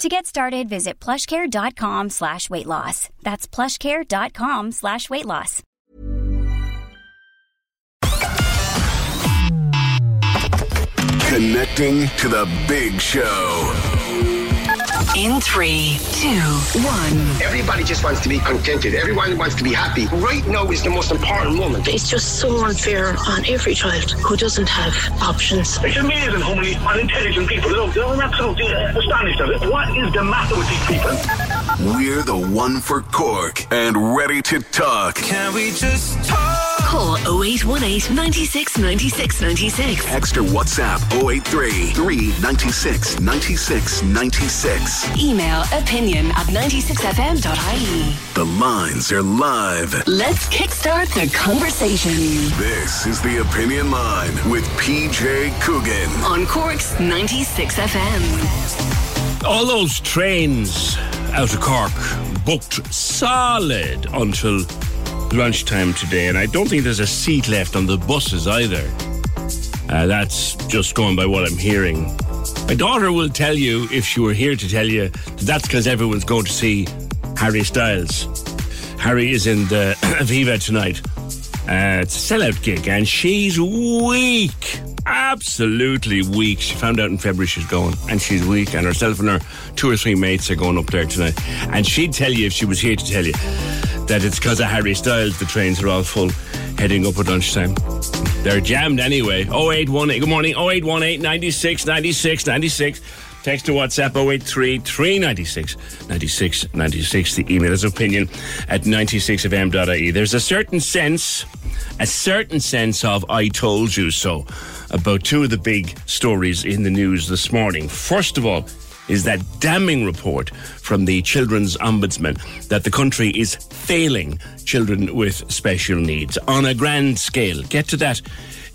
To get started, visit plushcare.com slash weight loss. That's plushcare.com slash weight loss. Connecting to the big show. In three, two, one. Everybody just wants to be contented. Everyone wants to be happy. Right now is the most important moment. It's just so unfair on every child who doesn't have options. It's amazing how many unintelligent people there are. I'm absolutely astonished at it. What is the matter with these people? We're the one for Cork and ready to talk. Can we just talk? Call 0818 96 96 96. Extra WhatsApp 083 396 96 96. Email opinion at 96fm.ie. The lines are live. Let's kickstart the conversation This is the Opinion Line with PJ Coogan. on Cork's 96FM. All those trains out of Cork booked solid until lunchtime today, and I don't think there's a seat left on the buses either. Uh, that's just going by what I'm hearing. My daughter will tell you, if she were here to tell you, that that's because everyone's going to see Harry Styles. Harry is in the Aviva tonight. Uh, it's a sellout gig, and she's weak. Absolutely weak. She found out in February she's going, and she's weak. And herself and her two or three mates are going up there tonight. And she'd tell you if she was here to tell you that it's because of Harry Styles the trains are all full heading up at lunchtime. They're jammed anyway. 0818, good morning, 0818 96 96 96. Text to WhatsApp 083 396 96 96. The email is opinion at 96fm.ie. There's a certain sense, a certain sense of I told you so about two of the big stories in the news this morning. First of all, is that damning report from the Children's Ombudsman that the country is failing children with special needs on a grand scale. Get to that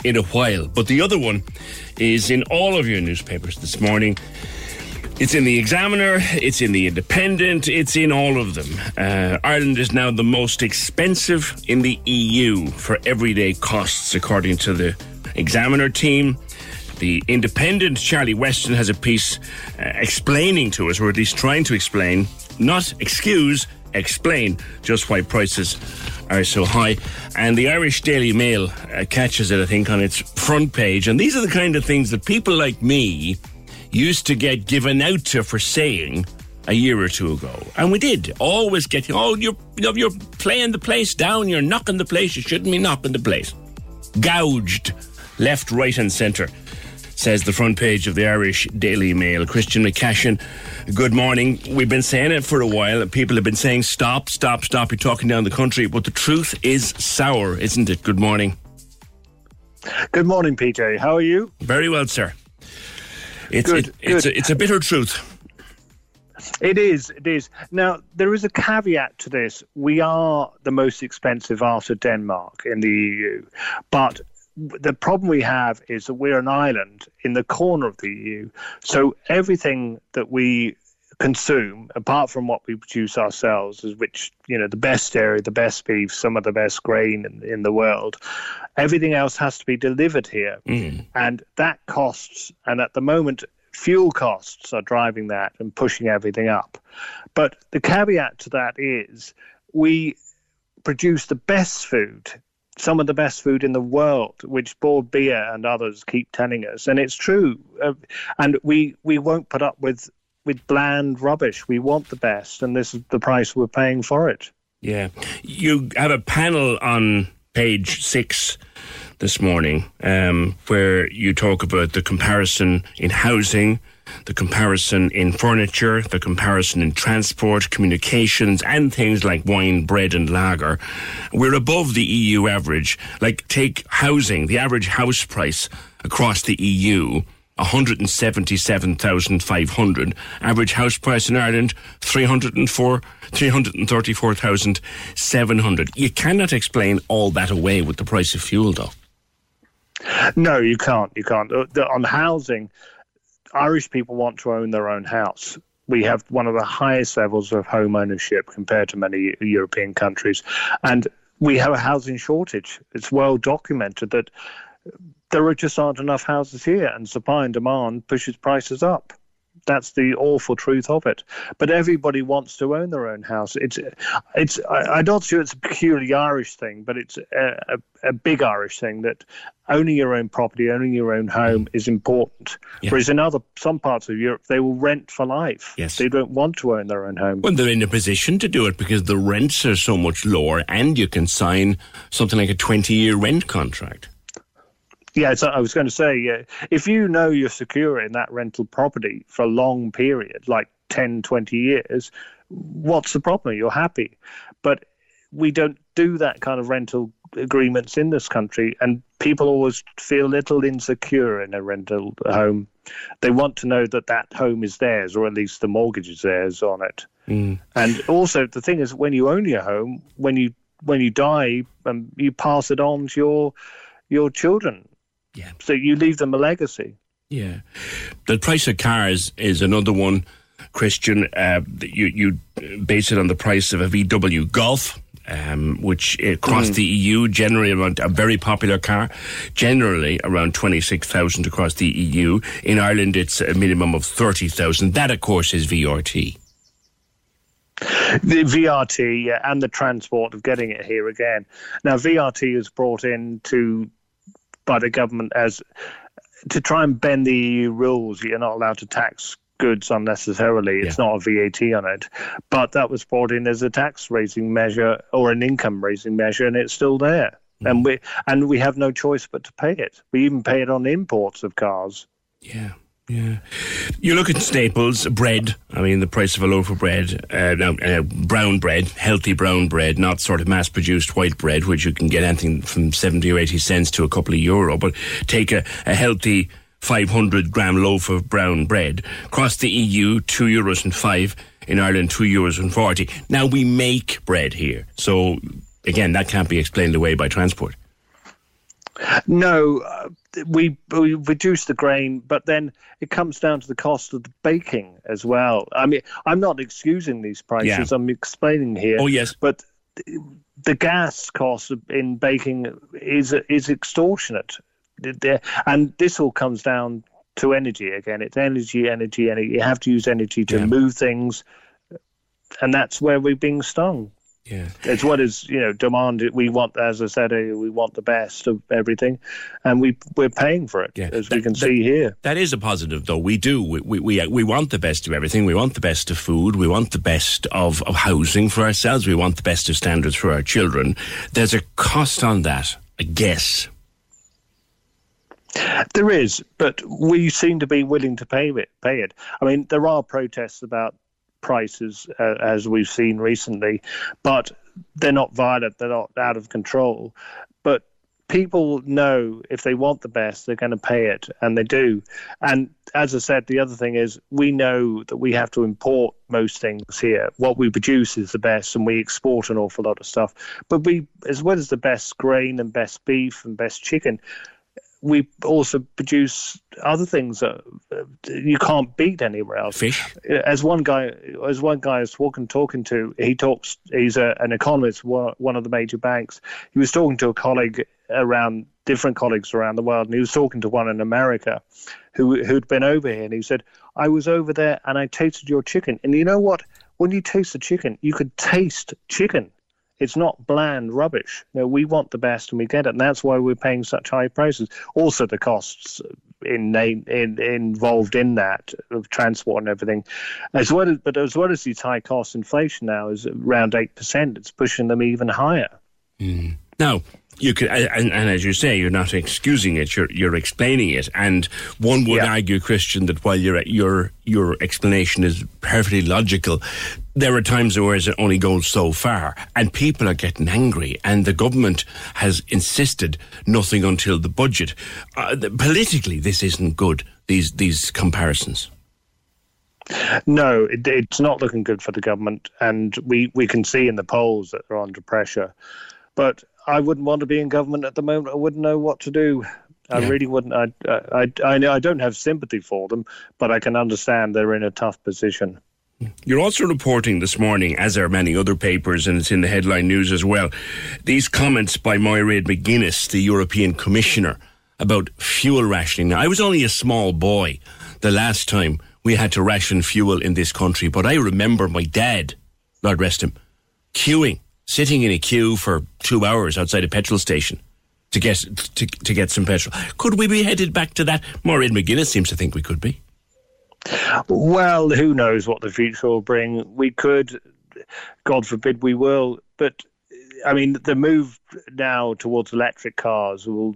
in a while. But the other one is in all of your newspapers this morning. It's in the Examiner, it's in the Independent, it's in all of them. Uh, Ireland is now the most expensive in the EU for everyday costs, according to the Examiner team. The Independent, Charlie Weston, has a piece uh, explaining to us, or at least trying to explain, not excuse, explain just why prices are so high. And the Irish Daily Mail uh, catches it, I think, on its front page. And these are the kind of things that people like me used to get given out to for saying a year or two ago. And we did always get, oh, you're, you're playing the place down, you're knocking the place, you shouldn't be knocking the place. Gouged left, right, and centre says the front page of the Irish Daily Mail. Christian McCashin, good morning. We've been saying it for a while, people have been saying, stop, stop, stop, you're talking down the country. But the truth is sour, isn't it? Good morning. Good morning, PJ. How are you? Very well, sir. It's, Good, it, it's, good. a, it's a bitter truth. It is. It is. Now, there is a caveat to this. We are the most expensive after Denmark in the EU. But the problem we have is that we're an island in the corner of the EU. So everything that we consume, apart from what we produce ourselves, is which, you know, the best dairy, the best beef, some of the best grain in, in the world, everything else has to be delivered here. And that costs, and at the moment, fuel costs are driving that and pushing everything up. But the caveat to that is we produce the best food, some of the best food in the world, which Bord Bia and others keep telling us, and it's true. Uh, and we we won't put up with with bland rubbish. We want the best, and this is the price we're paying for it. Yeah. You have a panel on page six this morning, um, where you talk about the comparison in housing, the comparison in furniture, the comparison in transport, communications, and things like wine, bread, and lager. We're above the EU average. Like, take housing, the average house price across the EU. 177,500. Average house price in Ireland, 304, 334,700. You cannot explain all that away with the price of fuel, though. No, you can't. You can't. Uh, On housing, Irish people want to own their own house. We have one of the highest levels of home ownership compared to many European countries. And we have a housing shortage. It's well documented that there just aren't enough houses here, and supply and demand pushes prices up. That's the awful truth of it. But everybody wants to own their own house. It's, it's. I, not sure it's a peculiarly Irish thing, but it's a, a, a big Irish thing that owning your own property, owning your own home mm. is important. Yeah. Whereas in other some parts of Europe, they will rent for life. Yes. They don't want to own their own home. Well, they're in a position to do it because the rents are so much lower and you can sign something like a 20 year rent contract. Yeah, so I was going to say, yeah, if you know you're secure in that rental property for a long period, like 10, 20 years, what's the problem? You're happy. But we don't do that kind of rental agreements in this country, and people always feel a little insecure in a rental home. They want to know that that home is theirs, or at least the mortgage is theirs on it. And also, the thing is, when you own your home, when you when you die, um, you pass it on to your your children. Yeah. So you leave them a legacy. Yeah. The price of cars is another one, Christian. Uh, you, you base it on the price of a VW Golf. Um, which across the EU generally around a very popular car, generally around twenty six thousand across the EU. In Ireland, it's a minimum of thirty thousand. That, of course, is VRT. The VRT yeah, and the transport of getting it here again. Now VRT is brought in to by the government as to try and bend the EU rules. You're not allowed to tax goods unnecessarily. It's not a VAT on it, but that was brought in as a tax raising measure or an income raising measure, and it's still there. Mm. And we and we have no choice but to pay it. We even pay it on imports of cars. Yeah. Yeah. You look at staples, bread. I mean, the price of a loaf of bread, uh, now, uh, brown bread, healthy brown bread, not sort of mass produced white bread, which you can get anything from 70 or 80 cents to a couple of euro. But take a, a healthy 500 gram loaf of brown bread. Across the EU, 2 euros and 5. In Ireland, 2 euros and 40. Now, we make bread here. So, again, that can't be explained away by transport. No, we we reduce the grain, but then it comes down to the cost of the baking as well. I mean, I'm not excusing these prices. Yeah. I'm explaining here. Oh, yes. but the gas cost in baking is is extortionate, and this all comes down to energy again. It's energy, energy, energy. You have to use energy to Yeah. move things, and that's where we're being stung. Yeah. It's what is you know, demand. We want, as I said, uh, we want the best of everything, and we we're paying for it, Yeah. as we can that- see here. That is a positive, though. We do. We, we, we, we want the best of everything. We want the best of food. We want the best of, of housing for ourselves. We want the best of standards for our children. There's a cost on that, I guess. There is, but we seem to be willing to pay it. Pay it. I mean, there are protests about prices, uh, as we've seen recently, but they're not violent. They're not out of control. But people know if they want the best, they're going to pay it, and they do. And as I said, the other thing is we know that we have to import most things here. What we produce is the best, and we export an awful lot of stuff. But we, as well as the best grain and best beef and best chicken, we also produce other things that you can't beat anywhere else. Fish. As one guy, as one guy I was walking, talking to, he talks. He's a, an economist, one one of the major banks. He was talking to a colleague around different colleagues around the world, and he was talking to one in America, who who'd been over here, and he said, "I was over there and I tasted your chicken, and you know what? When you taste the chicken, you could taste chicken." It's not bland rubbish. No, we want the best and we get it, and that's why we're paying such high prices. Also, the costs in, in involved in that of transport and everything, as well as but as well as these high costs, inflation now is around eight percent. It's pushing them even higher. Mm. Now, you could, and, and, as you say, you're not excusing it; you're you're explaining it. And one would yeah. argue, Christian, that while your your your explanation is perfectly logical, there are times where it only goes so far, and people are getting angry, and the government has insisted nothing until the budget. Uh, politically, this isn't good. These these comparisons. No, it, it's not looking good for the government, and we, we can see in the polls that they're under pressure. But I wouldn't want to be in government at the moment. I wouldn't know what to do. I yeah. really wouldn't. I, I, I, I don't have sympathy for them, but I can understand they're in a tough position. You're also reporting this morning, as are many other papers, and it's in the headline news as well, these comments by Mairead McGuinness, the European Commissioner, about fuel rationing. Now, I was only a small boy the last time we had to ration fuel in this country, but I remember my dad, Lord rest him, queuing sitting in a queue for two hours outside a petrol station to get to, to get some petrol. Could we be headed back to that? Mairead McGuinness seems to think we could be. Well, who knows what the future will bring? We could, God forbid, we will. But I mean, the move now towards electric cars will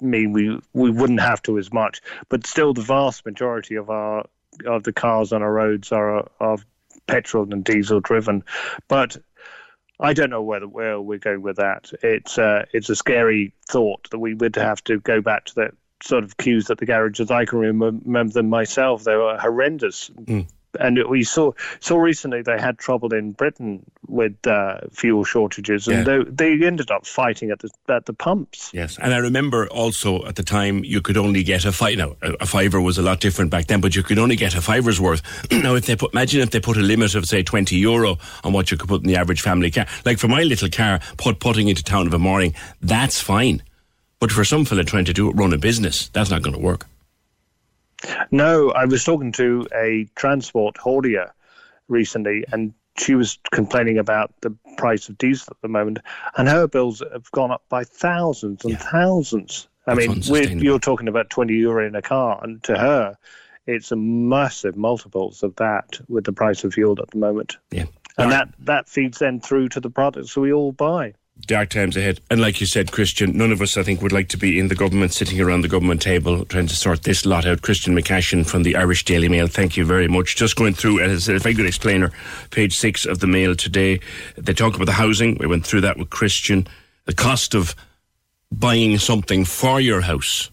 mean we we wouldn't have to as much. But still, the vast majority of our of the cars on our roads are are petrol and diesel driven. But I don't know whether where we're going with that. It's uh, it's a scary thought that we would have to go back to the sort of queues at the garages. I can remember them myself; they were horrendous. Mm and we saw saw recently they had trouble in Britain with uh, fuel shortages, and yeah. they, they ended up fighting at the at the pumps. Yes, and I remember also at the time you could only get a five. Now a fiver was a lot different back then, but you could only get a fiver's worth. now, if they put, imagine if they put a limit of say twenty euro on what you could put in the average family car. Like for my little car, put putting into town of a morning, that's fine. But for some fella trying to do it, run a business, that's not going to work. No, I was talking to a transport haulier recently, and she was complaining about the price of diesel at the moment, and her bills have gone up by thousands and yeah. thousands. I That's mean, you're talking about 20 euro in a car, and to her, it's a massive multiples of that with the price of fuel at the moment. Yeah. And that, that feeds then through to the products we all buy dark times ahead. And like you said, Christian, none of us, I think, would like to be in the government, sitting around the government table, trying to sort this lot out. Christian McCashin from the Irish Daily Mail, thank you very much. Just going through, as a very good explainer, page six of the Mail today. They talk about the housing. We went through that with Christian. The cost of buying something for your house.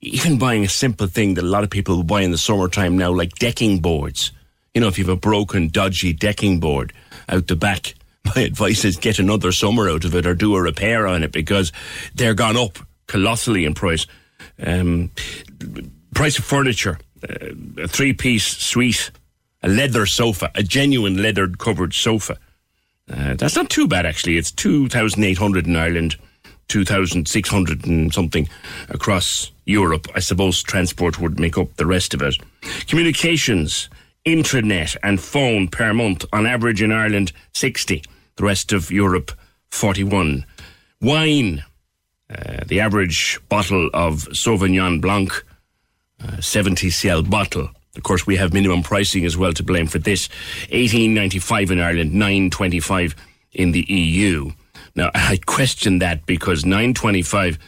Even buying a simple thing that a lot of people buy in the summertime now, like decking boards. You know, if you have a broken, dodgy decking board out the back, my advice is get another summer out of it or do a repair on it because they're gone up colossally in price. Um, price of furniture, uh, a three piece suite, a leather sofa, a genuine leather covered sofa. Uh, that's not too bad actually. It's 2,800 in Ireland, 2,600 and something across Europe. I suppose transport would make up the rest of it. Communications, intranet and phone per month on average in Ireland 60 the rest of Europe 41. Wine, uh, the average bottle of Sauvignon Blanc, uh, 70 cl bottle. Of course, we have minimum pricing as well to blame for this. 18.95 in Ireland, 9.25 in the EU. Now, I question that because 9.25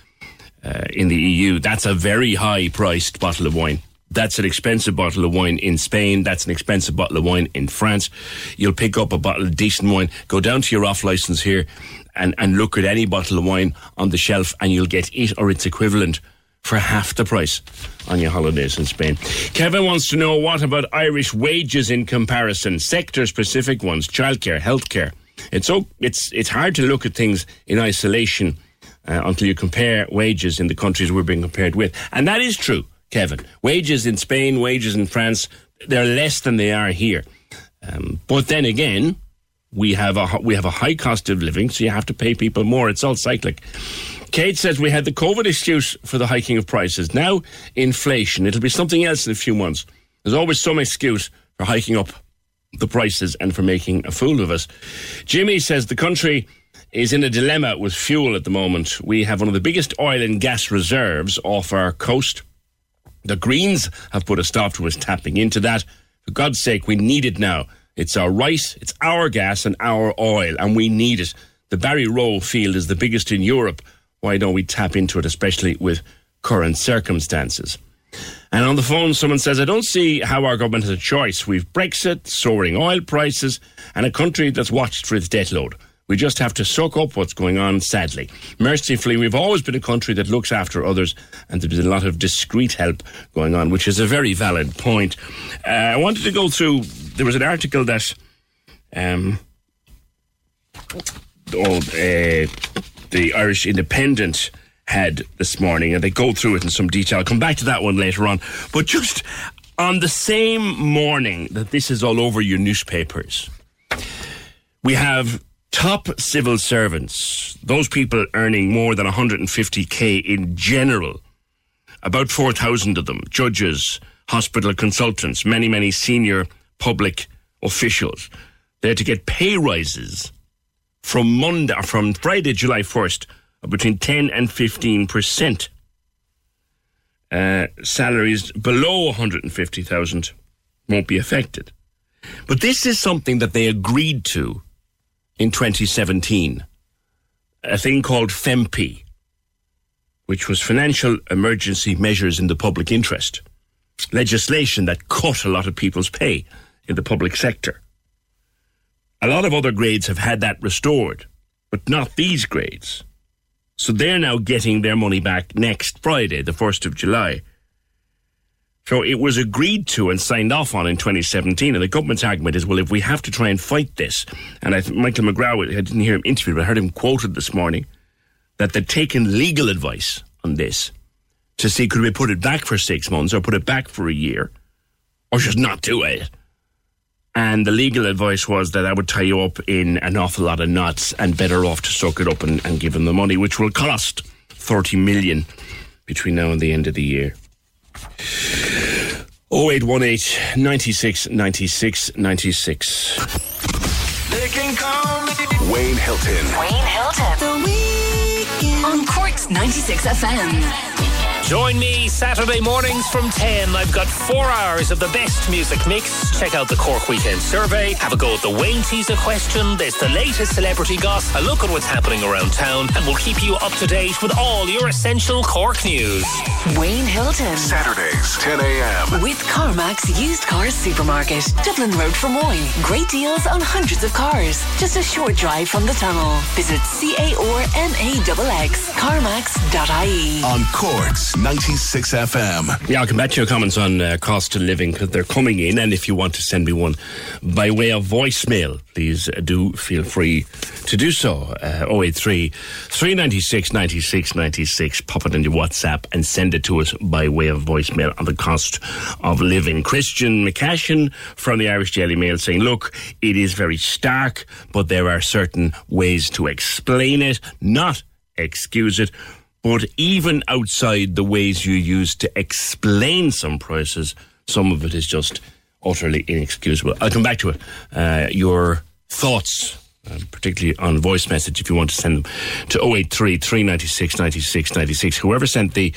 uh, in the EU, that's a very high priced bottle of wine. That's an expensive bottle of wine in Spain. That's an expensive bottle of wine in France. You'll pick up a bottle of decent wine. Go down to your off license here and, and look at any bottle of wine on the shelf and you'll get it or its equivalent for half the price on your holidays in Spain. Kevin wants to know what about Irish wages in comparison, sector specific ones, childcare, healthcare. It's so it's it's hard to look at things in isolation uh, until you compare wages in the countries we're being compared with, and that is true. Kevin. Wages in Spain, wages in France, they're less than they are here. Um, but then again, we have a we have a high cost of living, so you have to pay people more. It's all cyclic. Kate says we had the COVID excuse for the hiking of prices. Now inflation. It'll be something else in a few months. There's always some excuse for hiking up the prices and for making a fool of us. Jimmy says the country is in a dilemma with fuel at the moment. We have one of the biggest oil and gas reserves off our coast. The Greens have put a stop to us tapping into that. For God's sake, we need it now. It's our right, it's our gas and our oil, and we need it. The Barryroe field is the biggest in Europe. Why don't we tap into it, especially with current circumstances? And on the phone, someone says, I don't see how our government has a choice. We've Brexit, soaring oil prices, and a country that's watched for its debt load. We just have to soak up what's going on, sadly. Mercifully, we've always been a country that looks after others, and there's a lot of discreet help going on, which is a very valid point. Uh, I wanted to go through, there was an article that, um, uh, the Irish Independent had this morning, and they go through it in some detail. I'll come back to that one later on. But just on the same morning that this is all over your newspapers, we have top civil servants, those people earning more than 150k in general, about 4,000 of them, judges, hospital consultants, many, many senior public officials. They're to get pay rises from Monday, from Friday, July 1st, of between 10 and 15 percent. Uh, salaries below 150,000 won't be affected. But this is something that they agreed to in 2017, a thing called FEMPI, which was Financial Emergency Measures in the Public Interest, legislation that cut a lot of people's pay in the public sector. A lot of other grades have had that restored, but not these grades. So they're now getting their money back next Friday, the 1st of July. So it was agreed to and signed off on in 2017. And the government's argument is, well, if we have to try and fight this, and I think Michael McGrath, I didn't hear him interviewed, but I heard him quoted this morning, that they'd taken legal advice on this to see could we put it back for six months or put it back for a year or just not do it. And the legal advice was that I would tie you up in an awful lot of knots and better off to suck it up and, and give them the money, which will cost 30 million between now and the end of the year. 0818 96 96 96. They can call me Wayne Hilton. Wayne Hilton. The weekend. On Cork's 96 FM. Join me Saturday mornings from 10. I've got four hours of the best music mix. Check out the Cork Weekend Survey. Have a go at the Wayne Teaser question. There's the latest celebrity gossip. A look at what's happening around town. And we'll keep you up to date with all your essential Cork news. Wayne Hilton. Saturdays, 10 a.m. With CarMax Used Cars Supermarket. Dublin Road Fermoy. Great deals on hundreds of cars. Just a short drive from the tunnel. Visit C-A-R-M-A-X-X. CarMax.ie. On Cork's 96 FM. Yeah, I'll come back to your comments on uh, cost of living because they're coming in. And if you want to send me one by way of voicemail, please do feel free to do so. Uh, 083 396 96 96. Pop it in your WhatsApp and send it to us by way of voicemail on the cost of living. Christian McCashin from the Irish Daily Mail saying, look, it is very stark, but there are certain ways to explain it, not excuse it. But even outside the ways you use to explain some prices, some of it is just utterly inexcusable. I'll come back to it. Uh, your thoughts, uh, particularly on voice message, if you want to send them to 083 396 96 96. Whoever sent the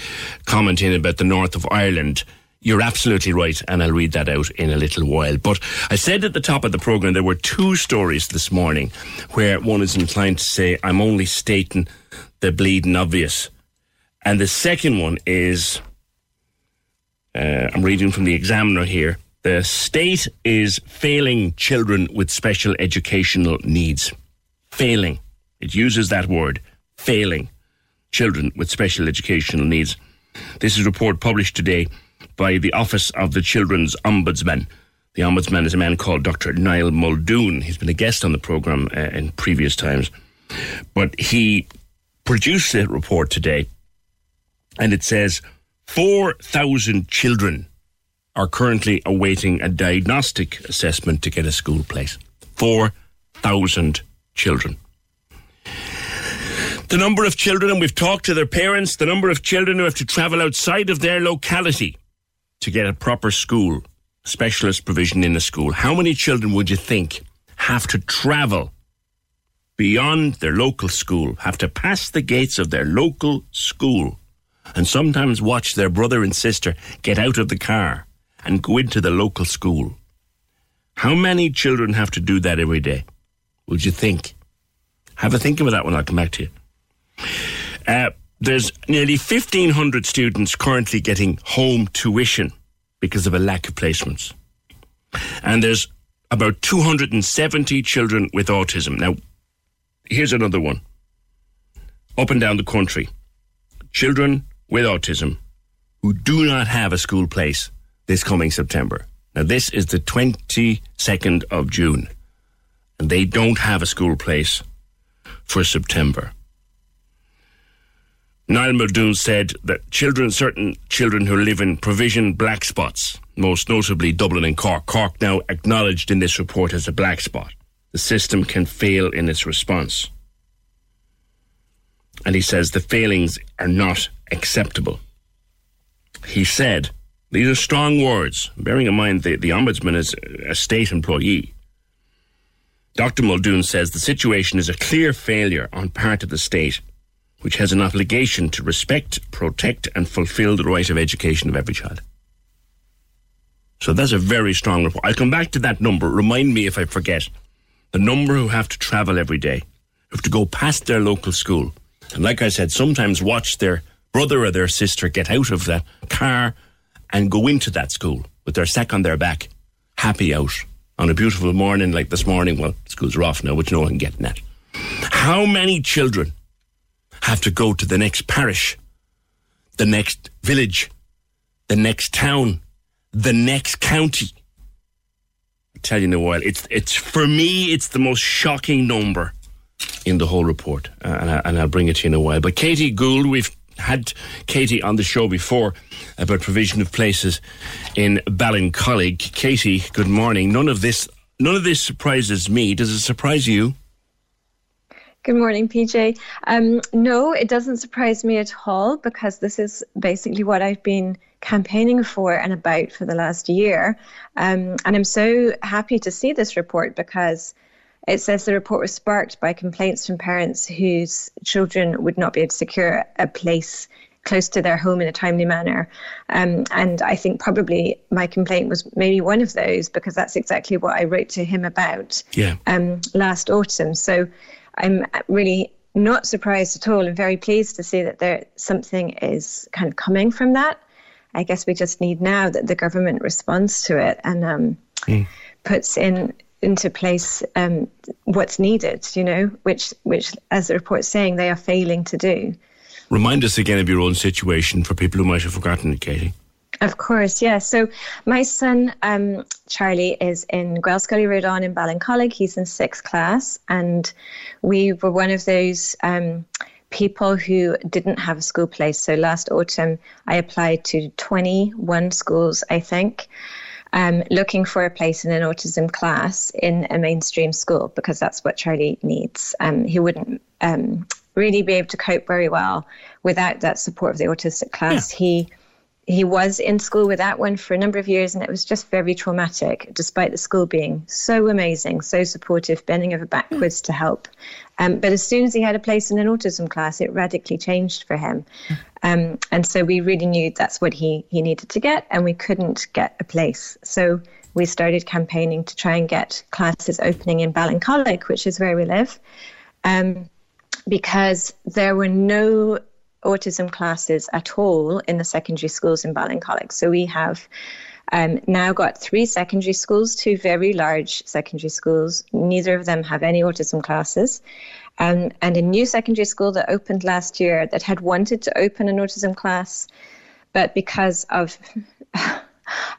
comment in about the north of Ireland, you're absolutely right, and I'll read that out in a little while. But I said at the top of the programme there were two stories this morning where one is inclined to say, I'm only stating the bleeding obvious. And the second one is uh, I'm reading from the Examiner here. The state is failing children with special educational needs. Failing. It uses that word, failing children with special educational needs. This is a report published today by the Office of the Children's Ombudsman. The Ombudsman is a man called Dr. Niall Muldoon. He's been a guest on the programme uh, in previous times. But he produced a report today and it says 4,000 children are currently awaiting a diagnostic assessment to get a school place. 4,000 children. The number of children, and we've talked to their parents, the number of children who have to travel outside of their locality to get a proper school, specialist provision in a school. How many children would you think have to travel beyond their local school, have to pass the gates of their local school, and sometimes watch their brother and sister get out of the car and go into the local school? How many children have to do that every day? Would you think? Have a think about that when I'll come back to you. Uh, there's nearly 1,500 students currently getting home tuition because of a lack of placements. And there's about 270 children with autism. Now, here's another one. Up and down the country, children with autism who do not have a school place this coming September. Now, this is the 22nd of June, and they don't have a school place for September. Niall Muldoon said that children, certain children who live in provision black spots, most notably Dublin and Cork, Cork now acknowledged in this report as a black spot. The system can fail in its response. And he says the failings are not acceptable. He said, these are strong words, bearing in mind the, the Ombudsman is a state employee. Dr. Muldoon says the situation is a clear failure on part of the state which has an obligation to respect, protect, and fulfill the right of education of every child. So that's a very strong report. I'll come back to that number. Remind me if I forget. The number who have to travel every day, who have to go past their local school. And like I said, sometimes watch their brother or their sister get out of that car and go into that school with their sack on their back, happy out on a beautiful morning like this morning. Well, schools are off now, which no one can get net. How many children have to go to the next parish, the next village, the next town, the next county. I'll tell you in a while. It's it's for me. It's the most shocking number in the whole report, uh, and, I, and I'll bring it to you in a while. But Katie Gould, we've had Katie on the show before about provision of places in Ballincollig. Katie, good morning. None of this none of this surprises me. Does it surprise you? Good morning, PJ. Um, no, it doesn't surprise me at all because this is basically what I've been campaigning for and about for the last year. Um, and I'm so happy to see this report because it says the report was sparked by complaints from parents whose children would not be able to secure a place close to their home in a timely manner. Um, and I think probably my complaint was maybe one of those because that's exactly what I wrote to him about yeah. um, last autumn. So I'm really not surprised at all and very pleased to see that there something is kind of coming from that. I guess we just need now that the government responds to it and um, mm. puts in into place um, what's needed. You know, which which as the report's saying they are failing to do. Remind us again of your own situation for people who might have forgotten it, Katie. Of course, yeah. So my son um, Charlie is in Gaelscoile Ruadán in Ballincollig. He's in sixth class, and we were one of those um, people who didn't have a school place. So last autumn, I applied to 21 schools, I think. Um, looking for a place in an autism class in a mainstream school because that's what Charlie needs. Um, he wouldn't um, really be able to cope very well without that support of the autistic class. Yeah. He he was in school with that one for a number of years, and it was just very traumatic, despite the school being so amazing, so supportive, bending over backwards to help. Um, but as soon as he had a place in an autism class, it radically changed for him. Um, and so we really knew that's what he, he needed to get, and we couldn't get a place. So we started campaigning to try and get classes opening in Ballincollig, which is where we live, um, because there were no autism classes at all in the secondary schools in Ballincollig. So we have um, now got three secondary schools, two very large secondary schools. Neither of them have any autism classes. Um, and a new secondary school that opened last year that had wanted to open an autism class, but because of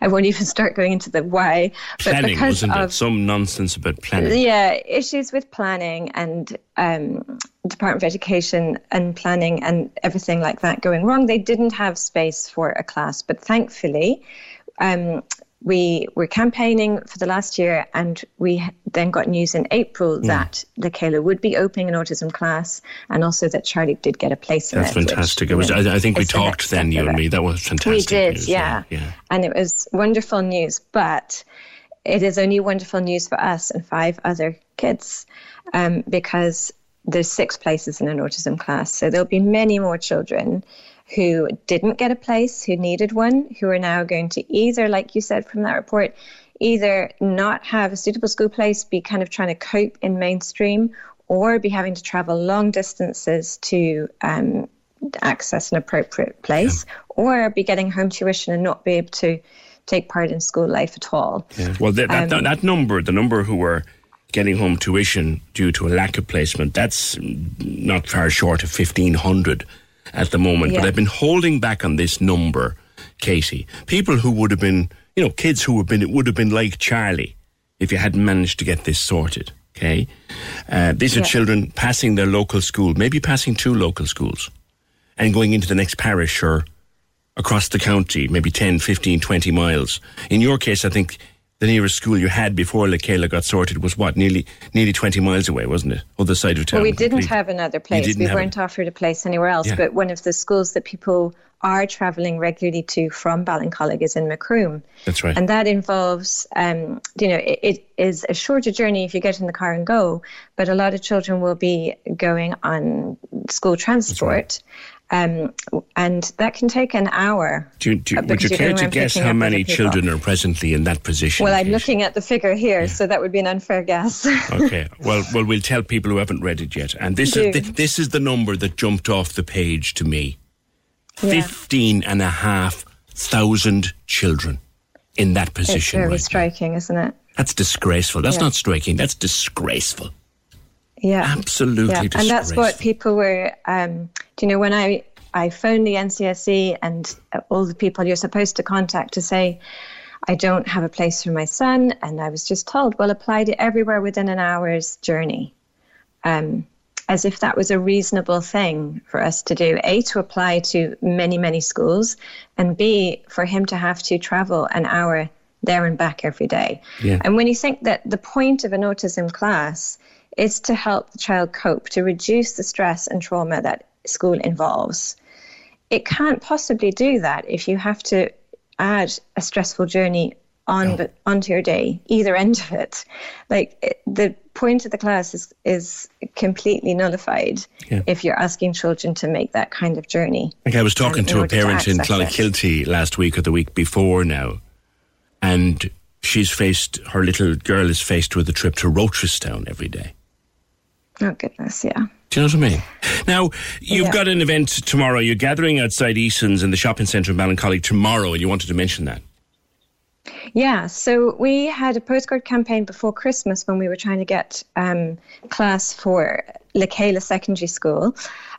I won't even start going into the why. Planning, but wasn't of, it? Some nonsense about planning. Yeah, issues with planning and um, Department of Education and planning and everything like that going wrong. They didn't have space for a class, but thankfully, um, we were campaigning for the last year, and we then got news in April mm. that Le Chéile would be opening an autism class, and also that Charlie did get a place That's in it. Fantastic. Which, it was. I, I think we talked then, you and me. That was fantastic. We did, news, yeah. yeah. And it was wonderful news, but it is only wonderful news for us and five other kids, um, because there's six places in an autism class, so there'll be many more children who didn't get a place, who needed one, who are now going to either, like you said from that report, either not have a suitable school place, be kind of trying to cope in mainstream, or be having to travel long distances to um, access an appropriate place, yeah. or be getting home tuition and not be able to take part in school life at all. Yeah. Well, that, that, um, that number, the number who were getting home tuition due to a lack of placement, that's not far short of 1,500 at the moment. Yeah. But I've been holding back on this number, Katie. People who would have been, you know, kids who would have been, it would have been like Charlie if you hadn't managed to get this sorted. Okay. Uh, these are yeah. children passing their local school, maybe passing two local schools and going into the next parish or across the county, maybe 10, 15, 20 miles. In your case, I think the nearest school you had before Le Chéile got sorted was what, nearly nearly 20 miles away, wasn't it? Other side of town. Well, we didn't have another place. We weren't it. offered a place anywhere else. Yeah. But one of the schools that people are travelling regularly to from Ballincollig is in Macroom. That's right. And that involves, um, you know, it, it is a shorter journey if you get in the car and go, but a lot of children will be going on school transport. Um, and that can take an hour. Do, do, uh, would you care to guess how many children are presently in that position? Well, I'm looking at the figure here, yeah. so that would be an unfair guess. okay. Well, well, we'll tell people who haven't read it yet. And this is the, this is the number that jumped off the page to me: yeah. fifteen and a half thousand children in that position. It's very right striking, now. isn't it? That's disgraceful. That's yeah. not striking. That's disgraceful. Yeah, absolutely. Yeah. And that's what people were. Um, do you know when I I phoned the NCSE and all the people you're supposed to contact to say. I don't have a place for my son, and I was just told, well, apply to everywhere within an hour's journey. Um, as if that was a reasonable thing for us to do. A, to apply to many, many schools, and B, for him to have to travel an hour there and back every day. Yeah. And when you think that the point of an autism class is to help the child cope, to reduce the stress and trauma that school involves. It can't possibly do that if you have to add a stressful journey on no. onto your day, either end of it. Like it, the point of the class is is completely nullified yeah. if you're asking children to make that kind of journey. Like I was talking to a parent to in Clonakilty last week or the week before now, and she's faced her little girl is faced with a trip to Rochestown every day. Oh goodness, yeah. Do you know what I mean? Now, you've yeah. got an event tomorrow. You're gathering outside Eason's in the shopping centre in Ballincollig tomorrow, and you wanted to mention that. Yeah, so we had a postcard campaign before Christmas when we were trying to get um, class for Le Chéile Secondary School.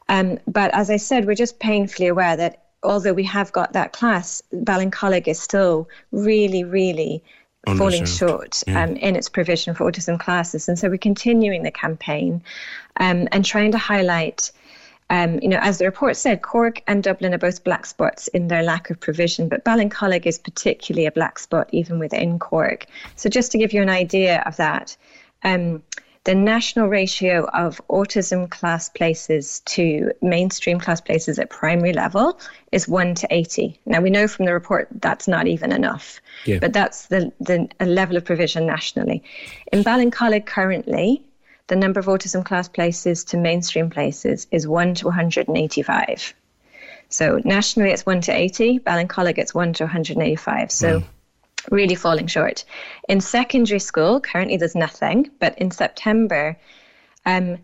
Um, but as I said, we're just painfully aware that although we have got that class, Ballincollig is still really, really falling short yeah. um, in its provision for autism classes. And so we're continuing the campaign um, and trying to highlight. Um, you know, as the report said, Cork and Dublin are both black spots in their lack of provision, but Ballincollig is particularly a black spot even within Cork. So, just to give you an idea of that, um, the national ratio of autism class places to mainstream class places at primary level is 1 to 80. Now, we know from the report that's not even enough, yeah. but that's the, the level of provision nationally. In Ballincollig currently, the number of autism class places to mainstream places is 1 to 185. So nationally, it's 1 to 80. Ballincollig, it's 1 to 185. So wow really falling short. In secondary school, currently there's nothing, but in September, um,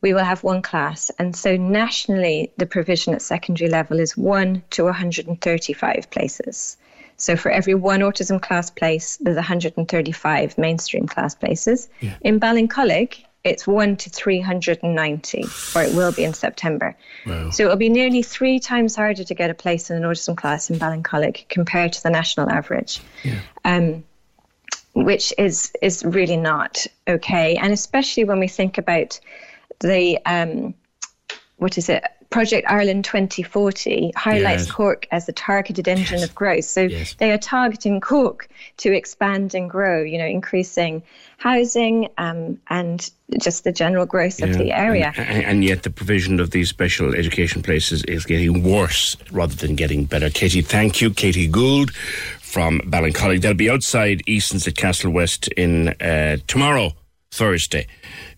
we will have one class. And so nationally, the provision at secondary level is 1 to 135 places. So for every one autism class place, there's 135 mainstream class places. Yeah. In Ballincollig, it's 1 to 390, or it will be in September. Wow. So it'll be nearly three times harder to get a place in an autism class in Ballincollig compared to the national average. Yeah. Um, which is is really not okay, and especially when we think about the um, what is it Project Ireland 2040 highlights yes. Cork as the targeted engine yes. of growth. So yes. they are targeting Cork to expand and grow, you know, increasing housing um, and just the general growth yeah. of the area. And, and, yet the provision of these special education places is getting worse rather than getting better. Katie, thank you. Katie Gould from Ballincollig. They'll be outside Eason's at Castlewest in uh, tomorrow, Thursday,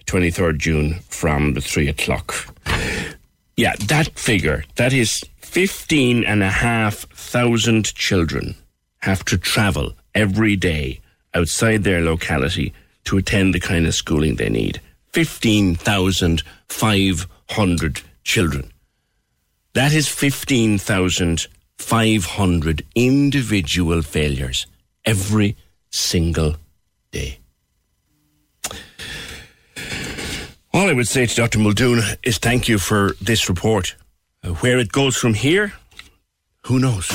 23rd June from the 3 o'clock. Yeah, that figure, that is 15 and a half thousand children have to travel every day outside their locality to attend the kind of schooling they need. 15,500 children. That is 15,500 individual failures every single day. All I would say to Dr. Muldoon is thank you for this report. Uh, where it goes from here, who knows?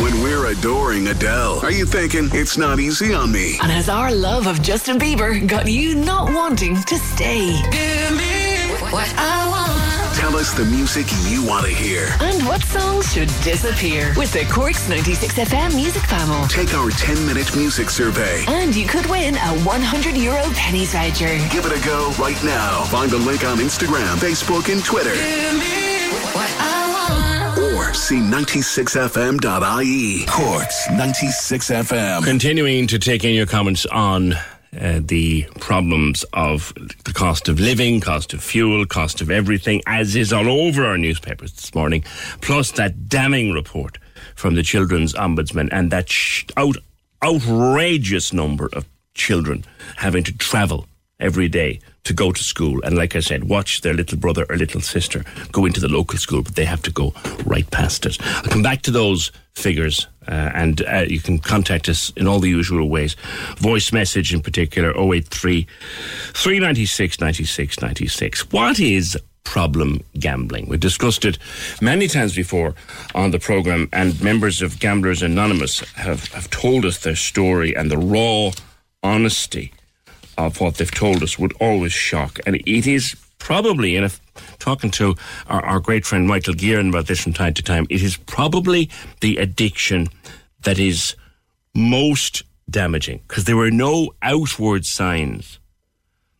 When we're adoring Adele, are you thinking it's not easy on me? And has our love of Justin Bieber got you not wanting to stay? Give me what I want. Tell us the music you want to hear. And what songs should disappear with the Cork's 96 FM music panel. Take our 10 minute music survey. And you could win a 100 euro Penneys voucher. Give it a go right now. Find the link on Instagram, Facebook, and Twitter. Or see 96fm.ie. Cork's 96FM. Continuing to take in your comments on uh, the problems of the cost of living, cost of fuel, cost of everything, as is all over our newspapers this morning, plus that damning report from the Children's Ombudsman and that sh- out, outrageous number of children having to travel every day to go to school. And like I said, watch their little brother or little sister go into the local school, but they have to go right past it. I'll come back to those figures, uh, and uh, you can contact us in all the usual ways. Voice message in particular, 083 396 96 96. What is problem gambling? We've discussed it many times before on the programme, and members of Gamblers Anonymous have, have told us their story and the raw honesty of what they've told us would always shock. And it is probably, and if talking to our, our great friend Michael Gearan about this from time to time, it is probably the addiction that is most damaging because there were no outward signs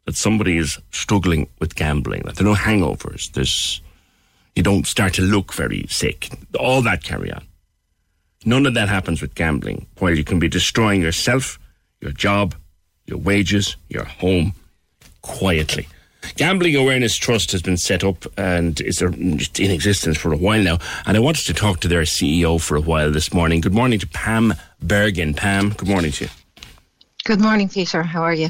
that somebody is struggling with gambling. That there are no hangovers. There's you don't start to look very sick. All that carry on. None of that happens with gambling, while you can be destroying yourself, your job, your wages, your home, quietly. Gambling Awareness Trust has been set up and is in existence for a while now. And I wanted to talk to their CEO for a while this morning. Good morning to Pam Bergin. Pam, good morning to you. Good morning, Peter. How are you?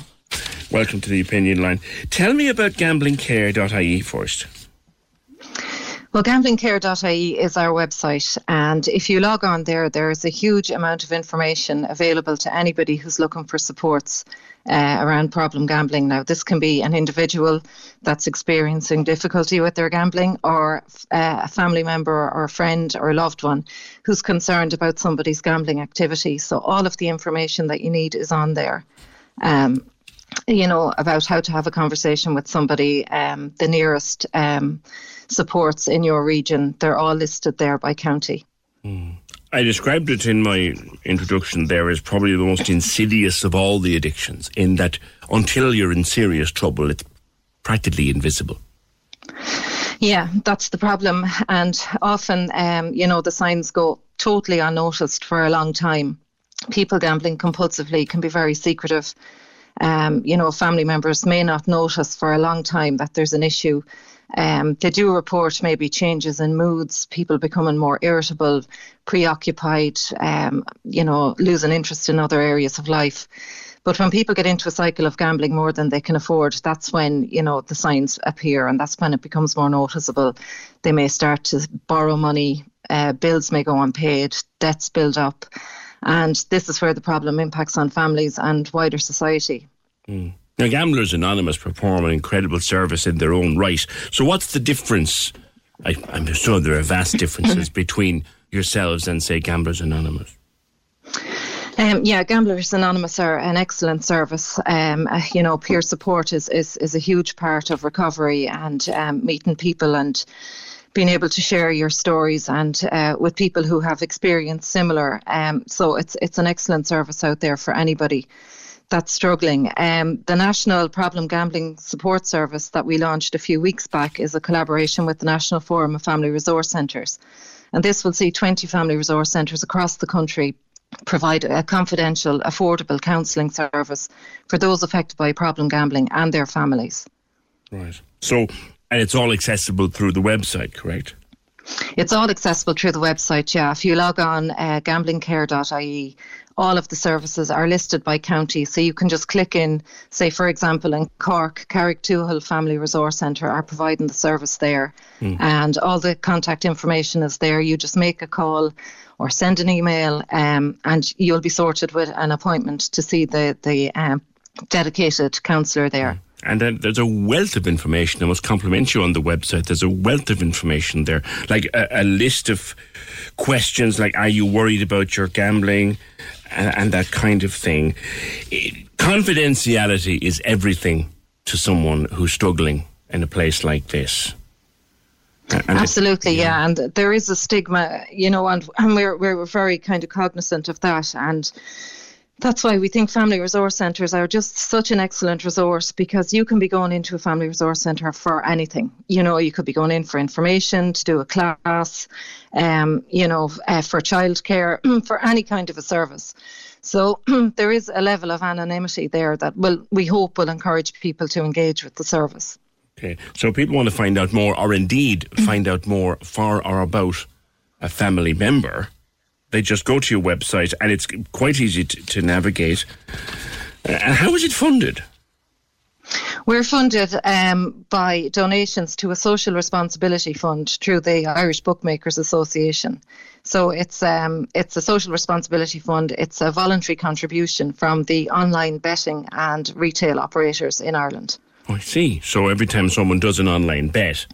Welcome to the Opinion Line. Tell me about gamblingcare.ie first. Well, gamblingcare.ie is our website, and if you log on there, there is a huge amount of information available to anybody who's looking for supports uh, around problem gambling. Now, this can be an individual that's experiencing difficulty with their gambling, or uh, a family member, or a friend, or a loved one who's concerned about somebody's gambling activity. So, all of the information that you need is on there. Um, you know, about how to have a conversation with somebody, um, the nearest um, supports in your region, they're all listed there by county. Mm. I described it in my introduction there as probably the most insidious of all the addictions, in that until you're in serious trouble, it's practically invisible. Yeah, that's the problem. And often, um, you know, the signs go totally unnoticed for a long time. People gambling compulsively can be very secretive um, you know, family members may not notice for a long time that there's an issue. Um, they do report maybe changes in moods, people becoming more irritable, preoccupied, um, you know, losing interest in other areas of life. But when people get into a cycle of gambling more than they can afford, that's when, you know, the signs appear and that's when it becomes more noticeable. They may start to borrow money, uh, bills may go unpaid, debts build up. And this is where the problem impacts on families and wider society. Mm. Now, Gamblers Anonymous perform an incredible service in their own right. So, what's the difference? I, am sure there are vast differences between yourselves and, say, Gamblers Anonymous. Um, yeah, Gamblers Anonymous are an excellent service. Um, uh, you know, peer support is, is, is a huge part of recovery and um, meeting people and being able to share your stories and uh, with people who have experienced similar. Um, so it's it's an excellent service out there for anybody that's struggling. Um, the National Problem Gambling Support Service that we launched a few weeks back is a collaboration with the National Forum of Family Resource Centres. And this will see 20 family resource centres across the country provide a confidential, affordable counselling service for those affected by problem gambling and their families. Right. So and it's all accessible through the website, correct? It's all accessible through the website, yeah. If you log on uh, gamblingcare.ie, all of the services are listed by county. So you can just click in, say, for example, in Cork, Carrigtwohill Family Resource Centre are providing the service there. Mm. And all the contact information is there. You just make a call or send an email um, and you'll be sorted with an appointment to see the, the um, dedicated counsellor there. Mm. And then there's a wealth of information. I must compliment you on the website. There's a wealth of information there, like a, a list of questions like, are you worried about your gambling? And, and that kind of thing. It, confidentiality is everything to someone who's struggling in a place like this. And Absolutely, yeah. yeah. and there is a stigma, you know, and, and we're we're very kind of cognizant of that, and that's why we think family resource centres are just such an excellent resource because you can be going into a family resource centre for anything. You know, you could be going in for information, to do a class, um, you know, uh, for childcare, for any kind of a service. So there is a level of anonymity there that will we hope will encourage people to engage with the service. Okay, so people want to find out more, or indeed find out more for or about a family member they just go to your website and it's quite easy to, to navigate. Uh, how is it funded? We're funded um, by donations to a social responsibility fund through the Irish Bookmakers Association. So it's um, it's a social responsibility fund. It's a voluntary contribution from the online betting and retail operators in Ireland. Oh, I see. So every time someone does an online bet,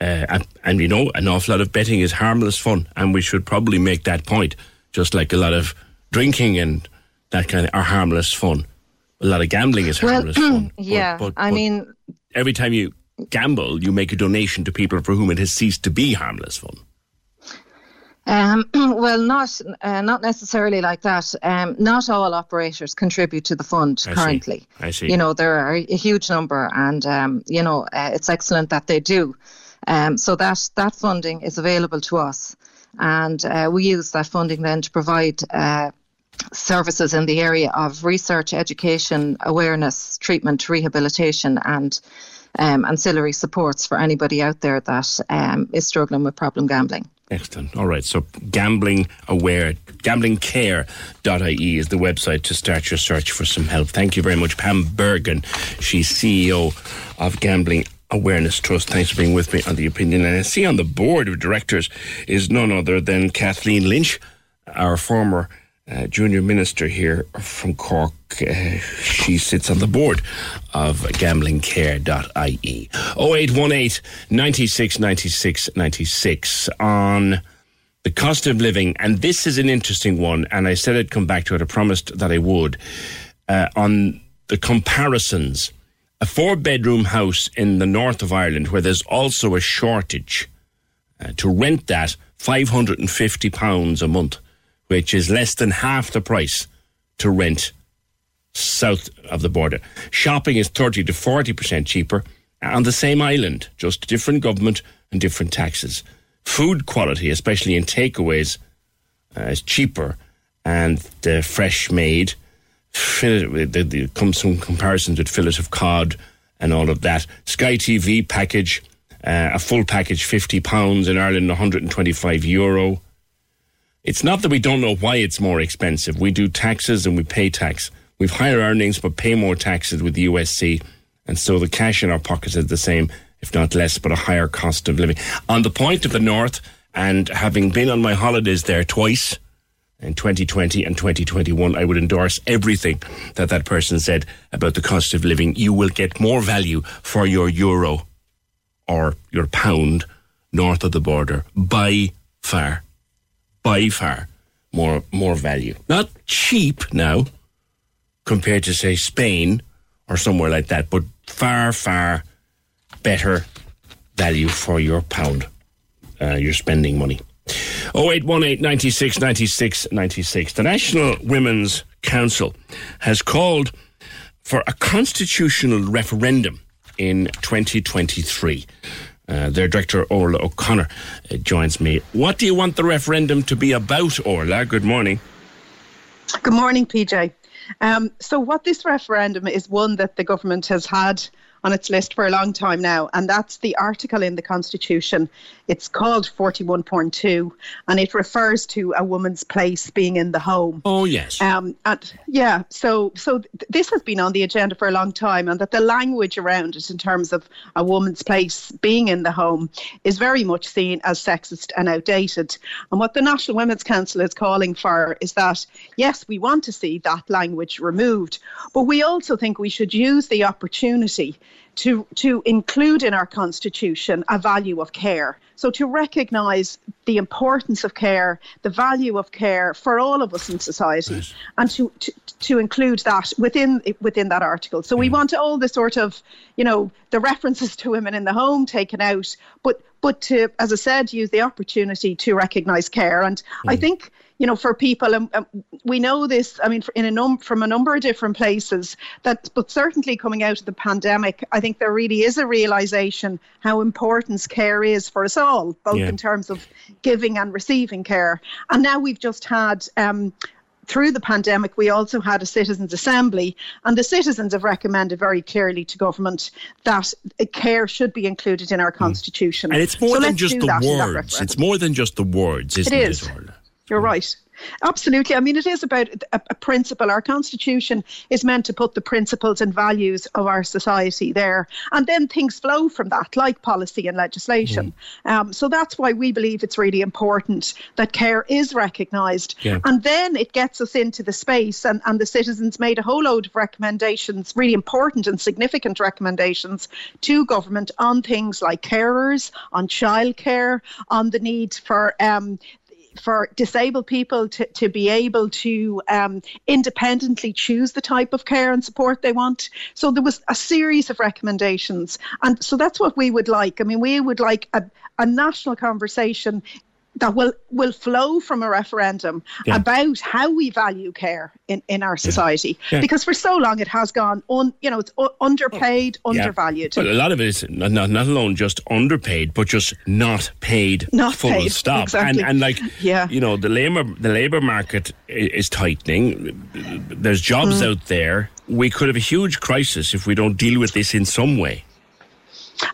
uh, and, and, you know, an awful lot of betting is harmless fun, and we should probably make that point. Just like a lot of drinking and that kind of are harmless fun. A lot of gambling is harmless well, fun. Yeah, but, but, I but mean, every time you gamble, you make a donation to people for whom it has ceased to be harmless fun. Um, well, not uh, not necessarily like that. Um, not all operators contribute to the fund I currently. See. I see. You know, there are a huge number, and um, you know, uh, it's excellent that they do. Um, so that that funding is available to us, and uh, we use that funding then to provide. Uh, services in the area of research, education, awareness, treatment, rehabilitation, and um, ancillary supports for anybody out there that um, is struggling with problem gambling. Excellent. All right. So gambling aware, gamblingcare.ie is the website to start your search for some help. Thank you very much, Pam Bergin. She's CEO of Gambling Awareness Trust. Thanks for being with me on the opinion. And I see on the board of directors is none other than Kathleen Lynch, our former uh, junior minister here from Cork. Uh, she sits on the board of gamblingcare.ie. 0818 96 96 96 on the cost of living. And this is an interesting one. And I said I'd come back to it. I promised that I would. Uh, on the comparisons a four bedroom house in the north of Ireland where there's also a shortage. Uh, to rent that, £550 a month, which is less than half the price to rent south of the border. Shopping is 30 to 40% cheaper on the same island, just different government and different taxes. Food quality, especially in takeaways, uh, is cheaper and uh, fresh made fillet, there, there comes some comparisons with fillet of cod and all of that. Sky TV package, uh, a full package, fifty pounds in Ireland, one hundred and twenty-five euro. It's not that we don't know why it's more expensive. We do taxes and we pay tax. We've higher earnings but pay more taxes with the USC, and so the cash in our pockets is the same, if not less, but a higher cost of living. On the point of the north, and having been on my holidays there twice in 2020 and 2021, I would endorse everything that that person said about the cost of living. You will get more value for your euro or your pound north of the border by far, by far more more value. Not cheap now compared to say Spain or somewhere like that, but far far better value for your pound. Uh, you're spending money. 0818 96 96 96. The National Women's Council has called for a constitutional referendum in 2023. Uh, their director, Orla O'Connor, uh, joins me. What do you want the referendum to be about, Orla? Good morning. Good morning, PJ. Um, so, what this referendum is one that the government has had on its list for a long time now, and that's the article in the Constitution. It's called 41.2, and it refers to a woman's place being in the home. Oh yes. Um, and yeah, so so th- this has been on the agenda for a long time, and that the language around it in terms of a woman's place being in the home is very much seen as sexist and outdated. And what the National Women's Council is calling for is that yes, we want to see that language removed, but we also think we should use the opportunity to to include in our constitution a value of care. So to recognise the importance of care, the value of care for all of us in society, and to, to to include that within within that article. So mm. we want all the sort of you know the references to women in the home taken out, but but to as I said, use the opportunity to recognise care. And mm. I think you know, for people, and um, um, we know this. I mean, in a num- from a number of different places. That, but certainly coming out of the pandemic, I think there really is a realization how important care is for us all, both yeah. in terms of giving and receiving care. And now we've just had. Um, through the pandemic, we also had a citizens' assembly, and the citizens have recommended very clearly to government that care should be included in our mm. constitution. And it's more so than just the words. It's more than just the words, isn't it? Is. It you're right. Absolutely. I mean, it is about a, a, principle. Our constitution is meant to put the principles and values of our society there. And then things flow from that, like policy and legislation. Mm. Um, so that's why we believe it's really important that care is recognised. Yeah. And then it gets us into the space, and, and the citizens made a whole load of recommendations, really important and significant recommendations to government on things like carers, on childcare, on the need for um, for disabled people to, to be able to um, independently choose the type of care and support they want. So there was a series of recommendations. And so that's what we would like. I mean, we would like a, a national conversation that will will flow from a referendum yeah. about how we value care in, in our society yeah. Yeah. because for so long it has gone on you know it's underpaid undervalued well, a lot of it is not, not alone just underpaid but just not paid not full paid, stop exactly. and, and like yeah. you know the labor the labor market is tightening there's jobs mm. out there we could have a huge crisis if we don't deal with this in some way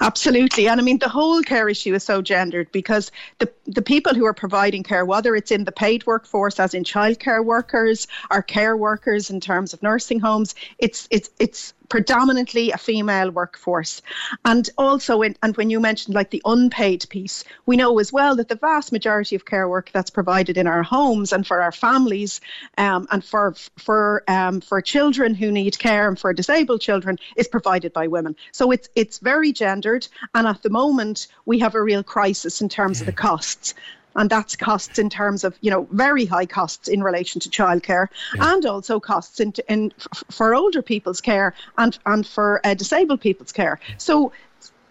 Absolutely. And I mean, the whole care issue is so gendered because the, the people who are providing care, whether it's in the paid workforce, as in childcare workers, or care workers in terms of nursing homes, it's, it's, it's predominantly a female workforce. And also, in, and when you mentioned like the unpaid piece, we know as well that the vast majority of care work that's provided in our homes and for our families um, and for for um, for children who need care and for disabled children is provided by women. So it's it's very gendered, and at the moment we have a real crisis in terms of the costs and that's costs in terms of you know very high costs in relation to childcare yeah. and also costs in, in for older people's care and and for uh, disabled people's care so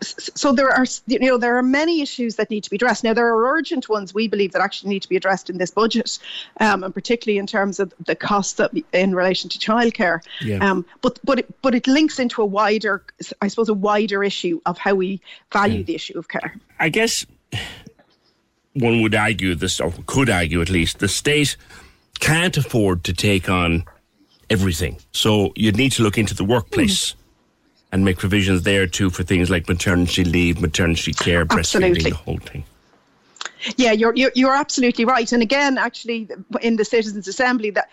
so there are you know there are many issues that need to be addressed now there are urgent ones we believe that actually need to be addressed in this budget um, and particularly in terms of the costs in relation to childcare yeah. um, but but it, but it links into a wider I suppose a wider issue of how we value yeah. the issue of care I guess one would argue this, or could argue at least, the state can't afford to take on everything. So you'd need to look into the workplace. Mm. And make provisions there too for things like maternity leave, maternity care, breastfeeding, the whole thing. Yeah, you're, you're, you're absolutely right. And again, actually, in the Citizens Assembly, that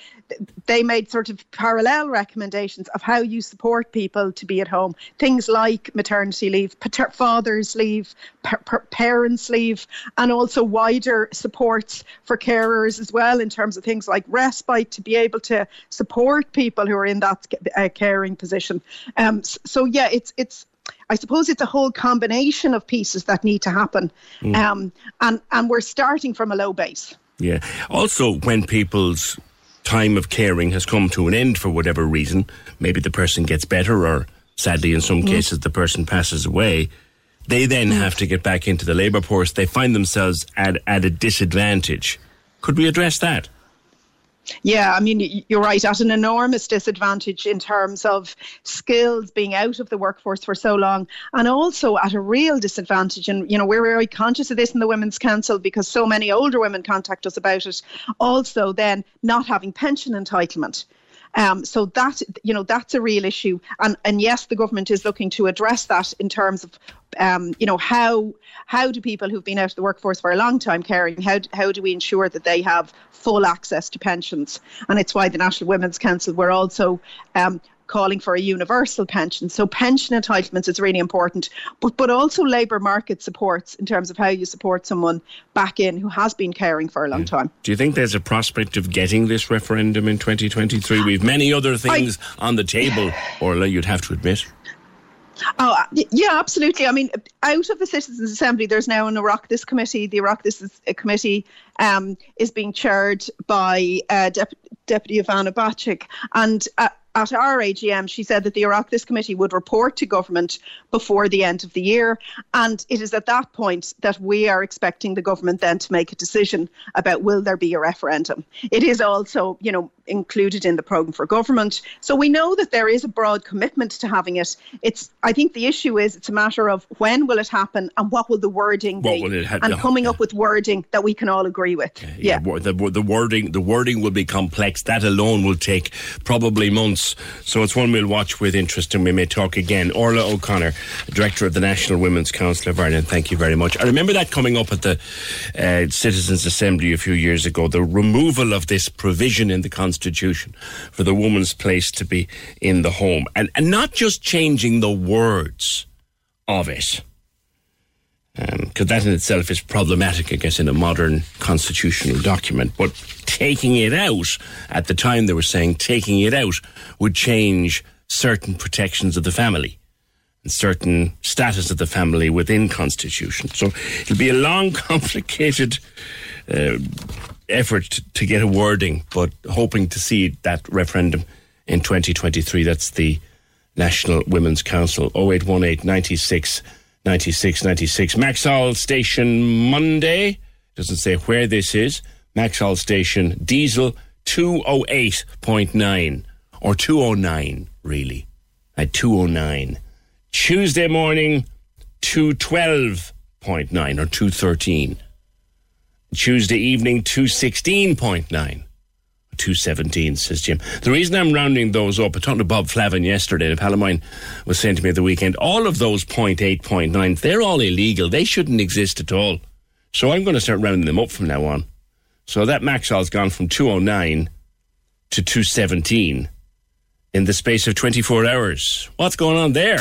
they made sort of parallel recommendations of how you support people to be at home. Things like maternity leave, pater- father's leave, pa- parents' leave, and also wider supports for carers as well in terms of things like respite to be able to support people who are in that uh, caring position. Um, so yeah, it's it's I suppose it's a whole combination of pieces that need to happen, mm. um, and and we're starting from a low base. Yeah. Also, when people's time of caring has come to an end for whatever reason, maybe the person gets better, or sadly, in some mm. cases, the person passes away. They then mm. have to get back into the labour force. They find themselves at at a disadvantage. Could we address that? Yeah, I mean, you're right, at an enormous disadvantage in terms of skills being out of the workforce for so long, and also at a real disadvantage. And, you know, we're very conscious of this in the Women's Council because so many older women contact us about it. Also, then not having pension entitlement. Um, so that you know that's a real issue, and and yes, the government is looking to address that in terms of um, you know how how do people who've been out of the workforce for a long time caring how how do we ensure that they have full access to pensions? And it's why the National Women's Council were also um, calling for a universal pension. So pension entitlements is really important, but but also labour market supports in terms of how you support someone back in who has been caring for a long time. Do you think there's a prospect of getting this referendum in 2023? We've many other things I, on the table, Orla, you'd have to admit. Oh, uh, yeah, absolutely. I mean, out of the Citizens Assembly, there's now an Oireachtas committee. The Oireachtas committee um, is being chaired by uh, Dep- Deputy Ivana Bacik. And uh, at our AGM, she said that the Oireachtas committee would report to government before the end of the year. And it is at that point that we are expecting the government then to make a decision about will there be a referendum. It is also, you know, included in the programme for government. So we know that there is a broad commitment to having it. It's I think the issue is it's a matter of when will it happen and what will the wording what be will it ha- and coming yeah. up with wording that we can all agree with. Yeah, yeah. The, the wording the wording will be complex. That alone will take probably months. So it's one we'll watch with interest, and we may talk again. Orla O'Connor, director of the National Women's Council of Ireland. Thank you very much. I remember that coming up at the uh, Citizens Assembly a few years ago. The removal of this provision in the Constitution for the woman's place to be in the home, and and not just changing the words of it because um, that in itself is problematic, I guess, in a modern constitutional document. But taking it out, at the time they were saying taking it out would change certain protections of the family and certain status of the family within constitution. So it'll be a long, complicated uh, effort to get a wording, but hoping to see that referendum in 2023. That's the National Women's Council 0818 96 96 96. Maxol Station Monday. Doesn't say where this is. Maxol Station Diesel 208.9 or 209, really. At 209. Tuesday morning 212.9 or 213. Tuesday evening 216.9. 217, says Jim. The reason I'm rounding those up, I talked to Bob Flavin yesterday, the pal of mine was saying to me at the weekend, all of those 0.8, 0.9, they're all illegal. They shouldn't exist at all. So I'm going to start rounding them up from now on. So that Maxol's gone from 209 to 217 in the space of 24 hours. What's going on there?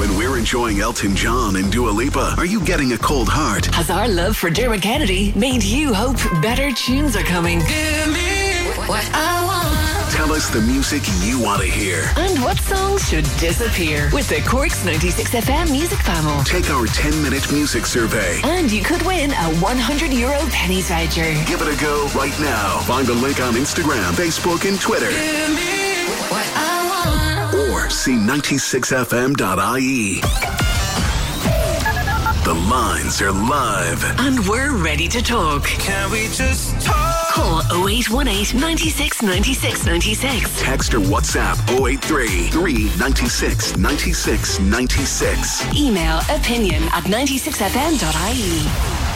When we're enjoying Elton John and Dua Lipa, are you getting a cold heart? Has our love for Dermot Kennedy made you hope better tunes are coming? Give me what I want. Tell us the music you want to hear. And what songs should disappear with the Cork's 96 FM music panel. Take our 10 minute music survey. And you could win a 100 euro Penneys voucher. Give it a go right now. Find the link on Instagram, Facebook, and Twitter. Give me what I want. Or see 96fm.ie. The lines are live. And we're ready to talk. Can we just talk? Call 0818 96 96 96. Text or WhatsApp 083 396 96 96. Email opinion at 96fm.ie.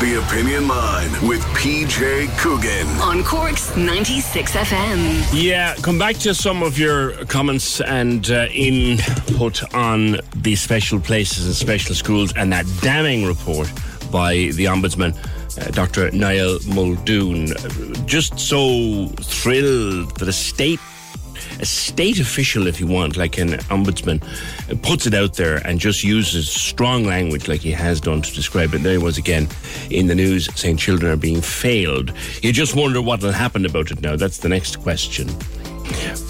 The Opinion Line with PJ Coogan. On Cork's 96 FM. Yeah, come back to some of your comments and uh, input on the special places and special schools and that damning report by the Ombudsman. Uh, Dr. Niall Muldoon, just so thrilled that a state a state official, if you want, like an ombudsman, puts it out there and just uses strong language like he has done to describe it. There he was again in the news saying children are being failed. You just wonder what will happen about it now. That's the next question.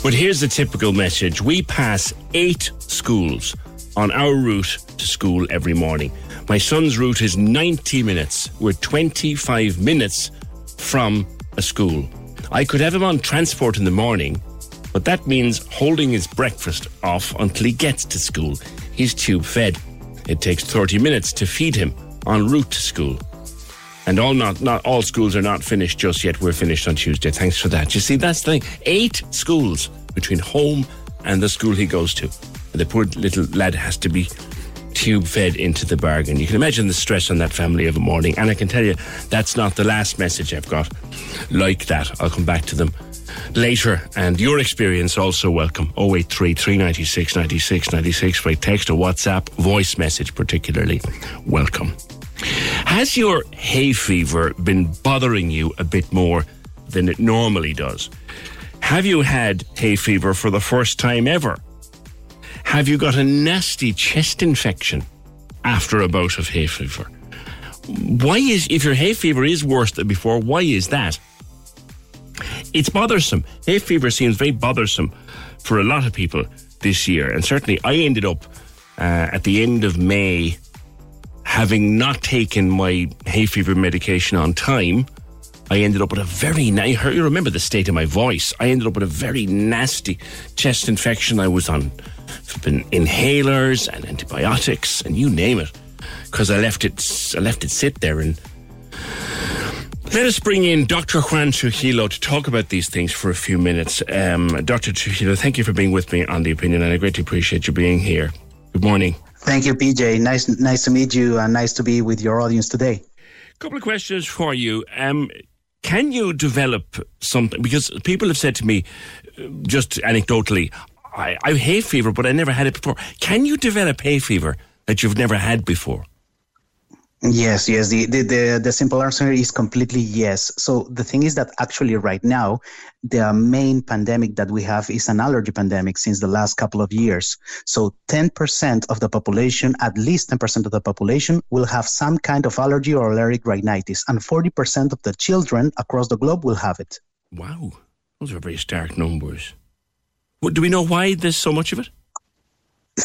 But here's the typical message we pass eight schools on our route to school every morning. My son's route is 90 minutes. We're 25 minutes from a school. I could have him on transport in the morning, but that means holding his breakfast off until he gets to school. He's tube fed. It takes 30 minutes to feed him en route to school. And all not not all schools are not finished just yet. We're finished on Tuesday. Thanks for that. You see, that's the thing. Eight schools between home and the school he goes to. And the poor little lad has to be tube fed into the bargain. You can imagine the stress on that family of a morning. And I can tell you, that's not the last message I've got like that. I'll come back to them later. And your experience also welcome. 083 396 96 96 by text or WhatsApp, voice message particularly welcome. Has your hay fever been bothering you a bit more than it normally does? Have you had hay fever for the first time ever? Have you got a nasty chest infection after a bout of hay fever? Why is, if your hay fever is worse than before, why is that? It's bothersome. Hay fever seems very bothersome for a lot of people this year. And certainly I ended up uh, at the end of May having not taken my hay fever medication on time. I ended up with a very, you remember the state of my voice. I ended up with a very nasty chest infection. I was on been inhalers and antibiotics and you name it because I left it, I left it sit there and let us bring in Dr. Juan Trujillo to talk about these things for a few minutes. Um, Dr. Trujillo, thank you for being with me on The Opinion, and I greatly appreciate you being here. Good morning. Thank you, PJ. Nice, nice to meet you, and nice to be with your audience today. A couple of questions for you. Um, can you develop something? Because people have said to me, just anecdotally, I, I have hay fever, but I never had it before. Can you develop hay fever that you've never had before? Yes, yes. The, the, the, the, simple answer is completely yes. So the thing is that actually right now, the main pandemic that we have is an allergy pandemic since the last couple of years. So 10% of the population, at least 10% of the population will have some kind of allergy or allergic rhinitis. And 40% of the children across the globe will have it. Wow. Those are very stark numbers. Do we know why there's so much of it?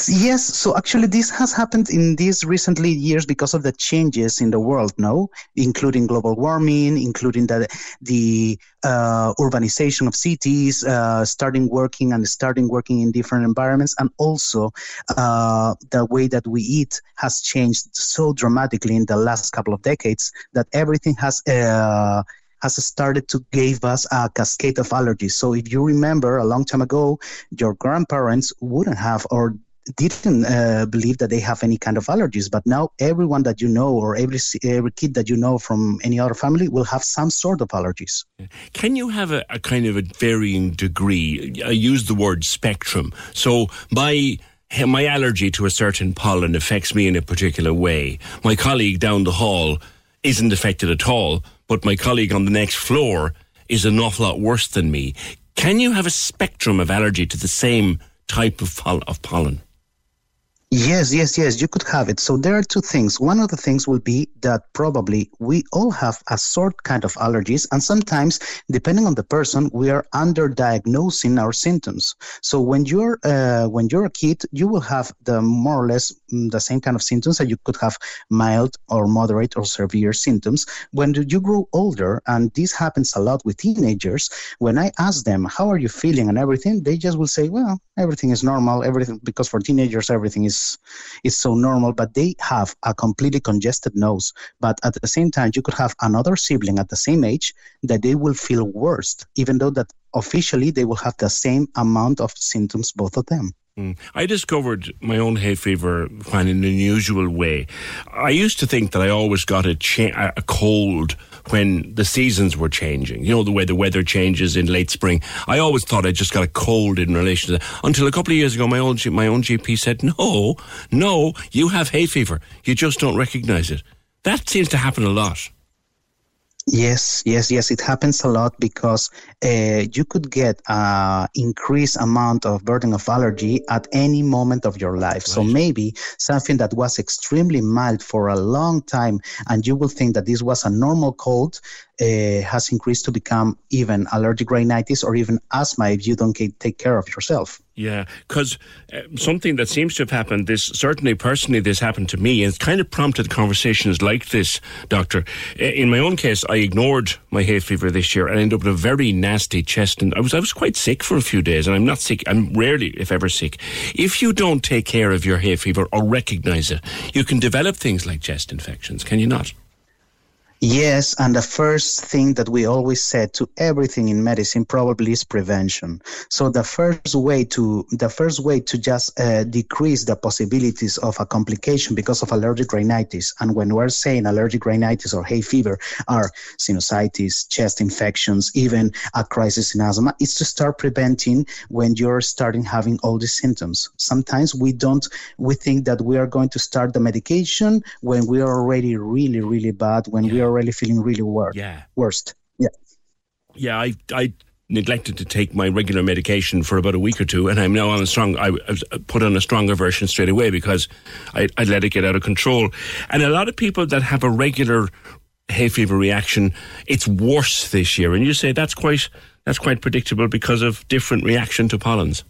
Yes, so actually this has happened in these recently years because of the changes in the world, no, including global warming, including the the uh, urbanization of cities, uh, starting working and starting working in different environments, and also uh, the way that we eat has changed so dramatically in the last couple of decades that everything has uh, has started to give us a cascade of allergies. So if you remember a long time ago, your grandparents wouldn't have or didn't uh, believe that they have any kind of allergies, but now everyone that you know or every every kid that you know from any other family will have some sort of allergies. Can you have a, a kind of a varying degree? I use the word spectrum. So my my allergy to a certain pollen affects me in a particular way. My colleague down the hall isn't affected at all, but my colleague on the next floor is an awful lot worse than me. Can you have a spectrum of allergy to the same type of, of pollen? Yes, yes, yes, you could have it. So there are two things. One of the things will be that probably we all have a sort kind of allergies, and sometimes, depending on the person, we are underdiagnosing our symptoms. So when you're uh, when you're a kid, you will have the more or less mm, the same kind of symptoms, and you could have mild or moderate or severe symptoms. When you grow older, and this happens a lot with teenagers, when I ask them how are you feeling and everything, they just will say, well, everything is normal, everything because for teenagers everything is is so normal, but they have a completely congested nose. But at the same time, you could have another sibling at the same age that they will feel worse, even though that officially they will have the same amount of symptoms, both of them. Mm. I discovered my own hay fever in an unusual way. I used to think that I always got a, cha- a cold when the seasons were changing. You know, the way the weather changes in late spring. I always thought I just got a cold in relation to that. Until a couple of years ago, my own, my own GP said, no, no, you have hay fever. You just don't recognize it. That seems to happen a lot. Yes, yes, yes. It happens a lot because uh, you could get an increased amount of burden of allergy at any moment of your life. Right. So maybe something that was extremely mild for a long time, and you will think that this was a normal cold, uh, has increased to become even allergic rhinitis or even asthma if you don't take care of yourself. Yeah, because uh, something that seems to have happened, this certainly personally, this happened to me, and it's kind of prompted conversations like this, Doctor. In my own case, I ignored my hay fever this year and ended up with a very nasty chest, and I was I was quite sick for a few days, and I'm not sick. I'm rarely, if ever, sick. If you don't take care of your hay fever or recognise it, you can develop things like chest infections. Can you not? Yes, and the first thing that we always said to everything in medicine probably is prevention. So the first way to the first way to just uh, decrease the possibilities of a complication because of allergic rhinitis, and when we're saying allergic rhinitis or hay fever are sinusitis, chest infections, even a crisis in asthma, is to start preventing when you're starting having all these symptoms. Sometimes we don't we think that we are going to start the medication when we are already really really bad when we are already feeling really worse. Yeah. Worst. Yeah. Yeah, I I neglected to take my regular medication for about a week or two, and I'm now on a strong. I was uh, put on a stronger version straight away because I, I let it get out of control. And a lot of people that have a regular hay fever reaction, it's worse this year. And you say that's quite that's quite predictable because of different reaction to pollens.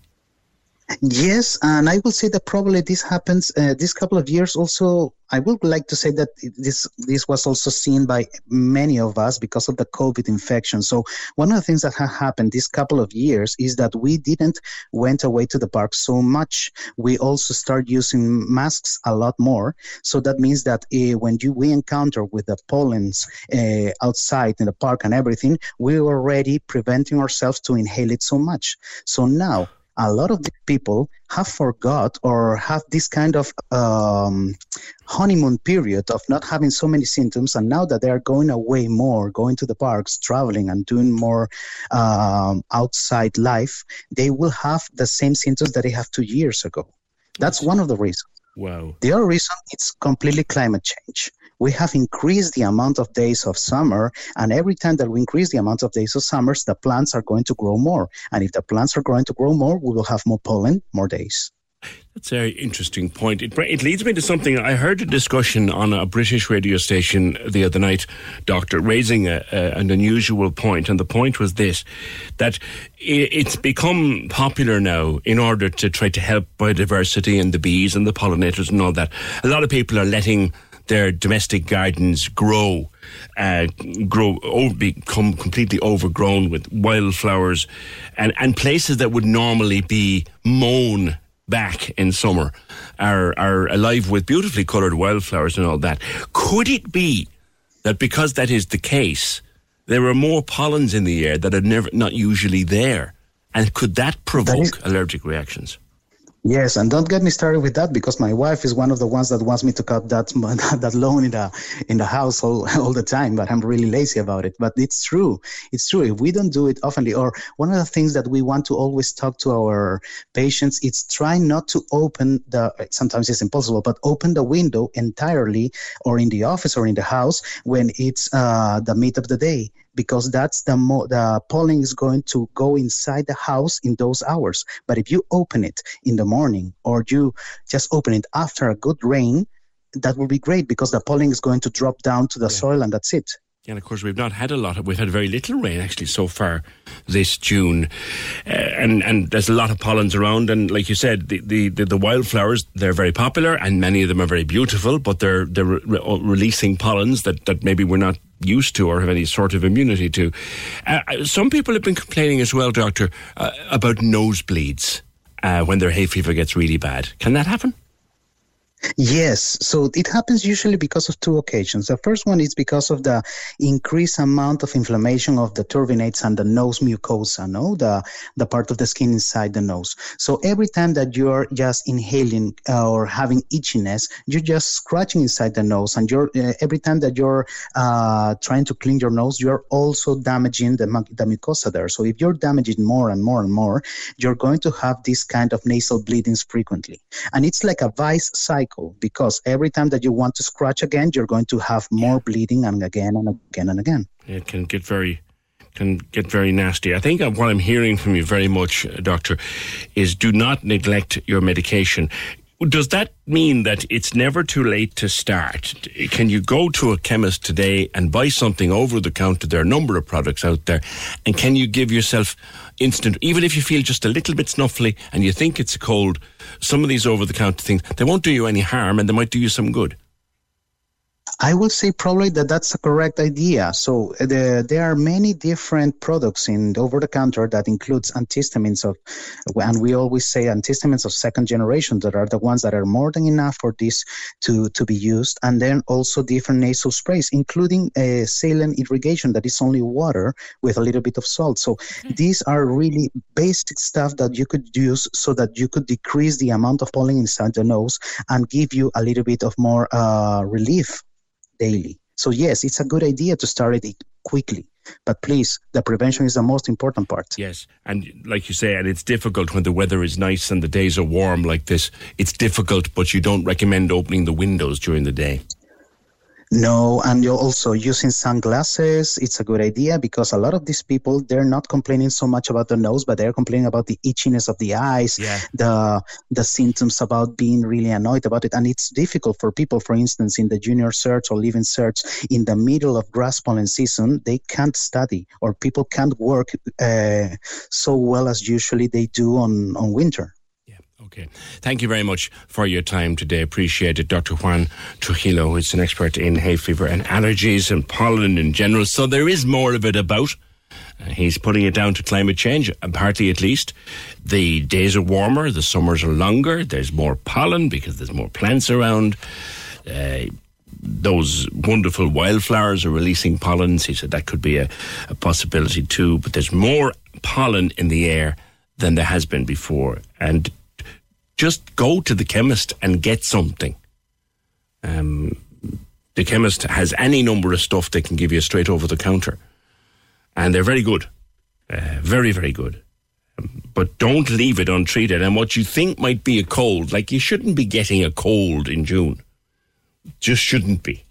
Yes, and I will say that probably this happens uh, this couple of years. Also, I would like to say that this this was also seen by many of us because of the COVID infection. So one of the things that have happened this couple of years is that we didn't went away to the park so much. We also start using masks a lot more. So that means that uh, when you we encounter with the pollens uh, outside in the park and everything, we were already preventing ourselves to inhale it so much. So now a lot of these people have forgot or have this kind of um, honeymoon period of not having so many symptoms and now that they are going away more going to the parks traveling and doing more um, outside life they will have the same symptoms that they have two years ago. That's one of the reasons. Wow. The other reason it's completely climate change we have increased the amount of days of summer. And every time that we increase the amount of days of summers, the plants are going to grow more. And if the plants are going to grow more, we will have more pollen, more days. That's a very interesting point. It, it leads me to something. I heard a discussion on a British radio station the other night, Doctor, raising a, a, an unusual point, and the point was this: that it's become popular now in order to try to help biodiversity and the bees and the pollinators and all that. A lot of people are letting their domestic gardens grow, uh, grow, over, become completely overgrown with wildflowers, and and places that would normally be mown back in summer are are alive with beautifully coloured wildflowers and all that. Could it be that because that is the case, there are more pollens in the air that are never not usually there, and could that provoke that is- allergic reactions? Yes, and don't get me started with that because my wife is one of the ones that wants me to cut that that loan in the in the house all, all the time, but I'm really lazy about it. But it's true. It's true. If we don't do it oftenly, or one of the things that we want to always talk to our patients, it's try not to open the sometimes it's impossible, but open the window entirely or in the office or in the house when it's uh, the mid of the day because that's the mo- the pollen is going to go inside the house in those hours. But if you open it in the morning or you just open it after a good rain, that will be great because the pollen is going to drop down to the yeah. soil and that's it. And of course, we've not had a lot. Of, we've had very little rain actually so far this June, uh, and and there's a lot of pollens around. And like you said, the, the, the, the, wildflowers they're very popular, and many of them are very beautiful. But they're they're re- releasing pollens that, that maybe we're not used to or have any sort of immunity to. Uh, uh some people have been complaining as well, doctor, uh, about nosebleeds uh, when their hay fever gets really bad. Can that happen? Yes, so it happens usually because of two occasions. The first one is because of the increased amount of inflammation of the turbinates and the nose mucosa, no, the the part of the skin inside the nose. So every time that you're just inhaling uh, or having itchiness, you're just scratching inside the nose, and you're uh, every time that you're uh, trying to clean your nose, you're also damaging the the mucosa there. So if you're damaging more and more and more, you're going to have this kind of nasal bleedings frequently, and it's like a vice cycle cycle because every time that you want to scratch again, you're going to have more bleeding and again and again and again. It can get very can get very nasty. I think what I'm hearing from you very much, uh, doctor, is do not neglect your medication. Does that mean that it's never too late to start? Can you go to a chemist today and buy something over the counter? There are a number of products out there. And can you give yourself instant, even if you feel just a little bit snuffly and you think it's a cold, some of these over the counter things, they won't do you any harm and they might do you some good. I will say probably that that's a correct idea. So uh, the, there are many different products in over the counter that includes antihistamines of, and we always say antihistamines of second generation that are the ones that are more than enough for this to, to be used. And then also different nasal sprays, including a saline irrigation that is only water with a little bit of salt. So okay. these are really basic stuff that you could use so that you could decrease the amount of pollen inside the nose and give you a little bit of more uh, relief daily. So yes, it's a good idea to start it quickly. But please, the prevention is the most important part. Yes. And like you say, and it's difficult when the weather is nice and the days are warm like this. It's difficult, but you don't recommend opening the windows during the day. No, and you're also using sunglasses. It's a good idea because a lot of these people they're not complaining so much about the nose, but they're complaining about the itchiness of the eyes, yeah. the the symptoms about being really annoyed about it. And it's difficult for people, for instance, in the Junior Cert or Leaving Cert, in the middle of grass pollen season, they can't study or people can't work uh, so well as usually they do on on winter. Okay. Thank you very much for your time today. Appreciate it. Dr. Juan Trujillo is an expert in hay fever and allergies and pollen in general. So there is more of it about. Uh, he's putting it down to climate change, partly at least. The days are warmer, the summers are longer, there's more pollen because there's more plants around. Uh, those wonderful wildflowers are releasing pollens. He said that could be a, a possibility too, but there's more pollen in the air than there has been before. And just go to the chemist and get something. Um, the chemist has any number of stuff they can give you straight over the counter, and they're very good, uh, very very good. Um, but don't leave it untreated. And what you think might be a cold, like you shouldn't be getting a cold in June, just shouldn't be.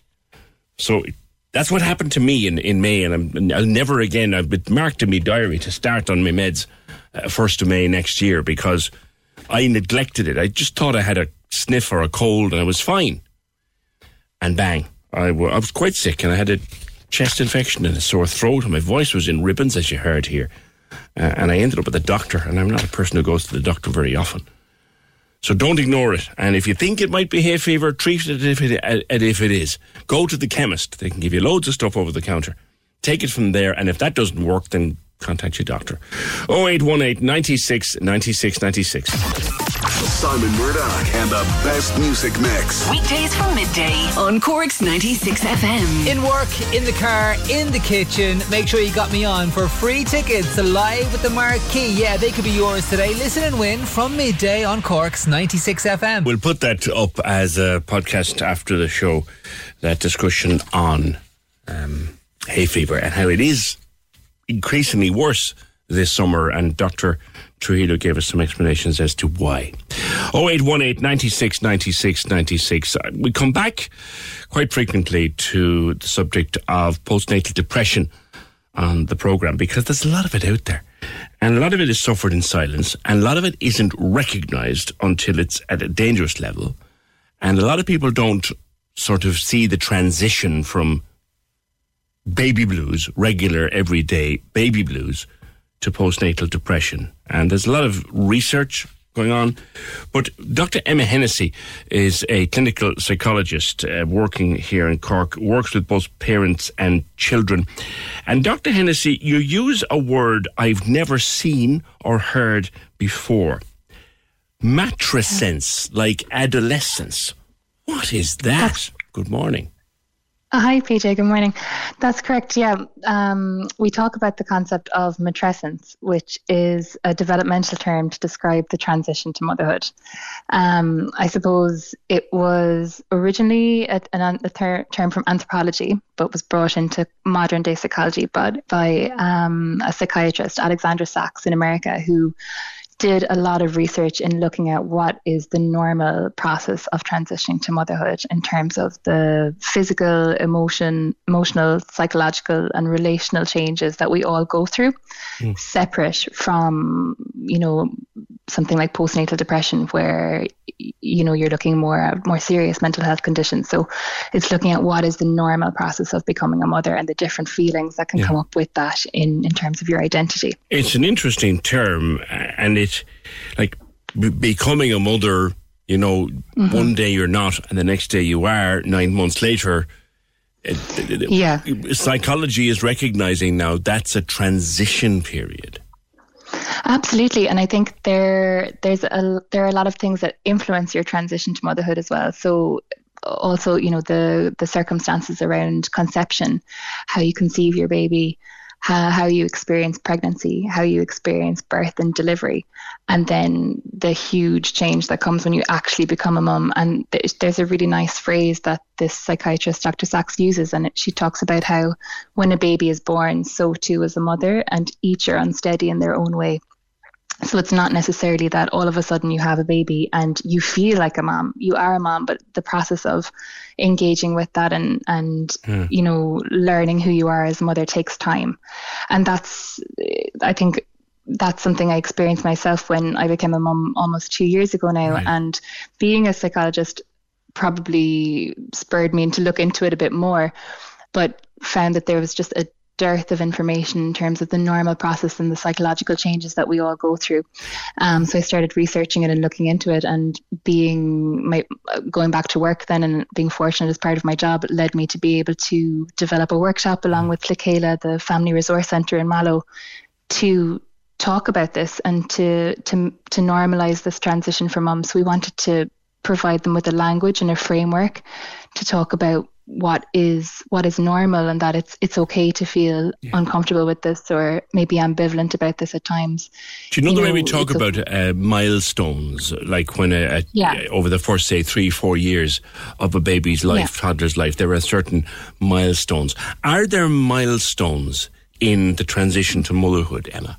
So that's what happened to me in, in May, and I'm, I'll never again. I've marked in my diary to start on my meds uh, first of May next year because I neglected it. I just thought I had a sniff or a cold and I was fine. And bang, I, w- I was quite sick and I had a chest infection and a sore throat and my voice was in ribbons, as you heard here. Uh, and I ended up at the doctor, and I'm not a person who goes to the doctor very often. So don't ignore it. And if you think it might be hay fever, treat it if it, uh, if it is. Go to the chemist. They can give you loads of stuff over the counter. Take it from there, and if that doesn't work, then contact your doctor. 0818 96 96 96. Simon Murdoch and the best music mix. Weekdays from midday on Cork's 96 FM. In work, in the car, in the kitchen, make sure you got me on for free tickets to Live with the Marquee. Yeah, they could be yours today. Listen and win from midday on Cork's 96 FM. We'll put that up as a podcast after the show, that discussion on um, hay fever and how it is increasingly worse this summer, and Dr. Trujillo gave us some explanations as to why. 0818 96 96 96. Uh, we come back quite frequently to the subject of postnatal depression on the program because there's a lot of it out there. And a lot of it is suffered in silence, and a lot of it isn't recognized until it's at a dangerous level. And a lot of people don't sort of see the transition from baby blues, regular, everyday baby blues, to postnatal depression. And there's a lot of research going on. But Dr. Emma Hennessy is a clinical psychologist uh, working here in Cork, works with both parents and children. And Dr. Hennessy, you use a word I've never seen or heard before matrescence, like adolescence. What is that? Good morning. Hi, PJ. Good morning. That's correct. Yeah. Um, we talk about the concept of matrescence, which is a developmental term to describe the transition to motherhood. Um, I suppose it was originally a, a ter- term from anthropology, but was brought into modern day psychology by, by um, a psychiatrist, Alexandra Sacks, in America, who did a lot of research in looking at what is the normal process of transitioning to motherhood in terms of the physical, emotion, emotional, psychological, and relational changes that we all go through, mm. separate from you know something like postnatal depression, where you know you're looking more at more serious mental health conditions. So it's looking at what is the normal process of becoming a mother and the different feelings that can yeah. come up with that in in terms of your identity. It's an interesting term, and it it like b- becoming a mother you know mm-hmm. one day you're not and the next day you are nine months later Yeah. Psychology is recognizing now that's a transition period. Absolutely, and I think there there's a there are a lot of things that influence your transition to motherhood as well. So also, you know, the the circumstances around conception, how you conceive your baby, how, how you experience pregnancy, how you experience birth and delivery, and then the huge change that comes when you actually become a mum. And there's a really nice phrase that this psychiatrist, Dr. Sacks, uses, and she talks about how when a baby is born, so too is a mother, and each are unsteady in their own way. So it's not necessarily that all of a sudden you have a baby and you feel like a mom. You are a mom, but the process of engaging with that and and mm. you know learning who you are as a mother takes time, and that's I think that's something I experienced myself when I became a mom almost two years ago now, right. and being a psychologist probably spurred me to look into it a bit more, but found that there was just a dearth of information in terms of the normal process and the psychological changes that we all go through. Um, so I started researching it and looking into it, and being my going back to work then and being fortunate as part of my job led me to be able to develop a workshop along with Le Chéile, the Family Resource Centre in Mallow, to talk about this and to to to normalize this transition for mums. We wanted to provide them with a language and a framework to talk about what is what is normal and that it's it's okay to feel yeah. uncomfortable with this or maybe ambivalent about this at times. Do you know you the know, way we talk about uh, milestones, like when a, a, yeah. over the first say three four years of a baby's life, yeah. toddler's life, there are certain milestones. Are there milestones in the transition to motherhood, Emma?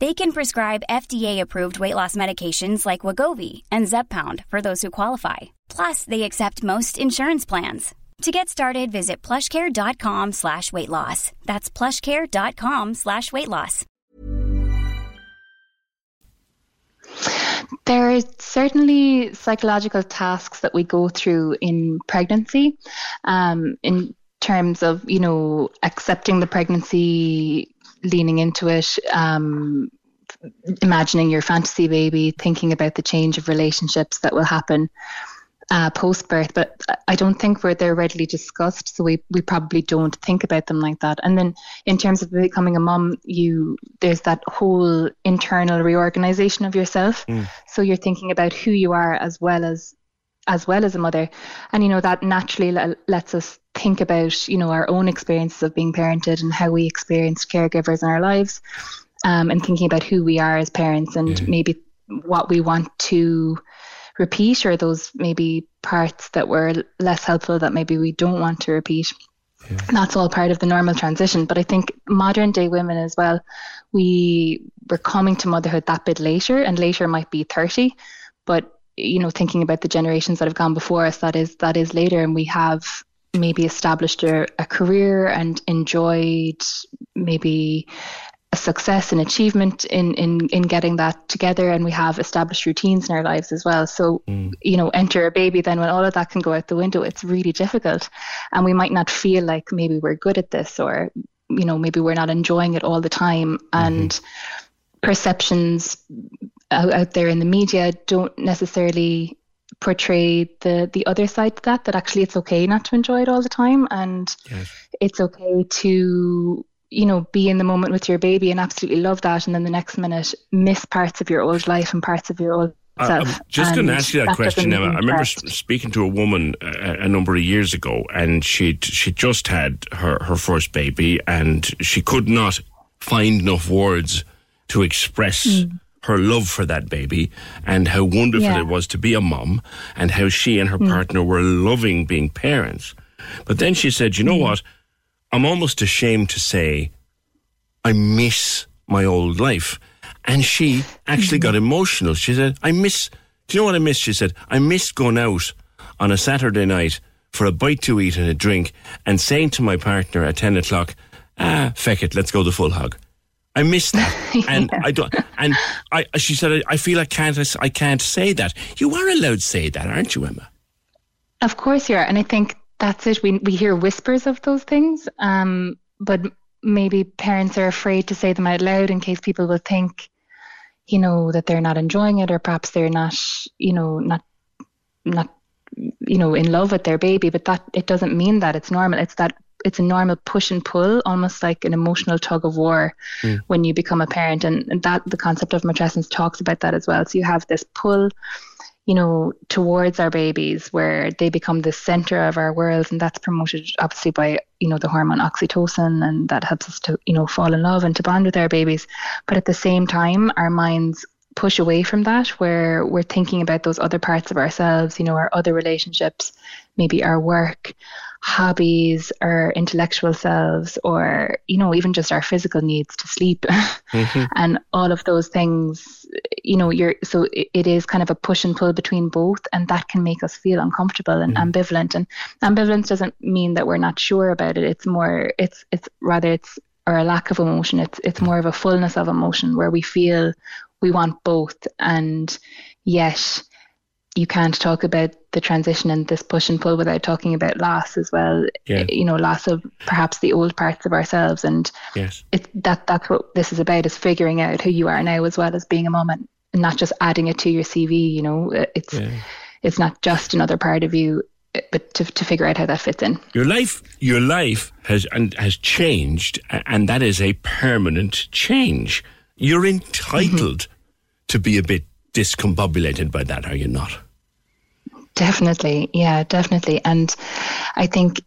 They can prescribe FDA-approved weight loss medications like Wegovy and Zepbound for those who qualify. Plus, they accept most insurance plans. To get started, visit plushcare.com slash weight loss. That's plushcare.com slash weight loss. There are certainly psychological tasks that we go through in pregnancy um, in terms of, you know, accepting the pregnancy leaning into it, um, imagining your fantasy baby, thinking about the change of relationships that will happen uh, post birth. But I don't think we're they're readily discussed, so we we probably don't think about them like that. And then in terms of becoming a mum, you there's that whole internal reorganization of yourself. Mm. So you're thinking about who you are as well as as well as a mother and you know that naturally lets us think about you know our own experiences of being parented and how we experience caregivers in our lives um, and thinking about who we are as parents and mm-hmm. maybe what we want to repeat or those maybe parts that were less helpful that maybe we don't want to repeat yeah. that's all part of the normal transition but i think modern day women as well we we're coming to motherhood that bit later and later might be 30 but you know thinking about the generations that have gone before us that is that is later. And we have maybe established a, a career and enjoyed maybe a success and achievement in, in in getting that together. And we have established routines in our lives as well. So mm. you know enter a baby then when all of that can go out the window it's really difficult. And we might not feel like maybe we're good at this or you know maybe we're not enjoying it all the time. And mm-hmm. perceptions out, out there in the media don't necessarily portray the the other side to that that actually it's okay not to enjoy it all the time and yes. it's okay to you know be in the moment with your baby and absolutely love that and then the next minute miss parts of your old life and parts of your old self. I'm just going to ask you that, that question, Emma. I remember speaking to a woman a, a number of years ago, and she'd she just had her her first baby, and she could not find enough words to express. Mm. Her love for that baby and how wonderful Yeah. it was to be a mum and how she and her Mm. partner were loving being parents. But then she said, you know what? I'm almost ashamed to say I miss my old life. And she actually got emotional. She said, I miss, do you know what I miss? She said, I miss going out on a Saturday night for a bite to eat and a drink and saying to my partner at 10 o'clock, ah, feck it, let's go the full hog. I miss that. And I don't, and I, she said, I, I feel I can't, I can't say that. You are allowed to say that, aren't you, Emma? Of course you are, and I think that's it. We we hear whispers of those things, um, but maybe parents are afraid to say them out loud in case people will think, you know, that they're not enjoying it, or perhaps they're not, you know, not not you know in love with their baby. But that it doesn't mean that it's normal. It's that it's a normal push and pull, almost like an emotional tug of war Mm. when you become a parent, and, and that the concept of matrescence talks about that as well. So you have this pull you know, towards our babies where they become the center of our world. And that's promoted obviously by, you know, the hormone oxytocin and that helps us to, you know, fall in love and to bond with our babies. But at the same time, our minds push away from that where we're thinking about those other parts of ourselves, you know, our other relationships, maybe our work, hobbies, or intellectual selves, or, you know, even just our physical needs to sleep. Mm-hmm. and all of those things you know you're so it, it is kind of a push and pull between both and that can make us feel uncomfortable and mm-hmm. ambivalent. And ambivalence doesn't mean that we're not sure about it. It's more it's it's rather it's or a lack of emotion. It's it's more of a fullness of emotion where we feel we want both. And yet you can't talk about the transition and this push and pull without talking about loss as well Yeah. you know loss of perhaps the old parts of ourselves and Yes. it that that's what this is about is figuring out who you are now as well as being a mom and not just adding it to your CV you know Uh, it's it's not just another part of you uh, but to, to figure out how that fits in Your life, your life has and has changed, and that is a permanent change. You're entitled to be a bit discombobulated by that, are you not? Definitely, yeah, definitely. And I think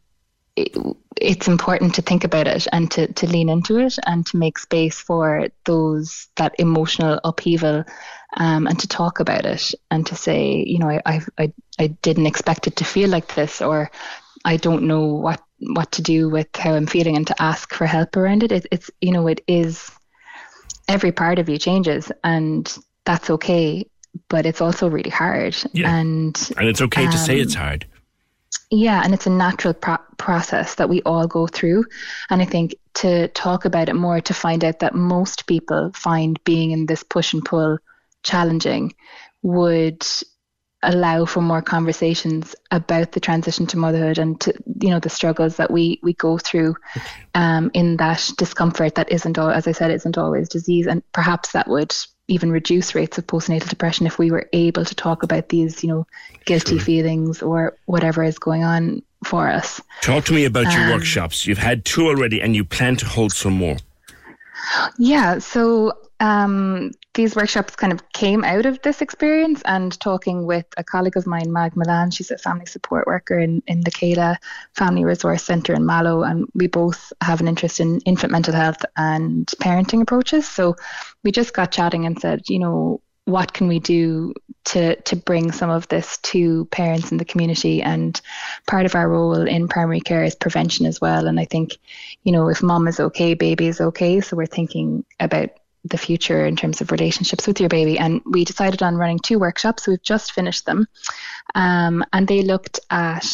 it, it's important to think about it and to, to lean into it and to make space for those that emotional upheaval um, and to talk about it and to say, you know, I, I, I, didn't expect it to feel like this or I don't know what, what to do with how I'm feeling and to ask for help around it. it it's, you know, it is every part of you changes and that's okay. But it's also really hard. Yeah. And And it's okay to say um, it's hard. yeah, and it's a natural pro- process that we all go through. And I think to talk about it more, to find out that most people find being in this push and pull challenging would allow for more conversations about the transition to motherhood and to you know the struggles that we we go through um, in that discomfort that isn't all as I said isn't always disease and perhaps that would even reduce rates of postnatal depression if we were able to talk about these you know guilty feelings or whatever is going on for us Talk to me about your Um, workshops. You've had two already, and you plan to hold some more. Yeah, so um, these workshops kind of came out of this experience and talking with a colleague of mine, Mag Milan. She's a family support worker in, in the Kayla Family Resource Centre in Mallow, and we both have an interest in infant mental health and parenting approaches. So we just got chatting and said, you know, what can we do to to bring some of this to parents in the community and part of our role in primary care is prevention as well and i think you know if mom is okay baby is okay so we're thinking about the future in terms of relationships with your baby and we decided on running two workshops we've just finished them um, and they looked at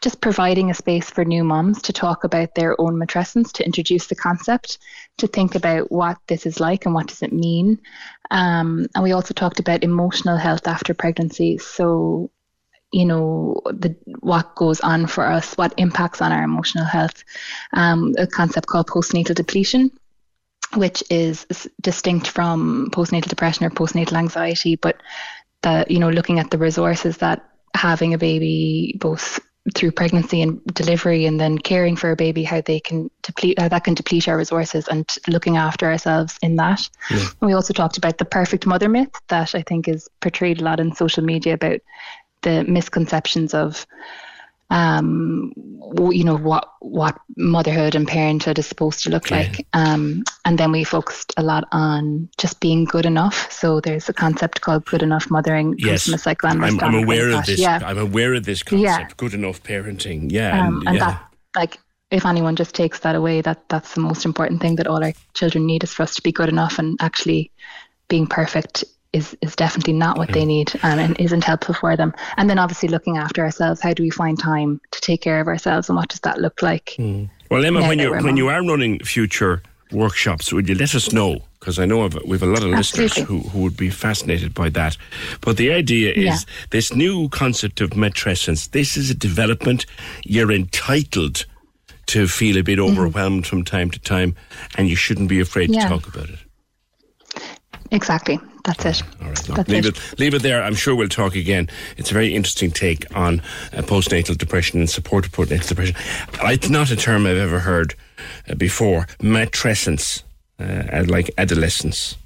just providing a space for new moms to talk about their own matrescence, to introduce the concept, to think about what this is like and what does it mean. Um, and we also talked about emotional health after pregnancy. So, you know, the what goes on for us, what impacts on our emotional health. Um, a concept called postnatal depletion. Which is distinct from postnatal depression or postnatal anxiety, but that you know looking at the resources that having a baby both through pregnancy and delivery and then caring for a baby how they can deplete how that can deplete our resources and looking after ourselves in that yeah. we also talked about the perfect mother myth that i think is portrayed a lot in social media about the misconceptions of um, you know what what motherhood and parenthood is supposed to look like. Um, and then we focused a lot on just being good enough. So there's a concept called good enough mothering. Yes, from a psychoanalyst. I'm, I'm aware of this. Yeah. I'm aware of this concept. Yeah. Good enough parenting. Yeah, um, and, and yeah. that like if anyone just takes that away, that that's the most important thing that all our children need is for us to be good enough and actually being perfect is is definitely not what they need um, and isn't helpful for them. And then obviously looking after ourselves, how do we find time to take care of ourselves, and what does that look like? Mm. Well, Emma, when you when you are running future workshops, would you let us know? Because I know we have a lot of Absolutely. listeners who, who would be fascinated by that. But the idea is yeah. this new concept of matrescence. This is a development you're entitled to feel a bit mm-hmm. overwhelmed mm-hmm. from time to time, and you shouldn't be afraid yeah. to talk about it. Exactly. That's it. All right. That's leave it. it. Leave it there. I'm sure we'll talk again. It's a very interesting take on uh, postnatal depression and support of postnatal depression. It's not a term I've ever heard uh, before. Matrescence, uh, like adolescence.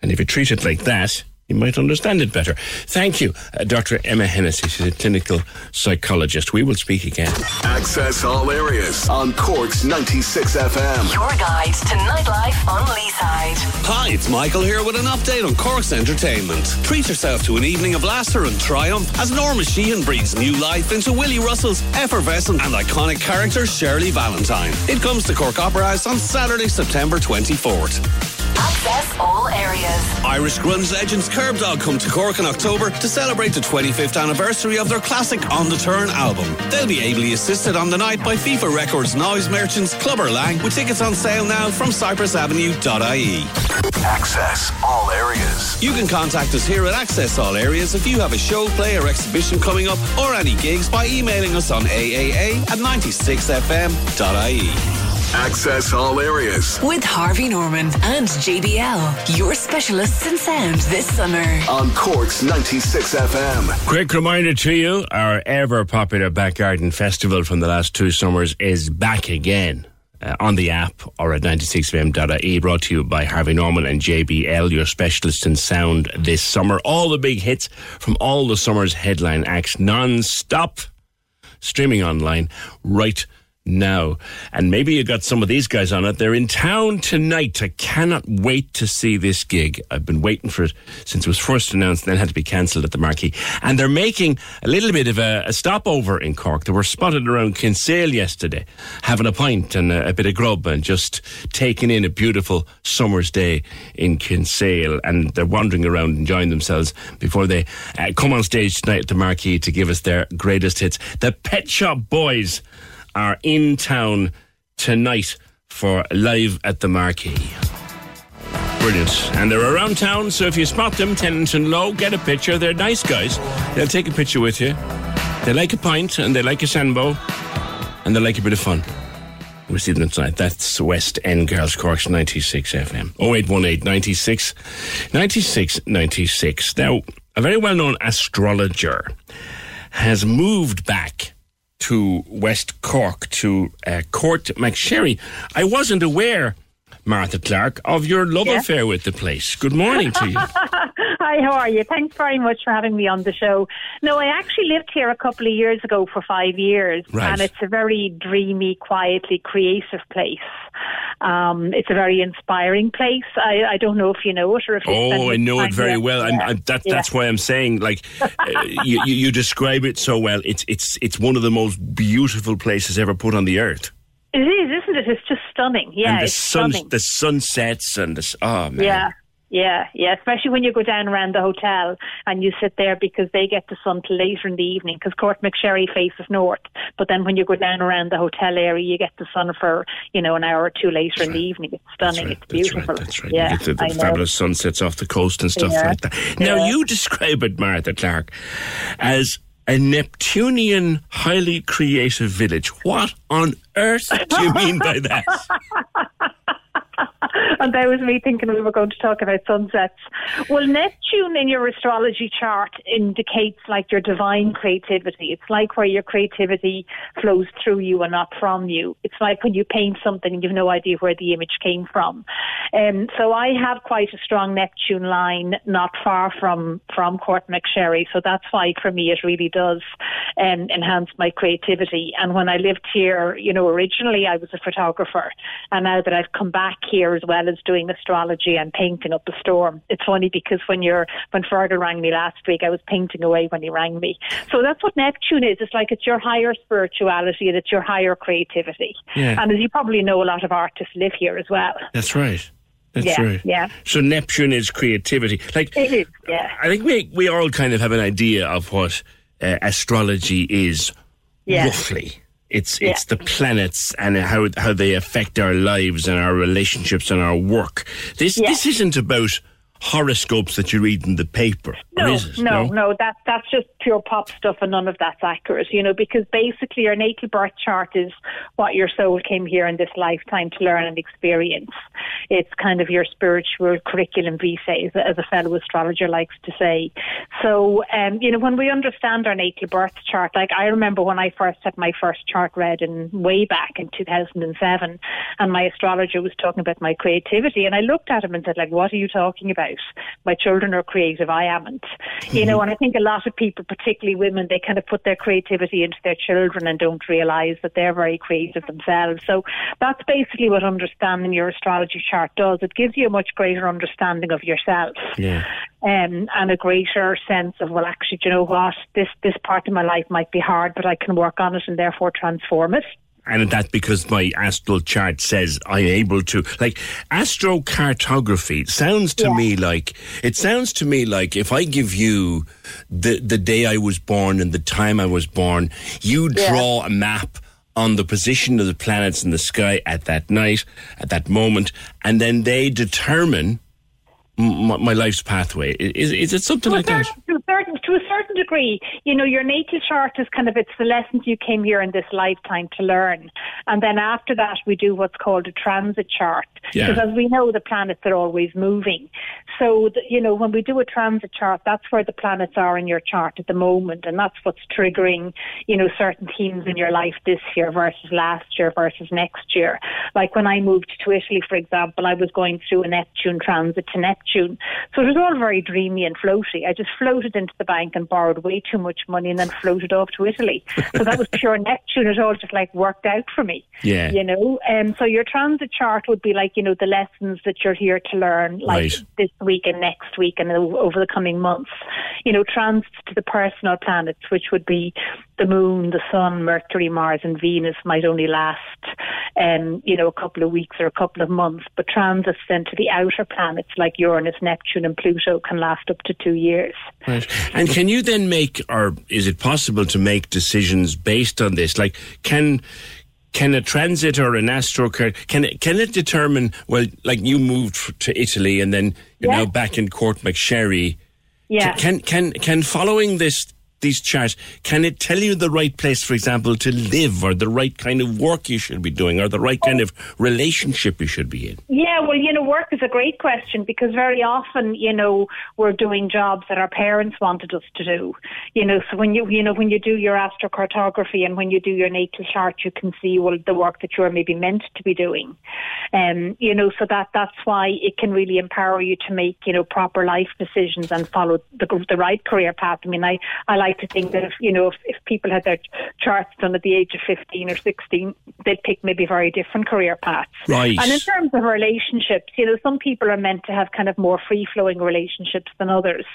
And if you treat it like that, you might understand it better. Thank you, uh, Dr. Emma Hennessy. She's a clinical psychologist. We will speak again. Access all areas on Cork's 96 FM. Your guide to nightlife on Leeside. Hi, it's Michael here with an update on Cork's entertainment. Treat yourself to an evening of laughter and triumph as Norma Sheehan breathes new life into Willy Russell's effervescent and iconic character Shirley Valentine. It comes to Cork Opera House on Saturday, September 24th. Access all areas. Irish grunge legends Kerbdog come to Cork in October to celebrate the 25th anniversary of their classic On the Turn album. They'll be ably assisted on the night by FIFA Records noise merchants Clubber Lang with tickets on sale now from cypressavenue.ie. Access all areas. You can contact us here at Access All Areas if you have a show, play, or exhibition coming up or any gigs by emailing us on aaa at 96fm.ie. Access all areas. With Harvey Norman and JBL, your specialists in sound this summer. On Cork's 96 FM. Quick reminder to you our ever popular Back Garden Festival from the last two summers is back again. Uh, on the app or at 96fm.ie, brought to you by Harvey Norman and JBL, your specialists in sound this summer. All the big hits from all the summer's headline acts non-stop, streaming online right now. And maybe you got some of these guys on it. They're in town tonight. I cannot wait to see this gig. I've been waiting for it since it was first announced, and then had to be cancelled at the Marquee. And they're making a little bit of a, a stopover in Cork. They were spotted around Kinsale yesterday, having a pint and a, a bit of grub and just taking in a beautiful summer's day in Kinsale. And they're wandering around enjoying themselves before they uh, come on stage tonight at the Marquee to give us their greatest hits. The Pet Shop Boys are in town tonight for Live at the Marquee. Brilliant. And they're around town, so if you spot them, Tennington Low, get a picture. They're nice guys. They'll take a picture with you. They like a pint and they like a sambo and they like a bit of fun. We'll see them tonight. That's West End Girls Cork's 96 FM. 0818 96 96 96. Now, a very well known astrologer has moved back to West Cork to uh, Court McSherry. I wasn't aware, Martha Clark, of your love yeah. affair with the place. Good morning to you. Hi, how are you? Thanks very much for having me on the show. No, I actually lived here a couple of years ago for five years, right. and it's a very dreamy, quietly creative place. Um, it's a very inspiring place. I, I, don't know if you know it or if you. Oh, I know it very well. Yeah. I'm, I'm, that, yeah. That's why I'm saying, like, uh, you, you describe it so well. It's it's it's one of the most beautiful places ever put on the earth. It is, isn't it? It's just stunning. Yeah, and the it's sun, stunning. the sunsets and the oh man. Yeah, yeah, yeah. Especially when you go down around the hotel and you sit there because they get the sun till later in the evening because Courtmacsherry faces north. But then when you go down around the hotel area, you get the sun for you know an hour or two later in the evening. It's stunning. Right, it's beautiful. That's right. That's right. Yeah, the, the fabulous sunsets off the coast and stuff yeah. like that. Now Yeah. you describe it, Martha Clark, as a Neptunian highly creative village. What on earth do you mean by that? and that was me thinking we were going to talk about sunsets. Well, Neptune in your astrology chart indicates like your divine creativity. It's like where your creativity flows through you and not from you. It's like when you paint something and you've no idea where the image came from. Um, so I have quite a strong Neptune line not far from from Courtmacsherry. So that's why for me it really does um, enhance my creativity. And when I lived here, you know, originally I was a photographer, and now that I've come back here as well as doing astrology and painting up a storm, it's funny because when you're when Fergal rang me last week, I was painting away when he rang me. So that's what Neptune is. It's like it's your higher spirituality and it's your higher creativity. Yeah. And as you probably know, a lot of artists live here as well. That's right. That's yeah, right. yeah. So Neptune is creativity. Like It is, yeah. I think we we all kind of have an idea of what uh, astrology is Yeah. roughly. It's Yeah. it's the planets and how how they affect our lives and our relationships and our work. This this isn't about horoscopes that you read in the paper, No, it? no, no. That that's just pure pop stuff, and none of that's accurate. You know, because basically your natal birth chart is what your soul came here in this lifetime to learn and experience. It's kind of your spiritual curriculum vitae, as, a- as a fellow astrologer likes to say. So, um, you know, when we understand our natal birth chart, like I remember when I first had my first chart read in way back in 2007, and my astrologer was talking about my creativity, and I looked at him and said, like, what are you talking about? My children are creative, I amn't. You know, and I think a lot of people, particularly women, they kind of put their creativity into their children and don't realise that they're very creative themselves. So that's basically what understanding your astrology chart does. It gives you a much greater understanding of yourself Yeah. um, and a greater sense of well, actually, do you know what? This this part of my life might be hard, but I can work on it and therefore transform it. And that's because my astral chart says I'm able to. Like, astrocartography sounds to me like, it sounds to me like if I give you the, the day I was born and the time I was born, you draw a map on the position of the planets in the sky at that night, at that moment, and then they determine my, my life's pathway. Is, is it something like that? to a certain to a certain degree, you know, your natal chart is kind of it's the lessons you came here in this lifetime to learn, and then after that we do what's called a transit chart Yeah. because as we know the planets are always moving. So the, you know when we do a transit chart, that's where the planets are in your chart at the moment, and that's what's triggering you know certain themes in your life this year versus last year versus next year. Like when I moved to Italy, for example, I was going through a Neptune transit to Neptune, so it was all very dreamy and floaty. I just floated into the bank and borrowed way too much money and then floated off to Italy. So that was pure Neptune. It all just like worked out for me. Yeah. You know, and so your transit chart would be like, you know, the lessons that you're here to learn, like Right. this week and next week and over the coming months. You know, transits to the personal planets, which would be the moon, the sun, Mercury, Mars, and Venus, might only last, um, you know, a couple of weeks or a couple of months. But transits then to the outer planets like Uranus, Neptune, and Pluto can last up to two years. Right. And can you then make, or is it possible to make decisions based on this? Like, can can a transit or an astro can it, can it determine? Well, like you moved to Italy and then you're Yeah. now back in Courtmacsherry. Yeah. Can can can following this these charts can it tell you the right place, for example, to live, or the right kind of work you should be doing, or the right kind of relationship you should be in? Yeah, well, you know, work is a great question because very often, you know, we're doing jobs that our parents wanted us to do. You know, so when you, you know, when you do your astrocartography and when you do your natal chart, you can see well the work that you're maybe meant to be doing. Um, you know, so that that's why it can really empower you to make, you know, proper life decisions and follow the the right career path. I mean, I I like to think that if you know if, if people had their charts done at the age of 15 or 16, they'd pick maybe very different career paths. Right. And in terms of relationships, you know, some people are meant to have kind of more free flowing relationships than others.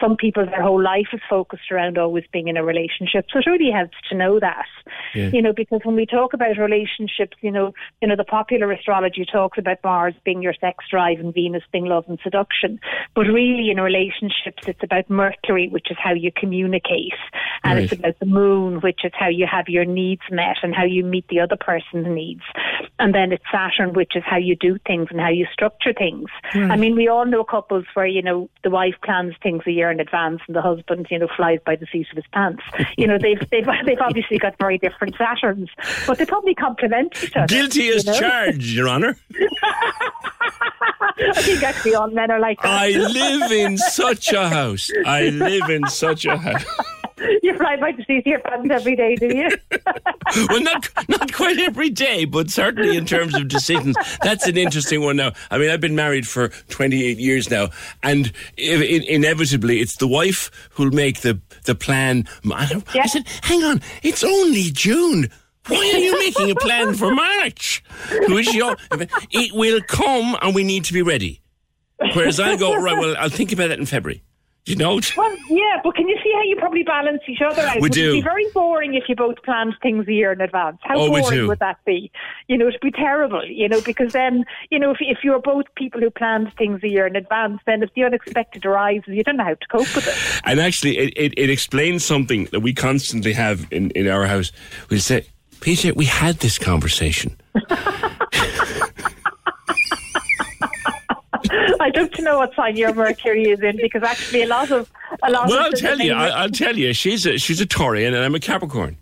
Some people, their whole life is focused around always being in a relationship. So it really helps to know that. Yeah. You know, because when we talk about relationships, you know, you know, the popular astrology talks about Mars being your sex drive and Venus being love and seduction. But really in relationships it's about Mercury, which is how you communicate. And it's about the moon, which is how you have your needs met and how you meet the other person's needs. And then it's Saturn, which is how you do things and how you structure things. Right. I mean, we all know couples where, you know, the wife plans things a year in advance and the husband, you know, flies by the seat of his pants. You know, they've, they've, they've obviously got very different Saturns, but they probably complement each other. Guilty as you know? charged, Your Honour. I think actually all men are like that. I live in such a house. I live in such a house. you fly by to see your friends every day, do you? well, not not quite every day, but certainly in terms of decisions, that's an interesting one. Now, I mean, I've been married for 28 years now, and i- i- inevitably, it's the wife who'll make the the plan. I, I said, "Hang on, it's only June." Why are you making a plan for March? Who is your? It will come, and we need to be ready. Whereas I go right. Well, I'll think about that in February. You know. Well, yeah, but can you see how you probably balance each other out? We would do. It be very boring if you both planned things a year in advance. How Oh, we boring would that be? You know, it'd be terrible. You know, because then, you know, if if you're both people who planned things a year in advance, then if the unexpected arises, you don't know how to cope with it. And actually, it, it, it explains something that we constantly have in, in our house. We'll say, Peter, we had this conversation. I'd love to know what sign your Mercury is in because actually a lot of a lot Well, I'll tell you. I, I'll tell you. She's a she's a Taurian, and I'm a Capricorn.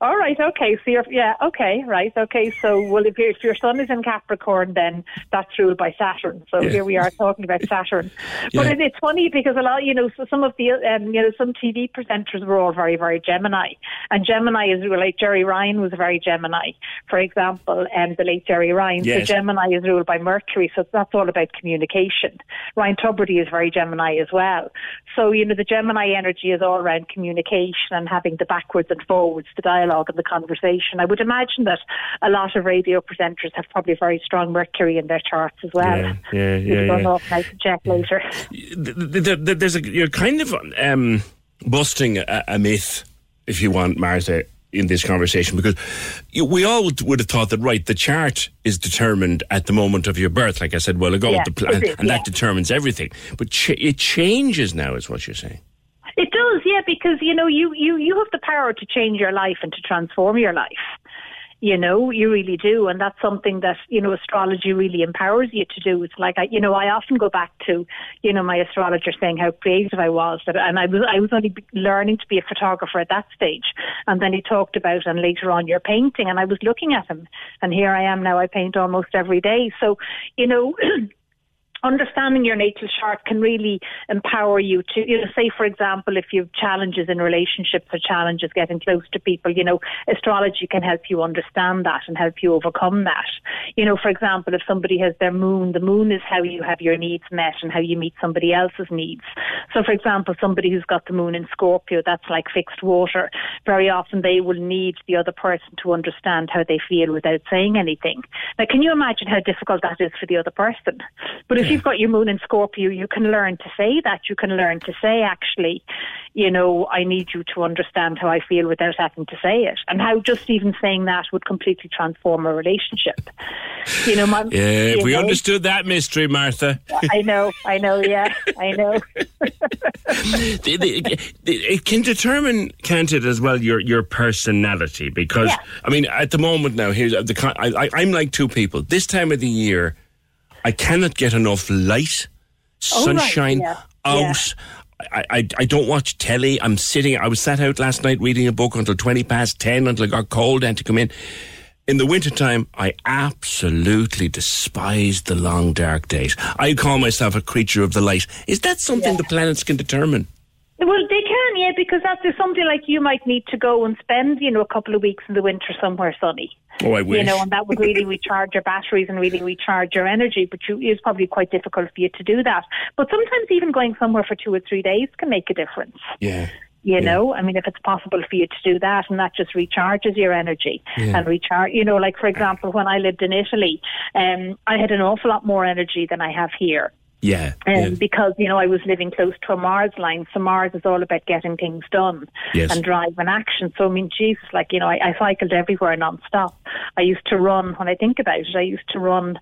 All right, okay. So you're, yeah, okay, right, okay. So, well, if, your if your sun is in Capricorn, then that's ruled by Saturn. So Yeah. here we are talking about Saturn. But Yeah. it, it's funny because a lot, you know, so some of the, um, you know, some TV presenters were all very, very Gemini, and Gemini is ruled like Gerry Ryan was very Gemini, for example, and the late Gerry Ryan. Yes. So Gemini is ruled by Mercury, so that's all about communication. Ryan Tubridy is very Gemini as well. So you know, the Gemini energy is all around communication and having the backwards and forwards, the dialogue and the conversation. I would imagine that a lot of radio presenters have probably very strong Mercury in their charts as well. Yeah, yeah, yeah, don't yeah. I can check later. Th- th- th- There's a you're kind of um, busting a, a myth, if you want, Martha, in this conversation because you- we all would, would have thought that right, the chart is determined at the moment of your birth, like I said while ago, Yeah, the pl- and yeah. that determines everything. But ch- it changes now, is what you're saying. It does, yeah, because you know you you you have the power to change your life and to transform your life. You know, you really do, and that's something that you know astrology really empowers you to do. It's like I, you know, I often go back to you know my astrologer saying how creative I was, that, and I was I was only learning to be a photographer at that stage, and then he talked about and later on your painting, and I was looking at him, and here I am now. I paint almost every day, so you know. understanding your natal chart can really empower you to, you know, say, for example, if you have challenges in relationships or challenges getting close to people, you know, astrology can help you understand that and help you overcome that. You know, for example, if somebody has their moon, the moon is how you have your needs met and how you meet somebody else's needs. So, for example, somebody who's got the moon in Scorpio, that's like fixed water. Very often they will need the other person to understand how they feel without saying anything. Now, can you imagine how difficult that is for the other person? But if you've got your moon in Scorpio, you can learn to say that. You can learn to say, actually, you know, I need you to understand how I feel without having to say it. And how just even saying that would completely transform a relationship. You know, my, Yeah, if we know, understood that mystery, Martha. I know, I know, yeah, I know. the- the- the- it can determine, can't it, as well, your your personality? Because Yeah. I mean, at the moment now, here's the I, I, I'm like two people. This time of the year, I cannot get enough light, Oh, right, sunshine yeah, out. I, I, I don't watch telly. I'm sitting. I was sat out last night reading a book until twenty past ten until it got cold and to come in. In the wintertime, I absolutely despise the long dark days. I call myself a creature of the light. Is that something the planets can determine? Well, they can, yeah, because that's something like you might need to go and spend, you know, a couple of weeks in the winter somewhere sunny. Oh, I wish. You know, and that would really recharge your batteries and really recharge your energy. But you, it's probably quite difficult for you to do that. But sometimes even going somewhere for two or three days can make a difference. Yeah. You know, I mean, if it's possible for you to do that, and that just recharges your energy Yeah. and recharge. You know, like for example, when I lived in Italy, um, I had an awful lot more energy than I have here. Yeah. Um, yeah. Because you know I was living close to a Mars line, so Mars is all about getting things done Yes. and drive and action. So I mean, Jesus, like you know, I, I cycled everywhere non-stop. I used to run. When I think about it, I used to run.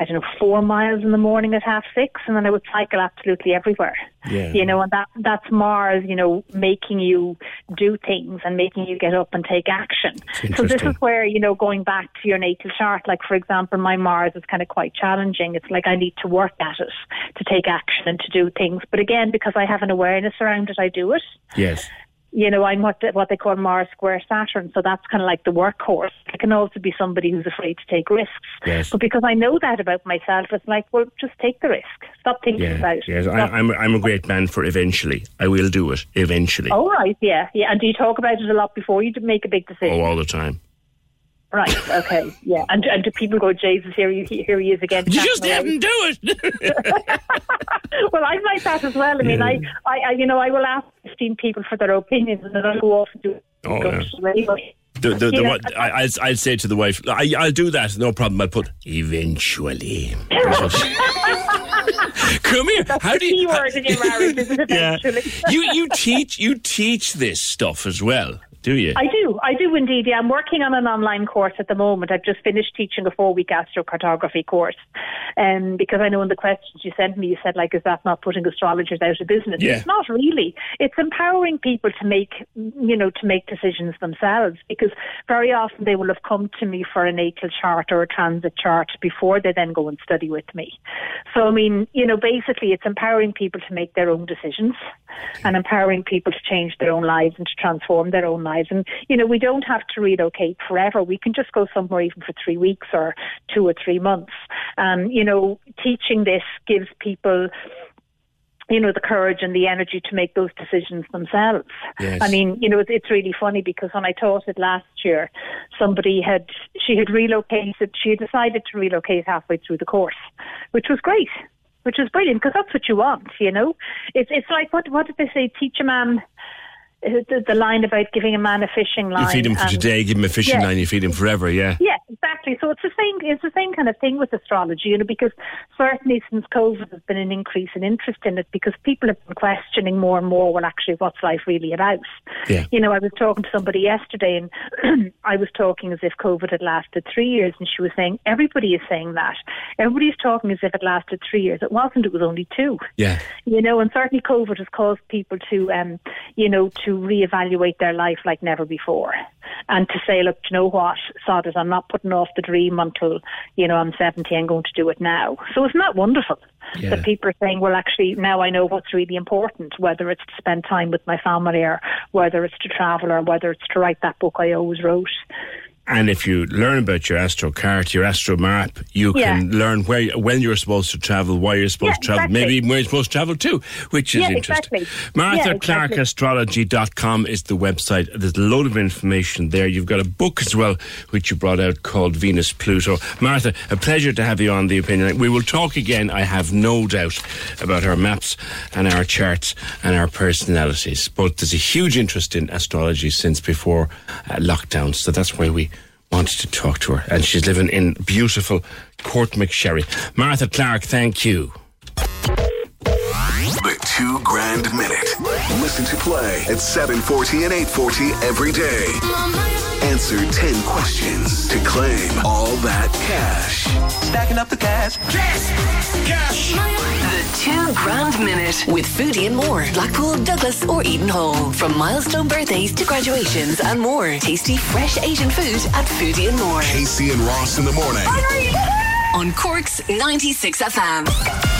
I don't know, four miles in the morning at half six, and then I would cycle absolutely everywhere. Yeah. You know, and that that's Mars, you know, making you do things and making you get up and take action. So this is where, you know, going back to your natal chart, like for example, my Mars is kind of quite challenging. It's like I need to work at it to take action and to do things. But again, because I have an awareness around it, I do it. Yes. You know, I'm what what they call Mars Square Saturn, so that's kind of like the workhorse. I can also be somebody who's afraid to take risks. Yes. But because I know that about myself, it's like, well, just take the risk. Stop thinking Yeah, about it. yes. I, Stop- I'm, I'm a great man for eventually. I will do it eventually. All right, yeah, yeah. And do you talk about it a lot before you make a big decision? Oh, all the time. Right, okay, yeah. And, and do people go, Jesus, here he, here he is again? You just away." haven't do it. well, I'm like that as well. I mean, I, I, I, you know, I will ask 15 people for their opinions and then I'll go off and do Oh, yeah. anyway. The, the, the, You know, what, I, I'd, I'd say to the wife, I, I'll do that, no problem. I'll put eventually. Come here. That's How do you? key word in your marriage, isn't it, Yeah. eventually? you you teach you teach this stuff as well, do you? I do, I do indeed. Yeah, I'm working on an online course at the moment. I've just finished teaching a four-week astrocartography course, um, because I know in the questions you sent me, you said like, is that not putting astrologers out of business? Yeah. It's not really. It's empowering people to make, you know, to make decisions themselves. Because very often they will have come to me for a natal chart or a transit chart before they then go and study with me. So I mean, you know, basically it's empowering people to make their own decisions and empowering people to change their own lives and to transform their own lives. And, you know, we don't have to relocate forever. We can just go somewhere even for three weeks or two or three months. And, you know, teaching this gives people you know, the courage and the energy to make those decisions themselves. Yes. I mean, you know, it's, really funny because when I taught it last year, somebody had, she had relocated, she had decided to relocate halfway through the course, which was great, which was brilliant because that's what you want, you know? It's, it's like, what, what did they say? Teach a man, the, the line about giving a man a fishing line. You feed him for today, give him a fishing Yeah. line, you feed him forever, yeah. yeah, exactly. So it's the same. It's the same kind of thing with astrology, you know, because certainly since COVID, there's been an increase in interest in it because people have been questioning more and more. Well, actually, what's life really about? Yeah. You know, I was talking to somebody yesterday, and I was talking as if COVID had lasted three years, and she was saying everybody is saying that. Everybody's talking as if it lasted three years. It wasn't. It was only two Yeah. you know, and certainly COVID has caused people to, um, you know, to reevaluate their life like never before, and to say, look, you know what, sod it, I'm not putting off the dream until, you know, I'm 70. I'm going to do it now. So isn't that wonderful? Yeah. That people are saying, well, actually, now I know what's really important, whether it's to spend time with my family or whether it's to travel or whether it's to write that book I always wrote. And if you learn about your astro cart, your astro map, you Yeah. can learn where when you're supposed to travel, why you're supposed Yeah, to travel, exactly. maybe even where you're supposed to travel to, which is Yeah, interesting. exactly. Martha Yeah, exactly. Is the website. There's a load of information there. You've got a book as well, which you brought out called Venus Pluto. Martha, a pleasure to have you on the opinion. We will talk again, I have no doubt, about our maps and our charts and our personalities. But there's a huge interest in astrology since before uh, lockdown, so that's why we wanted to talk to her. And she's living in beautiful Courtmacsherry. Martha Clark, thank you. The two grand minute. Listen to play at 740 and 840 every day. Answer 10 questions to claim all that cash. Stacking up the cash. Cash! Cash! The two grand minute with Foodie and more. Blackpool, Douglas, or Eden Hall. From milestone birthdays to graduations and more. Tasty, fresh Asian food at Foodie and more. Casey and Ross in the morning. On Cork's 96 FM.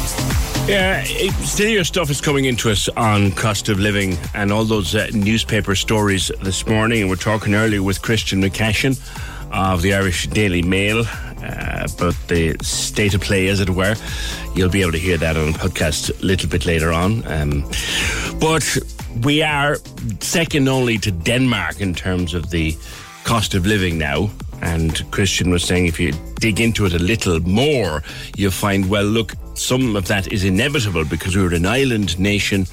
Yeah, it, your stuff is coming into us on cost of living and all those uh, newspaper stories this morning. And we're talking earlier with Christian McCashin of the Irish Daily Mail uh, about the state of play, as it were. You'll be able to hear that on a podcast a little bit later on. Um, but we are second only to Denmark in terms of the cost of living now. And Christian was saying if you dig into it a little more, you'll find, well, look, some of that is inevitable because we're an island nation.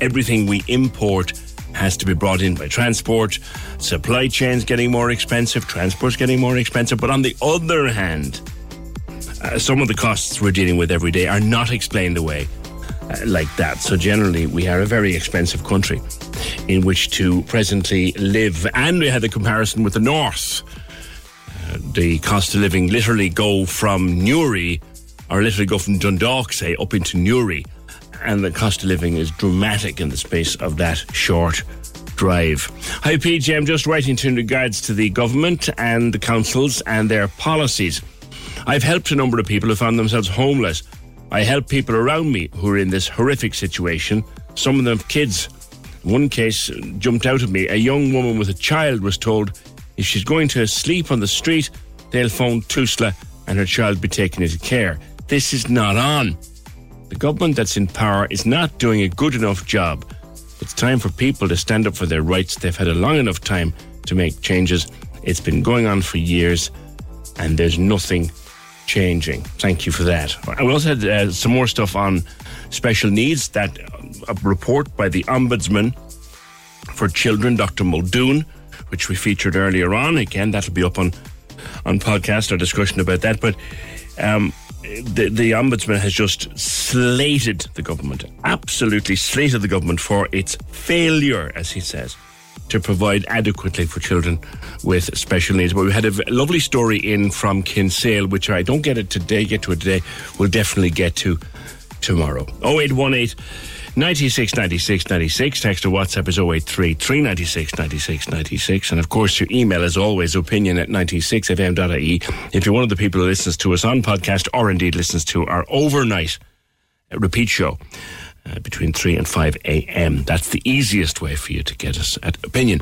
Everything we import has to be brought in by transport. Supply chains getting more expensive, transport's getting more expensive. But on the other hand, uh, some of the costs we're dealing with every day are not explained away uh, like that. So generally, we are a very expensive country in which to presently live. And we had the comparison with the north. Uh, the cost of living literally go from Newry, or literally go from Dundalk, say, up into Newry. And the cost of living is dramatic in the space of that short drive. Hi, PJ. I'm just writing to in regards to the government and the councils and their policies. I've helped a number of people who found themselves homeless. I help people around me who are in this horrific situation. Some of them kids. One case jumped out at me. A young woman with a child was told if she's going to sleep on the street, they'll phone Tusla and her child be taken into care. This is not on. The government that's in power is not doing a good enough job. It's time for people to stand up for their rights. They've had a long enough time to make changes. It's been going on for years, and there's nothing changing. Thank you for that. We also had uh, some more stuff on special needs. That a report by the Ombudsman for Children, Dr. Muldoon, which we featured earlier on. Again, that'll be up on on podcast or discussion about that. But um, the, the ombudsman has just slated the government, absolutely slated the government for its failure, as he says, to provide adequately for children with special needs. But we had a lovely story in from Kinsale, which I don't get it today, get to it today. We'll definitely get to tomorrow. 0818 96 96 96. Text or WhatsApp is 083 396 96 96. And of course, your email is always opinion at 96fm.ie. If you're one of the people who listens to us on podcast or indeed listens to our overnight uh, repeat show, uh, between 3 and 5 a.m. That's the easiest way for you to get us at opinion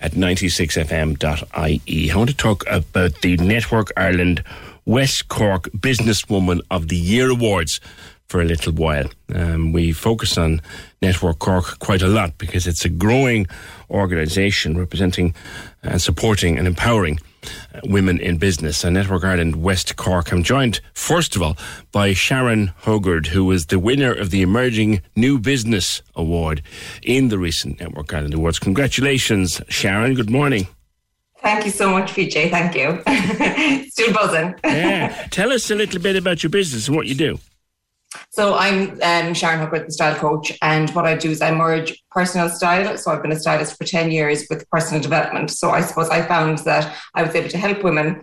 at 96fm.ie. I want to talk about the Network Ireland West Cork Businesswoman of the Year Awards for a little while. Um, we focus on Network Cork quite a lot because it's a growing organisation representing and supporting and empowering uh, women in business. And Network Ireland West Cork. I'm joined, first of all, by Sharon Hogard, who was the winner of the Emerging New Business Award in the recent Network Ireland Awards. Congratulations, Sharon. Good morning. Thank you so much, PJ. Thank you. Still buzzing. yeah. Tell us a little bit about your business and what you do. So I'm um, Sharon Hooker, the style coach, and what I do is I merge personal style. So I've been a stylist for ten years with personal development. So I suppose I found that I was able to help women,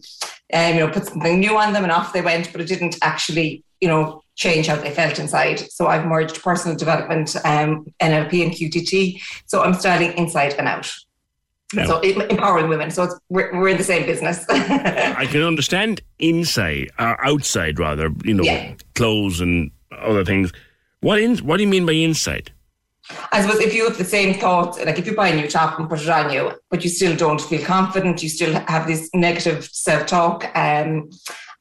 um, you know, put something new on them, and off they went. But it didn't actually, you know, change how they felt inside. So I've merged personal development, um, NLP, and QTT. So I'm styling inside and out. No. So empowering women. So we're, we're in the same business. I can understand inside, uh, outside rather. You know, yeah. clothes and other things. What in, What do you mean by insight? I suppose if you have the same thoughts, like if you buy a new top and put it on you, but you still don't feel confident, you still have this negative self-talk, um,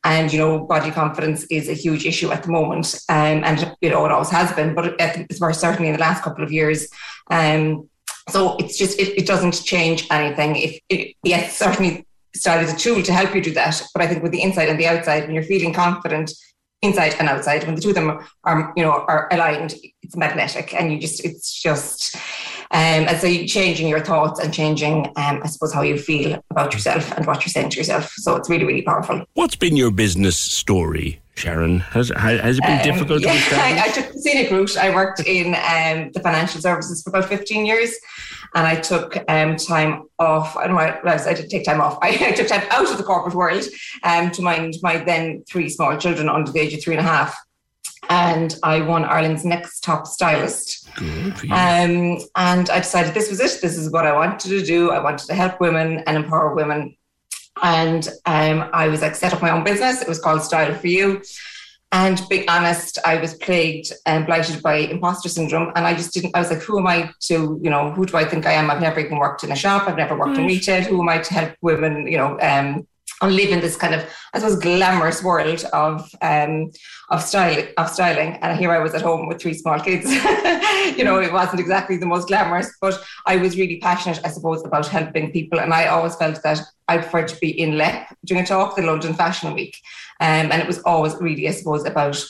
and you know body confidence is a huge issue at the moment, um, and you know it always has been, but it's more certainly in the last couple of years. Um, so it's just it, it doesn't change anything. If it, yes, certainly style is a tool to help you do that, but I think with the inside and the outside, when you're feeling confident inside and outside. When the two of them are you know are aligned it's magnetic and you just it's just um, and so you changing your thoughts and changing um, I suppose how you feel about yourself and what you're saying to yourself. So it's really really powerful. What's been your business story Sharon? Has has it been um, difficult yeah, I, I, took the scenic route. I worked in um, the financial services for about 15 years and I took um, time off. I don't know, I, I didn't take time off. I, took time out of the corporate world um, to mind my then three small children under the age of three and a half. And I won Ireland's next top stylist. Um, and I decided this was it. This is what I wanted to do. I wanted to help women and empower women. And um, I was like, set up my own business. It was called Style for You. And being honest, I was plagued and blighted by imposter syndrome. And I just didn't, I was like, who am I to, you know, who do I think I am? I've never even worked in a shop. I've never worked in retail. Who am I to help women, you know, um, and live in this kind of, I suppose, glamorous world of um, of style of styling. And here I was at home with three small kids. you know, it wasn't exactly the most glamorous, but I was really passionate, I suppose, about helping people. And I always felt that I preferred to be in LEP doing a talk, the London Fashion Week. Um, and it was always really, I suppose, about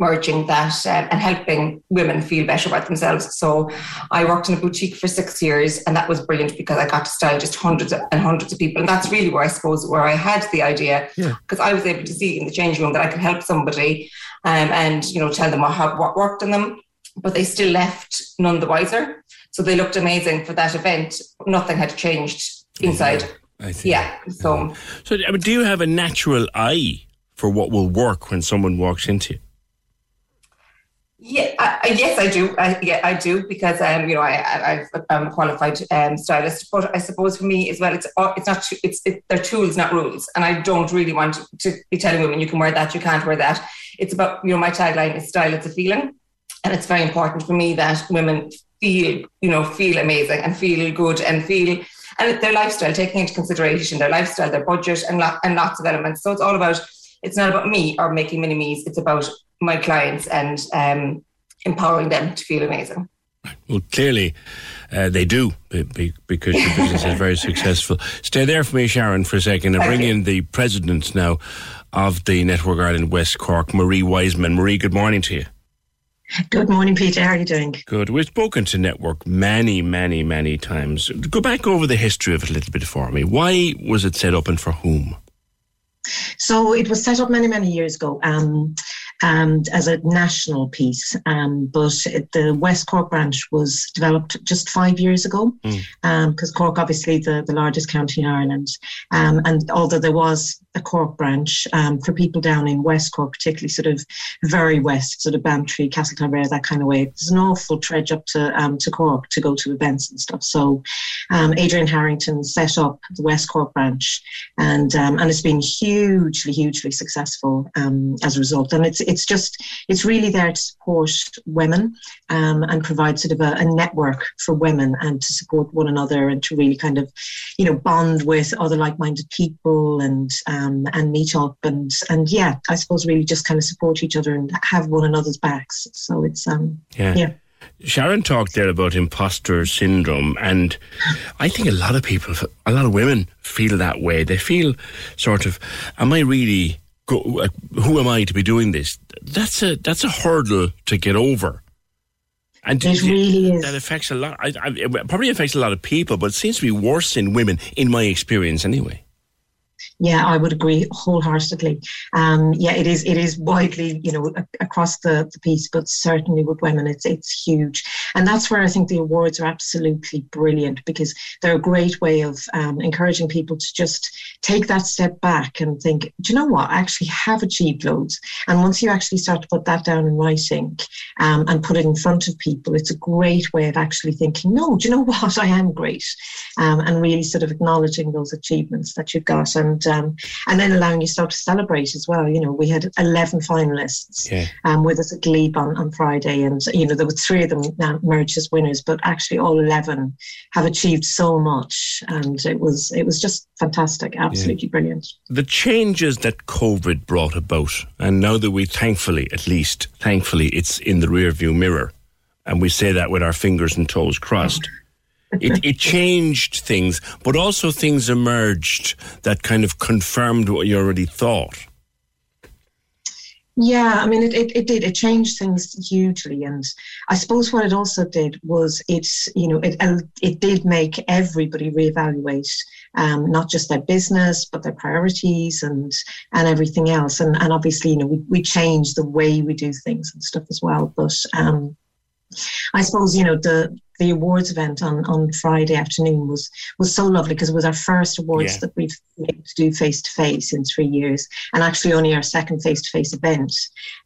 merging that um, and helping women feel better about themselves. So I worked in a boutique for six years, and that was brilliant because I got to style just hundreds and hundreds of people. And that's really where I suppose where I had the idea because yeah. I was able to see in the change room that I could help somebody um, and you know tell them what, what worked on them, but they still left none the wiser. So they looked amazing for that event. Nothing had changed inside. I see. Yeah. So, So, I mean, do you have a natural eye for what will work when someone walks into you? Yeah, I, yes, I do. I, yeah, I do because um, you know, I, I, I've- I'm a qualified um, stylist. But I suppose for me as well, it's all- it's not it's it, they're tools, not rules. And I don't really want to, to be telling women you can wear that, you can't wear that. It's about you know, my tagline is style. It's a feeling, and it's very important for me that women feel you know feel amazing and feel good and feel and their lifestyle, taking into consideration their lifestyle, their budget, and lo- and lots of elements. So it's all about. It's not about me or making mini me's. It's about my clients and um, empowering them to feel amazing. Well, clearly uh, they do be- be- because your business is very successful. Stay there for me, Sharon, for a second, and bring in the president now of the Network Ireland West Cork, Marie Wiseman. Marie, good morning to you. Good morning, Peter. How are you doing? Good. We've spoken to Network many, many, many times. Go back over the history of it a little bit for me. Why was it set up and for whom? So it was set up many, many years ago um, um, as a national piece, um, but it, the West Cork branch was developed just five years ago because Cork, obviously, the, the largest county in Ireland. Um, and although there was a Cork branch um, for people down in West Cork, particularly sort of very west, sort of Bantry, Castletownbere, that kind of way, there's an awful trudge up to um, to Cork to go to events and stuff. So um, Adrian Harrington set up the West Cork branch, and um, and it's been hugely, hugely successful um, as a result. And it's it's just it's really there to support women um, and provide sort of a, a network for women and to support one another and to really kind of you know bond with other like-minded people and um, and meet up and and yeah, I suppose really just kind of support each other and have one another's backs. So it's um Yeah. yeah. Sharon talked there about imposter syndrome, and I think a lot of people, a lot of women feel that way. They feel sort of, "Am I really? Go, who am I to be doing this?" That's a that's a hurdle to get over. And It really is. that affects a lot. I, I, it probably affects a lot of people, but it seems to be worse in women, in my experience, anyway. Yeah, I would agree wholeheartedly. Um, yeah, it is. It is widely, you know, across the, the piece, but certainly with women, it's it's huge, and that's where I think the awards are absolutely brilliant because they're a great way of um, encouraging people to just take that step back and think, do you know what? I actually have achieved loads, and once you actually start to put that down in writing um, and put it in front of people, it's a great way of actually thinking, no, do you know what? I am great, um, and really sort of acknowledging those achievements that you've got, and um, and then allowing yourself to celebrate as well. You know, we had eleven finalists Yeah. um, with us at Glebe on, on Friday, and you know there were three of them now merged as winners, but actually all eleven have achieved so much, and it was it was just fantastic, absolutely brilliant. the changes that COVID brought about, and now that we thankfully, at least thankfully, it's in the rearview mirror, and we say that with our fingers and toes crossed. It, it changed things, but also things emerged that kind of confirmed what you already thought. Yeah, I mean, it, it, it did. It changed things hugely, and I suppose what it also did was it's you know it it did make everybody reevaluate um, not just their business but their priorities and and everything else, and and obviously you know we we changed the way we do things and stuff as well. But um, I suppose you know the the awards event on, on Friday afternoon was was so lovely because it was our first awards Yeah. that we've been able to do face to face in three years, and actually only our second face to face event.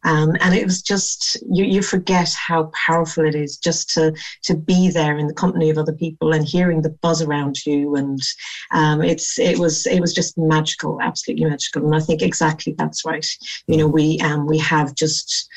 Um, and it was just you you forget how powerful it is just to to be there in the company of other people and hearing the buzz around you, and um, it's it was it was just magical, absolutely magical. And I think exactly that's right. You know, we um, we have just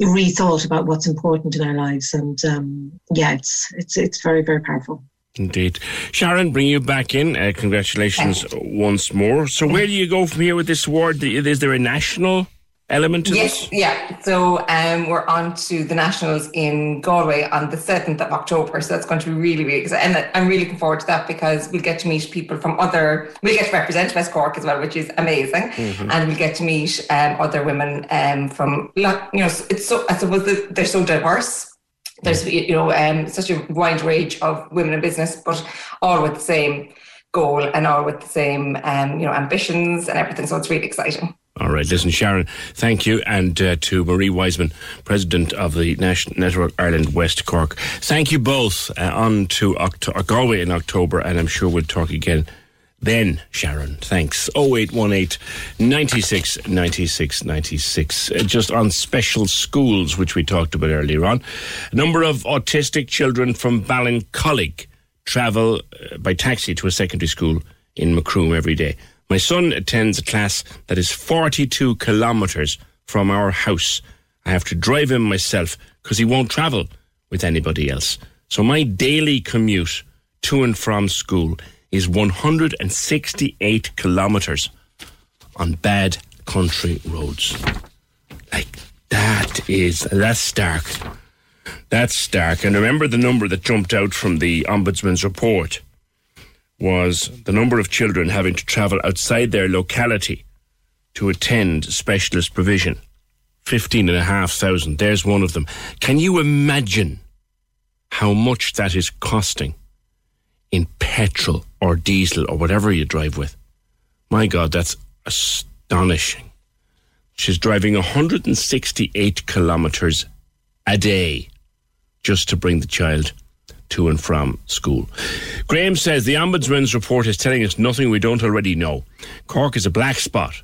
rethought about what's important in our lives and um, yeah it's it's it's very very powerful Indeed. Sharon, bring you back in. Uh, congratulations once more. So, where do you go from here with this award? Is there a national element to Yes, this? yeah. So um, we're on to the Nationals in Galway on the 7th of October. So that's going to be really, really exciting. And I'm really looking forward to that because we'll get to meet people from other, we'll get to represent West Cork as well, which is amazing. Mhm. And we'll get to meet um, other women um, from, you know, it's so, I suppose the- they're so diverse. There's, you know, um, such a wide range of women in business, but all with the same goal and all with the same, um, you know, ambitions and everything. So it's really exciting. All right, listen, Sharon, thank you. And uh, to Marie Wiseman, President of the National Network Ireland West Cork. Thank you both. Uh, on to Oct- uh, Galway in October, and I'm sure we'll talk again Then, Sharon, thanks. 0818 96 96 96. Uh, Just on special schools, which we talked about earlier on. A number of autistic children from Ballincollig travel uh, by taxi to a secondary school in Macroom every day. My son attends a class that is 42 kilometres from our house. I have to drive him myself because he won't travel with anybody else. So my daily commute to and from school is 168 kilometres on bad country roads. Like, that is, that's stark. That's stark. And remember the number that jumped out from the Ombudsman's report was the number of children having to travel outside their locality to attend specialist provision. 15,500. There's one of them. Can you imagine how much that is costing in petrol or diesel or whatever you drive with? My God, that's astonishing. She's driving 168 kilometres a day just to bring the child to and from school. Graham says the Ombudsman's report is telling us nothing we don't already know. Cork is a black spot.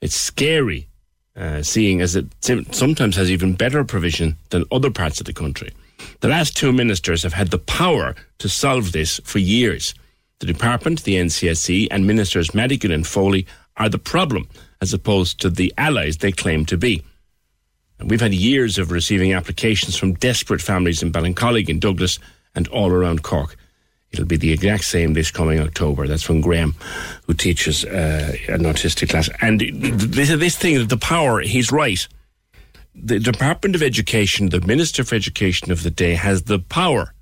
It's scary, uh, seeing as it sometimes has even better provision than other parts of the country. The last two ministers have had the power to solve this for years. The department, the NCSE, and ministers Madigan and Foley are the problem, as opposed to the allies they claim to be. And we've had years of receiving applications from desperate families in Ballincollig, and Douglas, and all around Cork. It'll be the exact same this coming October. That's from Graham, who teaches uh, an autistic class. And this, this thing, the power, he's right. The Department of Education, the Minister for Education of the day, has the power,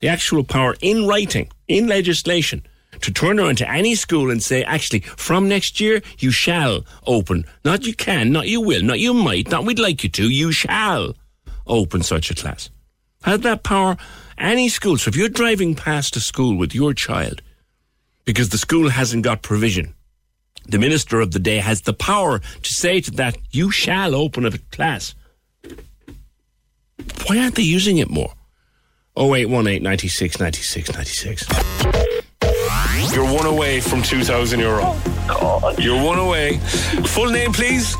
the actual power in writing, in legislation, to turn around to any school and say, actually, from next year, you shall open. Not you can, not you will, not you might, not we'd like you to, you shall open such a class. Has that power any school. So if you're driving past a school with your child because the school hasn't got provision, the minister of the day has the power to say to that, you shall open a class. Why aren't they using it more? 0818 96 96 96. You're one away from 2,000 euro. You're one away. Full name, please?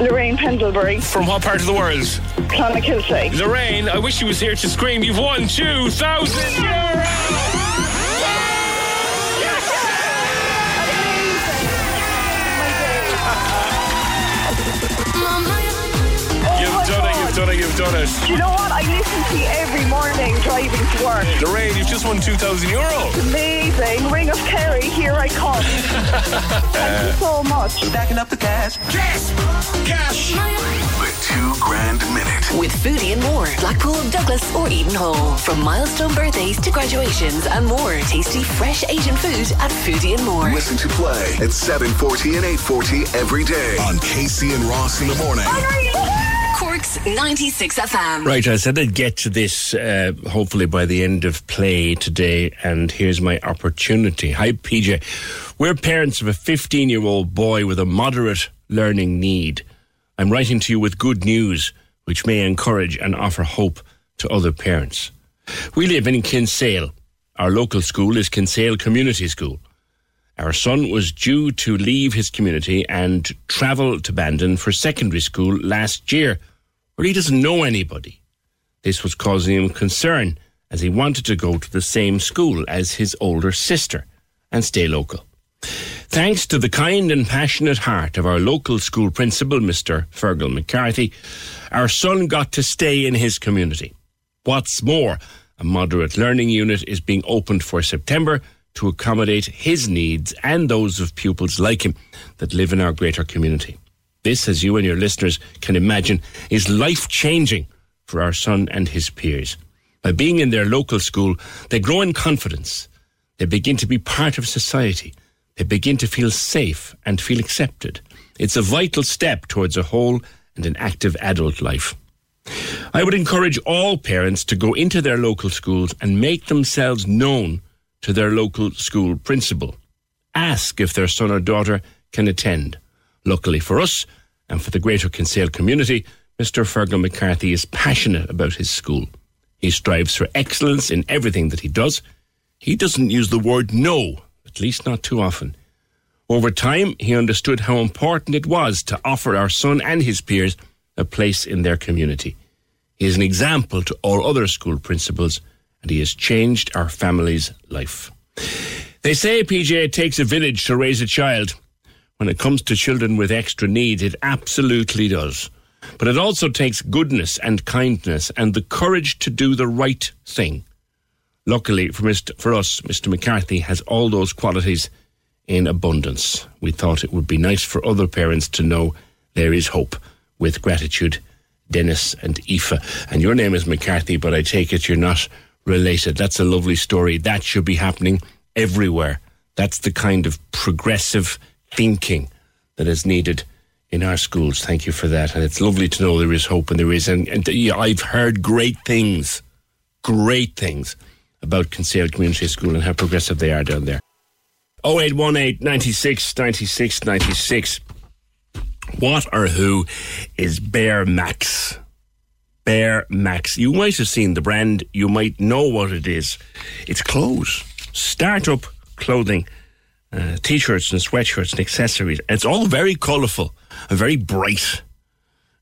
Lorraine Pendlebury. From what part of the world? Clonakilty. Lorraine, I wish you was here to scream. You've won 2,000 euro! It, you've done it, you've done it. Do you know what? I listen to you every morning driving to work. Lorraine, you've just won 2,000 euro. Amazing. Ring of Kerry, here I come. Thank you so much. Stacking up the cash. Cash! Cash! The two grand minute. With Foodie and more, Blackpool, Douglas, or Eden Hall. From milestone birthdays to graduations and more. Tasty, fresh Asian food at Foodie and more. Listen to play at 740 and 840 every day on Casey and Ross in the morning. Cork's 96 FM. Right, I said I'd get to this uh, hopefully by the end of play today, and here's my opportunity. Hi, PJ. We're parents of a 15 year old boy with a moderate learning need. I'm writing to you with good news, which may encourage and offer hope to other parents. We live in Kinsale. Our local school is Kinsale Community School. Our son was due to leave his community and travel to Bandon for secondary school last year, where he doesn't know anybody. This was causing him concern as he wanted to go to the same school as his older sister and stay local. Thanks to the kind and passionate heart of our local school principal, Mr. Fergal McCarthy, our son got to stay in his community. What's more, a moderate learning unit is being opened for September to accommodate his needs and those of pupils like him that live in our greater community. This, as you and your listeners can imagine, is life changing for our son and his peers. By being in their local school, they grow in confidence. They begin to be part of society. They begin to feel safe and feel accepted. It's a vital step towards a whole and an active adult life. I would encourage all parents to go into their local schools and make themselves known to their local school principal. Ask if their son or daughter can attend. Luckily for us and for the greater Kinsale community, Mr. Fergal McCarthy is passionate about his school. He strives for excellence in everything that he does. He doesn't use the word no at least not too often. Over time, he understood how important it was to offer our son and his peers a place in their community. He is an example to all other school principals, and he has changed our family's life. They say, PJ, takes a village to raise a child. When it comes to children with extra needs, it absolutely does. But it also takes goodness and kindness and the courage to do the right thing. Luckily for, Mr., for us, Mr. McCarthy has all those qualities in abundance. We thought it would be nice for other parents to know there is hope. With gratitude, Dennis and Aoife. And your name is McCarthy, but I take it you're not related. That's a lovely story. That should be happening everywhere. That's the kind of progressive thinking that is needed in our schools. Thank you for that. And it's lovely to know there is hope and there is. And, and uh, yeah, I've heard great things, great things about Kinsale Community School and how progressive they are down there. 0818 96 96 96. What or who is Bearmax? Bearmax. You might have seen the brand, you might know what it is. It's clothes, startup clothing, uh, t shirts and sweatshirts and accessories. It's all very colourful and very bright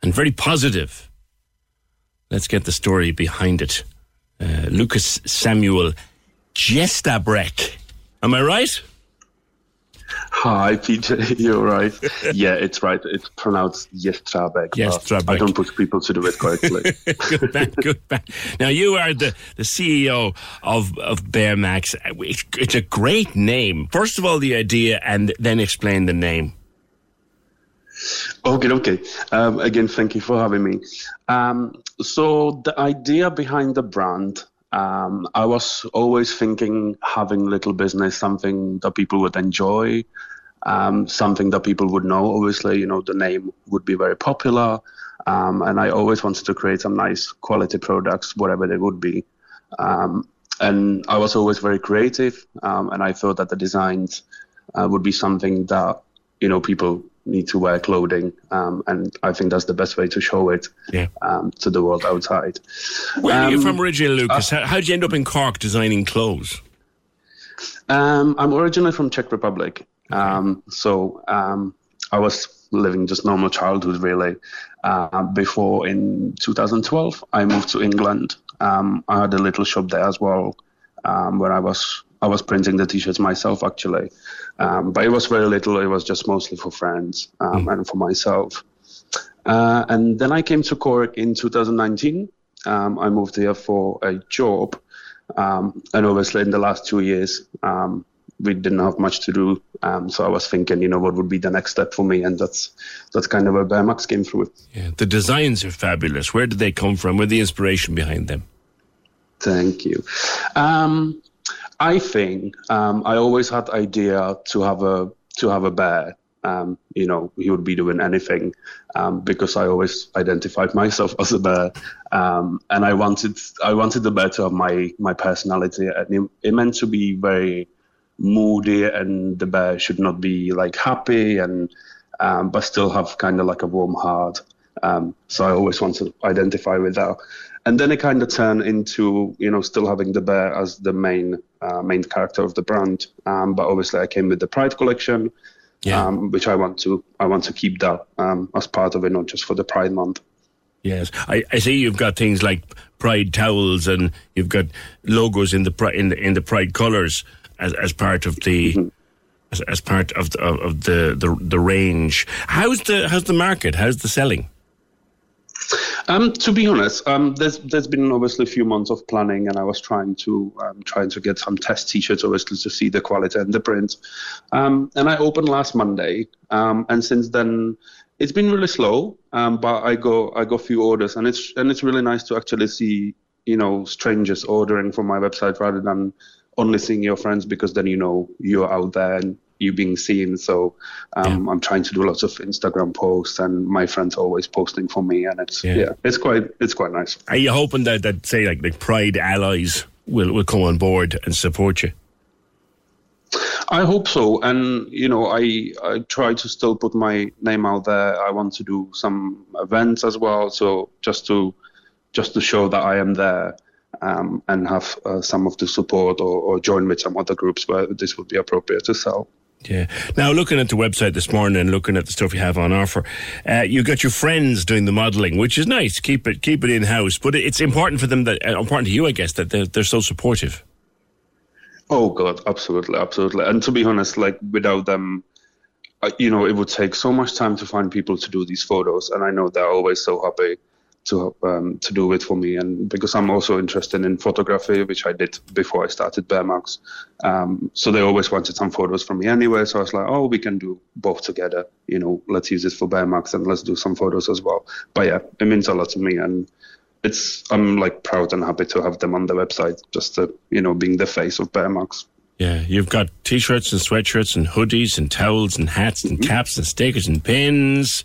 and very positive. Let's get the story behind it. Uh, Lucas Samuel Gestabrek. Am I right? Hi, PJ. You're right. yeah, it's right. It's pronounced Yestrabek. Yestrabek. I don't push people to do it correctly. good man, good man. Now, you are the, the CEO of, of Bearmax. It's, it's a great name. First of all, the idea, and then explain the name. Okay, okay. Um, again, thank you for having me. Um, so, the idea behind the brand um, I was always thinking having little business, something that people would enjoy, um, something that people would know. Obviously, you know, the name would be very popular. Um, and I always wanted to create some nice quality products, whatever they would be. Um, and I was always very creative. Um, and I thought that the designs uh, would be something that, you know, people need to wear clothing, um, and I think that's the best way to show it yeah. um, to the world outside. Where are you um, from originally, Lucas? Uh, how did you end up in Cork designing clothes? Um, I'm originally from Czech Republic, um, so um, I was living just normal childhood really. Uh, before in 2012, I moved to England. I had a little shop there as well, where I was I was printing the t-shirts myself actually, um, but it was very little. It was just mostly for friends um, mm. and for myself. Uh, and then I came to Cork in 2019. Um, I moved here for a job, um, and obviously in the last two years um, we didn't have much to do. Um, so I was thinking, you know, what would be the next step for me, and that's that's kind of where Bearmax came through. Yeah, the designs are fabulous. Where did they come from? Where the inspiration behind them? Thank you. Um, I think um, I always had idea to have a to have a bear. Um, you know, he would be doing anything um, because I always identified myself as a bear, um, and I wanted I wanted the bear to have my my personality, and it, it meant to be very moody, and the bear should not be like happy and um, but still have kind of like a warm heart. Um, so I always want to identify with that and then it kind of turned into you know still having the bear as the main uh, main character of the brand. Um, but obviously i came with the pride collection yeah. um, which i want to i want to keep that um, as part of it not just for the pride month. Yes. I, I see you've got things like pride towels and you've got logos in the in the, in the pride colors as, as part of the mm-hmm. as, as part of the, of the, the the range. How's the how's the market? How's the selling um, to be honest, um, there's there's been obviously a few months of planning, and I was trying to um, trying to get some test T-shirts, obviously to see the quality and the print. Um, and I opened last Monday, um, and since then it's been really slow. Um, but I go I got a few orders, and it's and it's really nice to actually see you know strangers ordering from my website rather than only seeing your friends because then you know you're out there and you being seen. So um, yeah. I'm trying to do lots of Instagram posts, and my friends are always posting for me, and it's yeah, yeah it's quite it's quite nice. Are you hoping that that say like the Pride allies will will come on board and support you? I hope so, and you know, I I try to still put my name out there. I want to do some events as well, so just to just to show that I am there. um, and have uh, some of the support or, or join with some other groups where this would be appropriate to sell. Yeah. Now, looking at the website this morning and looking at the stuff you have on offer, uh, you got your friends doing the modelling, which is nice. Keep it, keep it in house. But it's important for them that, uh, important to you, I guess, that they're, they're so supportive. Oh God, absolutely, absolutely. And to be honest, like without them, uh, you know, it would take so much time to find people to do these photos, and I know they're always so happy to um, to do it for me. And because I'm also interested in photography, which I did before I started Bearmax, um, so they always wanted some photos from me anyway. So I was like, oh, we can do both together. You know, let's use it for Bearmax and let's do some photos as well. But yeah, it means a lot to me, and it's I'm like proud and happy to have them on the website, just to you know being the face of Bearmax. Yeah, you've got t-shirts and sweatshirts and hoodies and towels and hats and mm-hmm. caps and stickers and pins.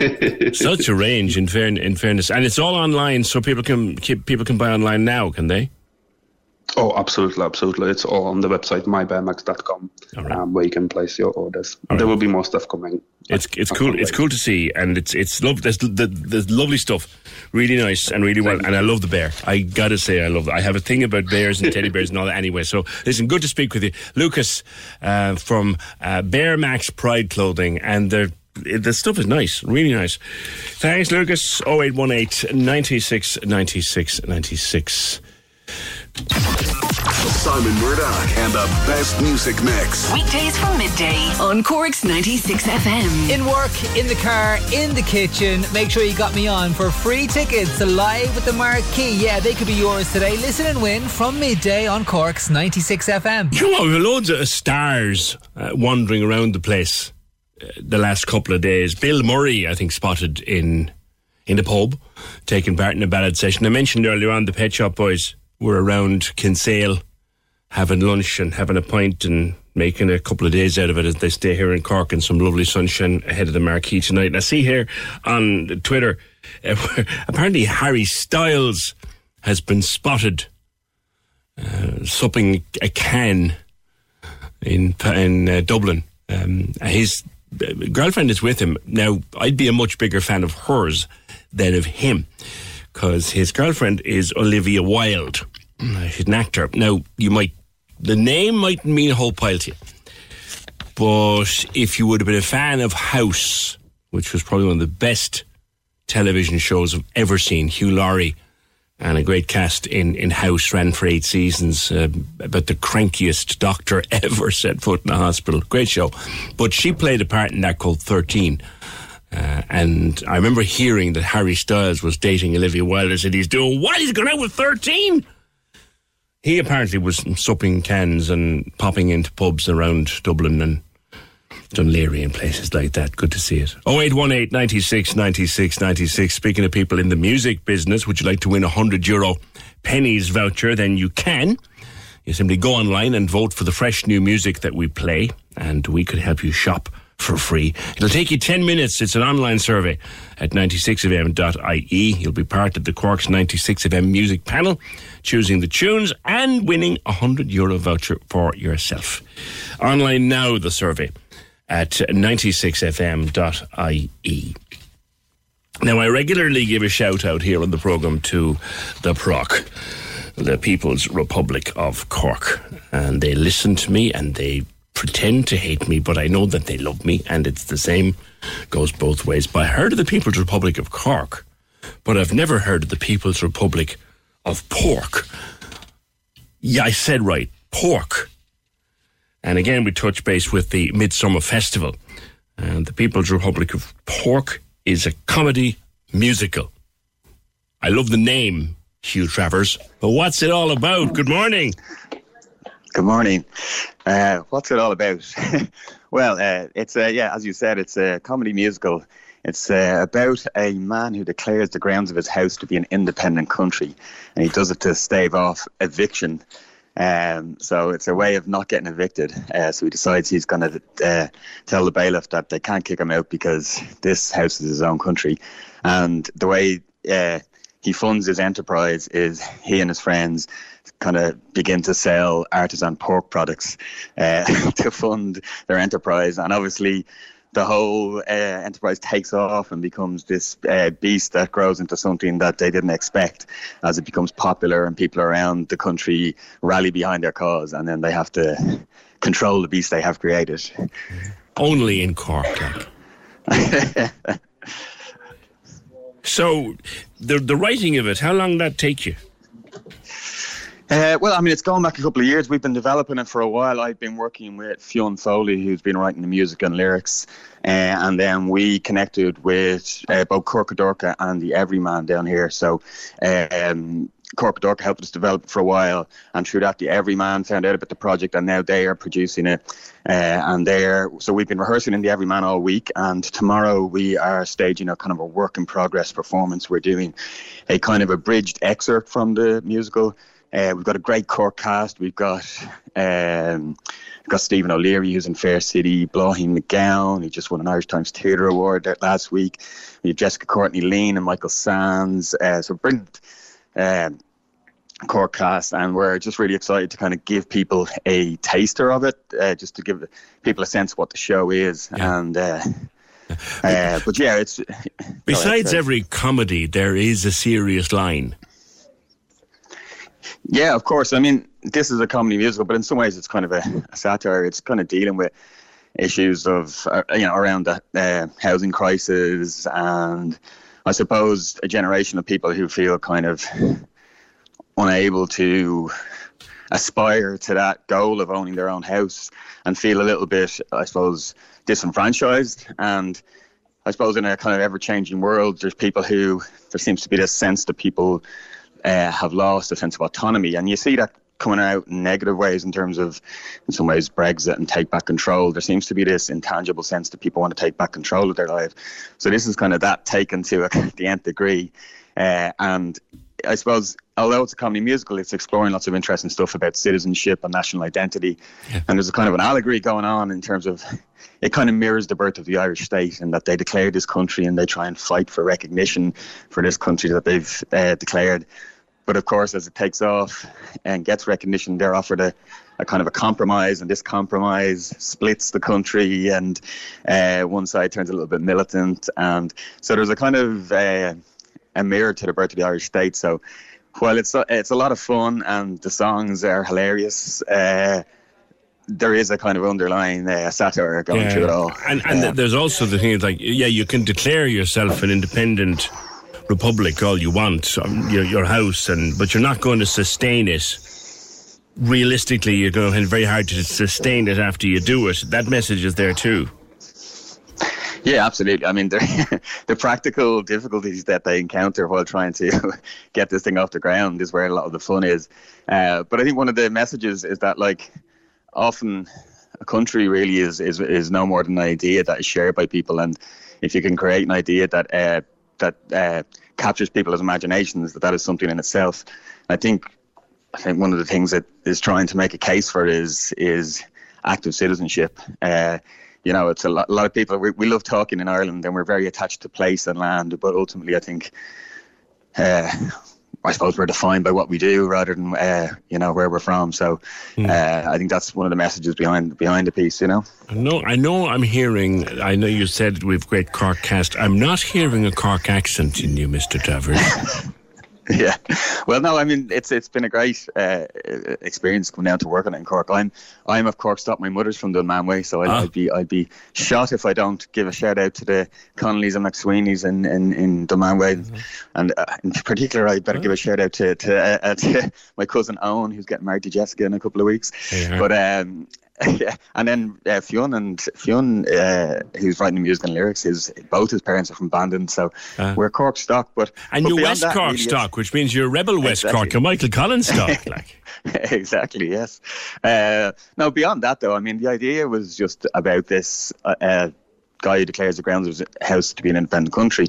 Such a range, in, fair, in fairness, and it's all online, so people can people can buy online now, can they? Oh, absolutely, absolutely. It's all on the website mybearmax.com, right. um, where you can place your orders. All there right. will be more stuff coming. It's it's cool. It's cool to see, and it's it's love. There's, the, there's lovely stuff, really nice and really well. And I love the bear. I gotta say, I love. It. I have a thing about bears and teddy bears and all that. Anyway, so listen, good to speak with you, Lucas, uh, from uh, Bearmax Pride Clothing, and they're the stuff is nice, really nice. Thanks, Lucas. 0818 96 96 96. Simon Murdoch and the best music mix. Weekdays from midday on Cork's 96 FM. In work, in the car, in the kitchen. Make sure you got me on for free tickets to Live with the Marquee. Yeah, they could be yours today. Listen and win from midday on Cork's 96 FM. You know, we've loads of stars uh, wandering around the place uh, the last couple of days. Bill Murray, I think, spotted in in the pub, taking part in a ballad session. I mentioned earlier on the Pet Shop Boys were around Kinsale having lunch and having a pint and making a couple of days out of it as they stay here in Cork in some lovely sunshine ahead of the marquee tonight. And I see here on Twitter, uh, apparently Harry Styles has been spotted uh, supping a can in in uh, Dublin. Um, his uh, girlfriend is with him now. I'd be a much bigger fan of hers than of him because his girlfriend is Olivia Wilde. She's an actor. Now, you might, the name might mean a whole pile to you. But if you would have been a fan of House, which was probably one of the best television shows I've ever seen, Hugh Laurie and a great cast in, in House ran for eight seasons uh, about the crankiest doctor ever set foot in a hospital. Great show. But she played a part in that called 13 uh, and I remember hearing that Harry Styles was dating Olivia Wilde. Said, he's doing what? He's gone out with 13? He apparently was supping cans and popping into pubs around Dublin and Laoghaire and places like that. Good to see it. 0818 96 96 96. Speaking of people in the music business, would you like to win a 100 euro Penneys voucher? Then you can. You simply go online and vote for the fresh new music that we play, and we could help you shop for free. It'll take you 10 minutes. It's an online survey at 96fm.ie. You'll be part of the Cork's 96fm music panel, choosing the tunes and winning a 100 euro voucher for yourself. Online now, the survey at 96fm.ie. Now, I regularly give a shout out here on the programme to the Proc, the People's Republic of Cork. And they listen to me and they pretend to hate me, but I know that they love me, and it's the same, goes both ways. But I heard of the People's Republic of Cork, but I've never heard of the People's Republic of Pork. Yeah, I said right, pork. And again, we touch base with the Midsummer Festival. And the People's Republic of Pork is a comedy musical. I love the name, Hugh Travers. But what's it all about? Good morning. Good morning. Uh, what's it all about? well, uh, it's uh, yeah, as you said, it's a comedy musical. It's uh, about a man who declares the grounds of his house to be an independent country, and he does it to stave off eviction. Um, so it's a way of not getting evicted. Uh, so he decides he's going to uh, tell the bailiff that they can't kick him out because this house is his own country. And the way he funds his enterprise is he and his friends kind of begin to sell artisan pork products uh, to fund their enterprise. And obviously, the whole uh, enterprise takes off and becomes this uh, beast that grows into something that they didn't expect as it becomes popular and people around the country rally behind their cause and then they have to control the beast they have created. Only in Cork, like. so, the the writing of it, how long did that take you? Uh, well, I mean, it's going back a couple of years. We've been developing it for a while. I've been working with Fionn Foley, who's been writing the music and lyrics, uh, and then we connected with uh, both Corcadorca and the Everyman down here. So, um, Corcadorca helped us develop for a while, and through that, the Everyman found out about the project, and now they are producing it. Uh, and they're so we've been rehearsing in the Everyman all week, and tomorrow we are staging a kind of a work in progress performance. We're doing a kind of abridged excerpt from the musical uh, we've got a great core cast. We've got um, we've got Stephen O'Leary who's in Fair City, Blaughean McGowan, he just won an Irish Times Theatre Award last week. We have Jessica Courtney Lean and Michael Sands. Uh, so brilliant um, Cork cast, and we're just really excited to kind of give people a taster of it, uh, just to give people a sense of what the show is. Yeah. And uh, uh, but yeah, it's besides every comedy, there is a serious line. Yeah, of course. I mean, this is a comedy musical, but in some ways, it's kind of a, a satire. It's kind of dealing with issues of uh, you know around the uh, housing crisis and I suppose a generation of people who feel kind of unable to aspire to that goal of owning their own house and feel a little bit, I suppose, disenfranchised. And I suppose in a kind of ever changing world, there's people who there seems to be this sense that people uh, have lost a sense of autonomy. And you see that coming out in negative ways in terms of, in some ways, Brexit and take back control. There seems to be this intangible sense that people want to take back control of their life. So this is kind of that taken to the nth degree. Uh, and I suppose, although it's a comedy musical, it's exploring lots of interesting stuff about citizenship and national identity. Yeah. And there's a kind of an allegory going on in terms of it kind of mirrors the birth of the Irish state and that they declare this country and they try and fight for recognition for this country that they've uh, declared. But of course, as it takes off and gets recognition, they're offered a, a kind of a compromise, and this compromise splits the country, and uh, one side turns a little bit militant, and so there's a kind of uh, a mirror to the birth of the Irish state. So while it's a, it's a lot of fun and the songs are hilarious. Uh, there is a kind of underlying uh, satire going yeah. through it all. And, and there's also the thing like, yeah, you can declare yourself an independent republic all you want, um, your, your house, and but you're not going to sustain it. Realistically, you're going to find it very hard to sustain it after you do it. That message is there too. Yeah, absolutely. I mean, the, practical difficulties that they encounter while trying to get this thing off the ground is where a lot of the fun is. Uh, but I think one of the messages is that, like, often a country really is, is is no more than an idea that is shared by people, and if you can create an idea that uh, that uh, captures people's imaginations, that that is something in itself. I think I think one of the things that is trying to make a case for is is active citizenship. Uh, you know, it's a lot, a lot of people. We, we love talking in Ireland, and we're very attached to place and land. But ultimately, I think uh, I suppose we're defined by what we do rather than uh, you know where we're from. So mm. uh, I think that's one of the messages behind behind the piece. You know. I know. I know. I'm hearing. I know you said we've great Cork cast. I'm not hearing a Cork accent in you, Mister Travers. Yeah, well, no, I mean it's it's been a great uh, experience coming down to work on it in Cork. I'm I'm of Cork stop. My mother's from Dunmanway, so I'd, ah. I'd, be I'd be shot if I don't give a shout out to the Connellys and McSweeney's in in, in Dunmanway, mm-hmm. and uh, in particular, I'd better oh. give a shout out to to, uh, uh to, my cousin Owen, who's getting married to Jessica in a couple of weeks. Yeah. But um, yeah, and then uh, Fionn and Fionn, uh, who's writing the music and lyrics, his both his parents are from Bandon, so uh, we're Cork stock. But and but you're West that, Cork really stock, which means you're Rebel West exactly. Cork, you're Michael Collins stock, like. exactly, yes. Uh, now beyond that, though, I mean, the idea was just about this uh, uh, guy who declares the grounds of his house to be an independent country,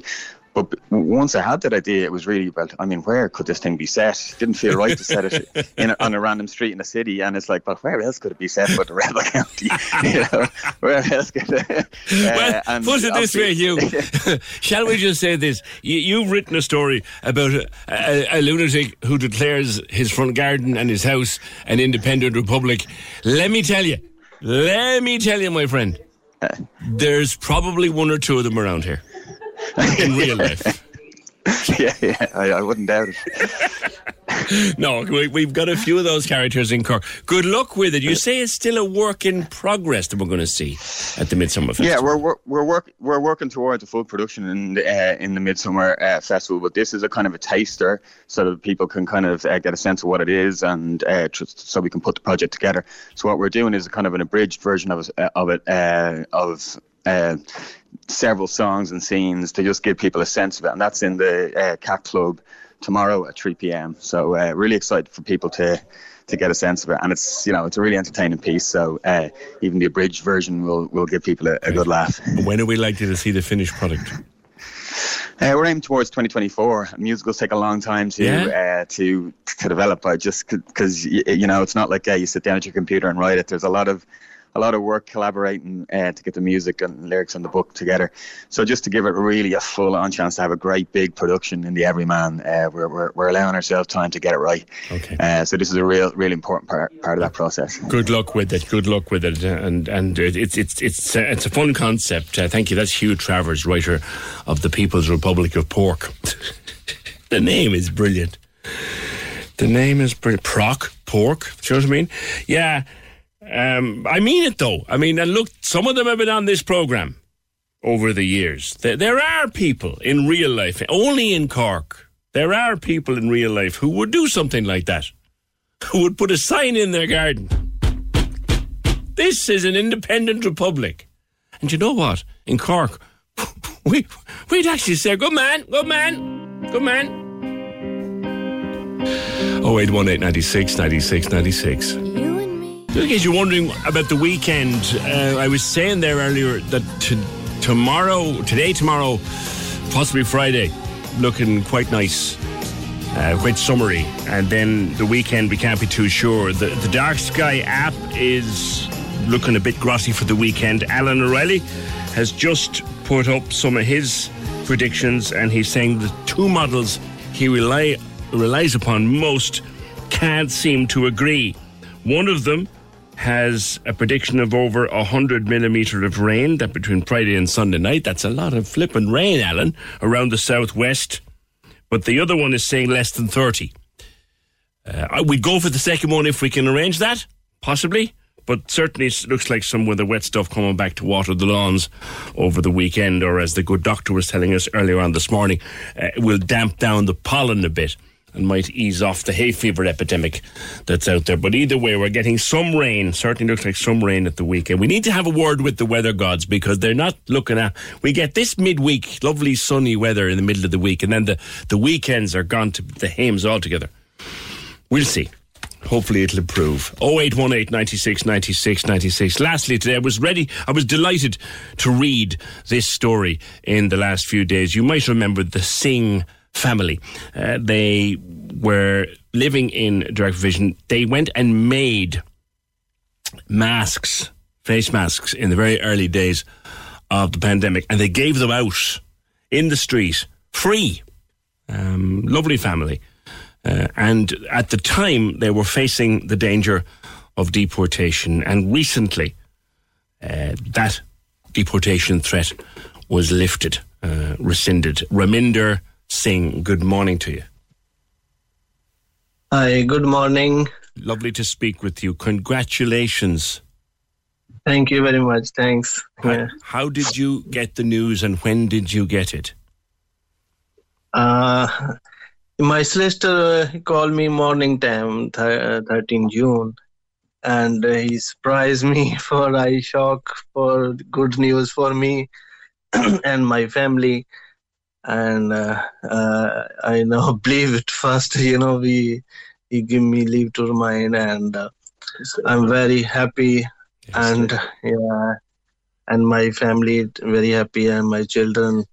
but once I had that idea, it was really well. I mean, where could this thing be set? Didn't feel right to set it in a, on a random street in a city, and it's like, but where else could it be set but the Rebel County? you know, where else could it? Uh, well, put it this way, Hugh. Shall we just say this? You, have written a story about a, a, a lunatic who declares his front garden and his house an independent republic. Let me tell you. Let me tell you, my friend There's probably one or two of them around here in real life. yeah, yeah, I, I wouldn't doubt it. no, we, have got a few of those characters in Cork. Good luck with it. You say it's still a work in progress that we're going to see at the Midsummer Festival. Yeah, we're we're we're, work, we're working towards a full production in the, uh, in the Midsummer uh, Festival, but this is a kind of a taster so that people can kind of uh, get a sense of what it is and uh, so we can put the project together. So what we're doing is a kind of an abridged version of uh, of it uh, of several songs and scenes to just give people a sense of it. And that's in the uh, Cat Club tomorrow at 3 p.m. So uh, really excited for people to to get a sense of it. And it's you know it's a really entertaining piece. So uh, even the abridged version will will give people a, a good laugh. When are we likely to see the finished product? Uh, we're aiming towards 2024. Musicals take a long time to yeah. uh, to to develop. I just because you know it's not like uh, you sit down at your computer and write it. There's a lot of a lot of work collaborating uh, to get the music and lyrics and the book together. So just to give it really a full on chance to have a great big production in the Everyman, uh, we're, we're, we're allowing ourselves time to get it right. Okay. Uh, so this is a real, really important part, part of that process. Good luck with it. Good luck with it. And and it's it's it's uh, it's a fun concept. Uh, thank you. That's Hugh Travers, writer of the People's Republic of Pork. the name is brilliant. The name is brilliant. Proc, pork. Do you know what I mean? Yeah. Um, I mean it though. I mean, and look, some of them have been on this program over the years. There, there are people in real life, only in Cork, there are people in real life who would do something like that, who would put a sign in their garden. This is an independent republic. And you know what? In Cork, we, we'd actually say, good man, good man, good man. 0818 96 96 96. In case you're wondering about the weekend, uh, I was saying there earlier that t- tomorrow, today, tomorrow, possibly Friday, looking quite nice, uh, quite summery, and then the weekend we can't be too sure. The, the Dark Sky app is looking a bit grossy for the weekend. Alan O'Reilly has just put up some of his predictions, and he's saying the two models he rely, relies upon most can't seem to agree. One of them has a prediction of over 100 millimetre of rain that between Friday and Sunday night. That's a lot of flipping rain, Alan, around the southwest. But the other one is saying less than 30. Uh, we'd go for the second one if we can arrange that, possibly. But certainly it looks like some of the wet stuff coming back to water the lawns over the weekend, or as the good doctor was telling us earlier on this morning, uh, will damp down the pollen a bit and might ease off the hay fever epidemic that's out there. But either way, we're getting some rain. Certainly looks like some rain at the weekend. We need to have a word with the weather gods because they're not looking at. We get this midweek, lovely sunny weather in the middle of the week, and then the, the weekends are gone to the hames altogether. We'll see. Hopefully it'll improve. 0818 96 96 96. Lastly, today I was ready, I was delighted to read this story in the last few days. You might remember the Singh family. Uh, they were living in direct provision. They went and made masks, face masks, in the very early days of the pandemic, and they gave them out in the street free. Um, lovely family. Uh, and at the time, they were facing the danger of deportation. And recently, uh, that deportation threat was lifted, uh, rescinded. Raminder Singh, good morning to you. Hi, good morning. Lovely to speak with you. Congratulations. Thank you very much. Thanks. How, yeah. how did you get the news and when did you get it? Uh, my sister called me morning time, th- 13 June, and he surprised me for I shock for good news for me and my family and uh, uh, I now believe it first. You know, we he give me leave to remain, and uh, I'm very happy, and yeah, and my family very happy, and my children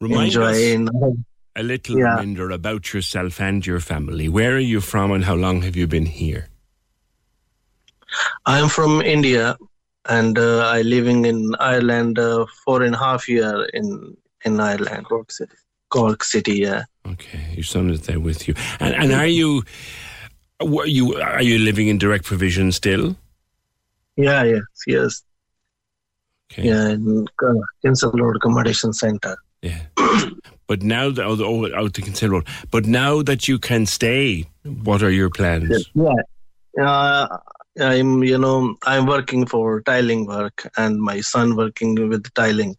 Remind enjoying. a little Yeah. reminder about yourself and your family. Where are you from and how long have you been here? I'm from India, and uh, I living in Ireland uh, four and a half year in in Ireland, Cork City. Cork City, yeah. Okay, your son is there with you. And, and are you, were you, are you living in direct provision still? Yeah, yes, yes. Okay. Yeah, in uh, Kinsale Road Accommodation Center. Yeah. but now that oh, oh, out to Kinsale Road. But now that you can stay, what are your plans? Yeah. Uh, I'm, you know, I'm working for tiling work and my son working with tiling.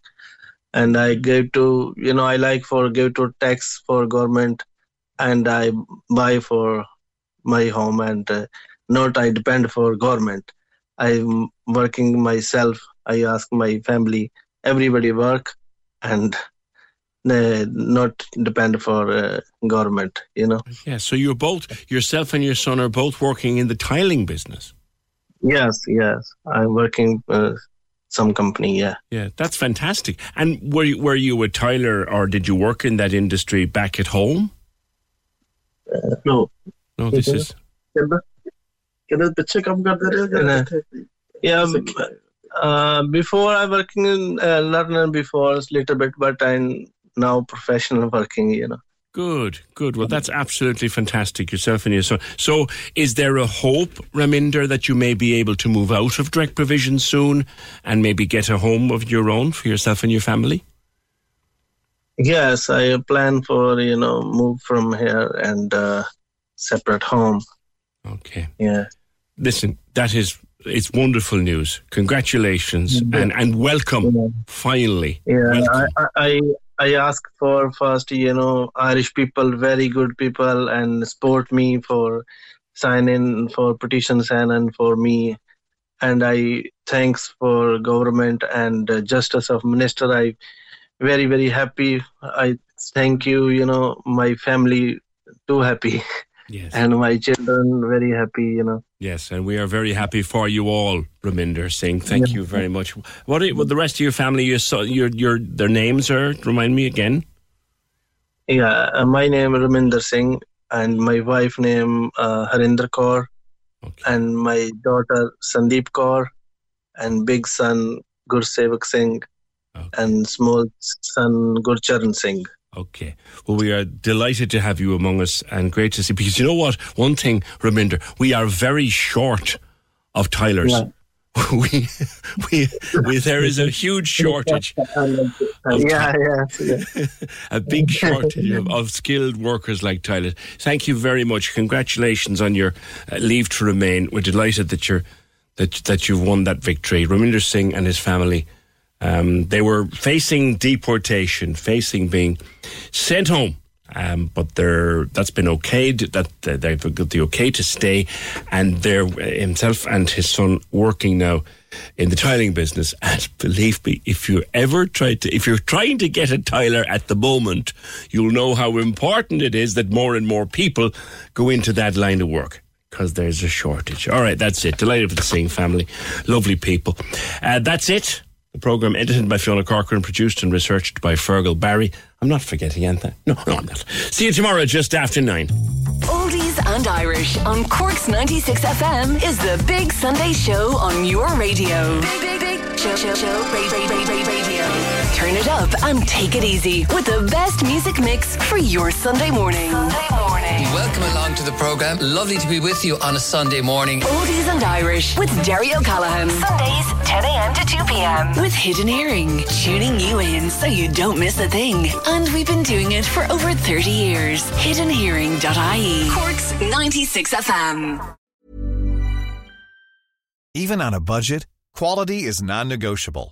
And I give to, you know, I like for give to tax for government and I buy for my home and uh, not I depend for government. I'm working myself. I ask my family, everybody work and uh, not depend for uh, government, you know. Yeah, so you're both, yourself and your son are both working in the tiling business. Yes, yes. I'm working uh, some company, yeah. Yeah, that's fantastic. And were you, were you a tiler or did you work in that industry back at home? Uh, no. No, this is. Yeah, uh, before I working in uh, London before a little bit, but I'm now professional working, you know. Good, good. Well, that's absolutely fantastic, yourself and your son. So, is there a hope, Raminder, that you may be able to move out of direct provision soon and maybe get a home of your own for yourself and your family? Yes, I plan for, you know, move from here and uh, separate home. Okay. Yeah. Listen, that is it's wonderful news. Congratulations and and welcome finally. Yeah, Welcome. I, I I ask for first, you know, Irish people, very good people, and support me for sign in for petition sign and for me. And I thanks for government and justice of minister. I very very happy. I thank you. You know, my family too happy. Yes. And my children very happy. You know. Yes, and we are very happy for you all, Raminder Singh. Thank you very much. What are what the rest of your family? Your so- your your their names are? Remind me again. Yeah, uh, my name is Raminder Singh, and my wife name uh, Harinder Kaur, and my daughter Sandeep Kaur, and big son Gursevak Singh, and small son Gurcharan Singh. Okay. Well, we are delighted to have you among us and great to see. Because you know what? One thing, Raminder, we are very short of tilers. Yeah. we, we, we, there is a huge shortage. of yeah, yeah, yeah. a big shortage of, of skilled workers like tiler. Thank you very much. Congratulations on your uh, leave to remain. We're delighted that you're that that you've won that victory. Raminder Singh and his family. Um, they were facing deportation, facing being sent home. Um, but they're, that's been okayed, that that they've got the okay to stay, and they're himself and his son working now in the tiling business. And believe me, if you ever try to, if you're trying to get a tiler at the moment, you'll know how important it is that more and more people go into that line of work because there's a shortage. All right, that's it. Delighted with the Singh family, lovely people. Uh, that's it. The programme edited by Fiona Corcoran, produced and researched by Fergal Barry. I'm not forgetting anything. No, no, I'm not. See you tomorrow just after nine. Oldies and Irish on Cork's 96 FM is the Big Sunday Show on your radio. Big, big, big show, show, show, radio, radio. Turn it up and take it easy with the best music mix for your Sunday morning. Sunday morning. Welcome along to the programme. Lovely to be with you on a Sunday morning. Oldies and Irish with Derry O'Callaghan. Sundays, 10 a.m. to 2 p.m. With Hidden Hearing, tuning you in so you don't miss a thing. And we've been doing it for over 30 years. Hiddenhearing.ie. Cork's 96 FM. Even on a budget, quality is non-negotiable.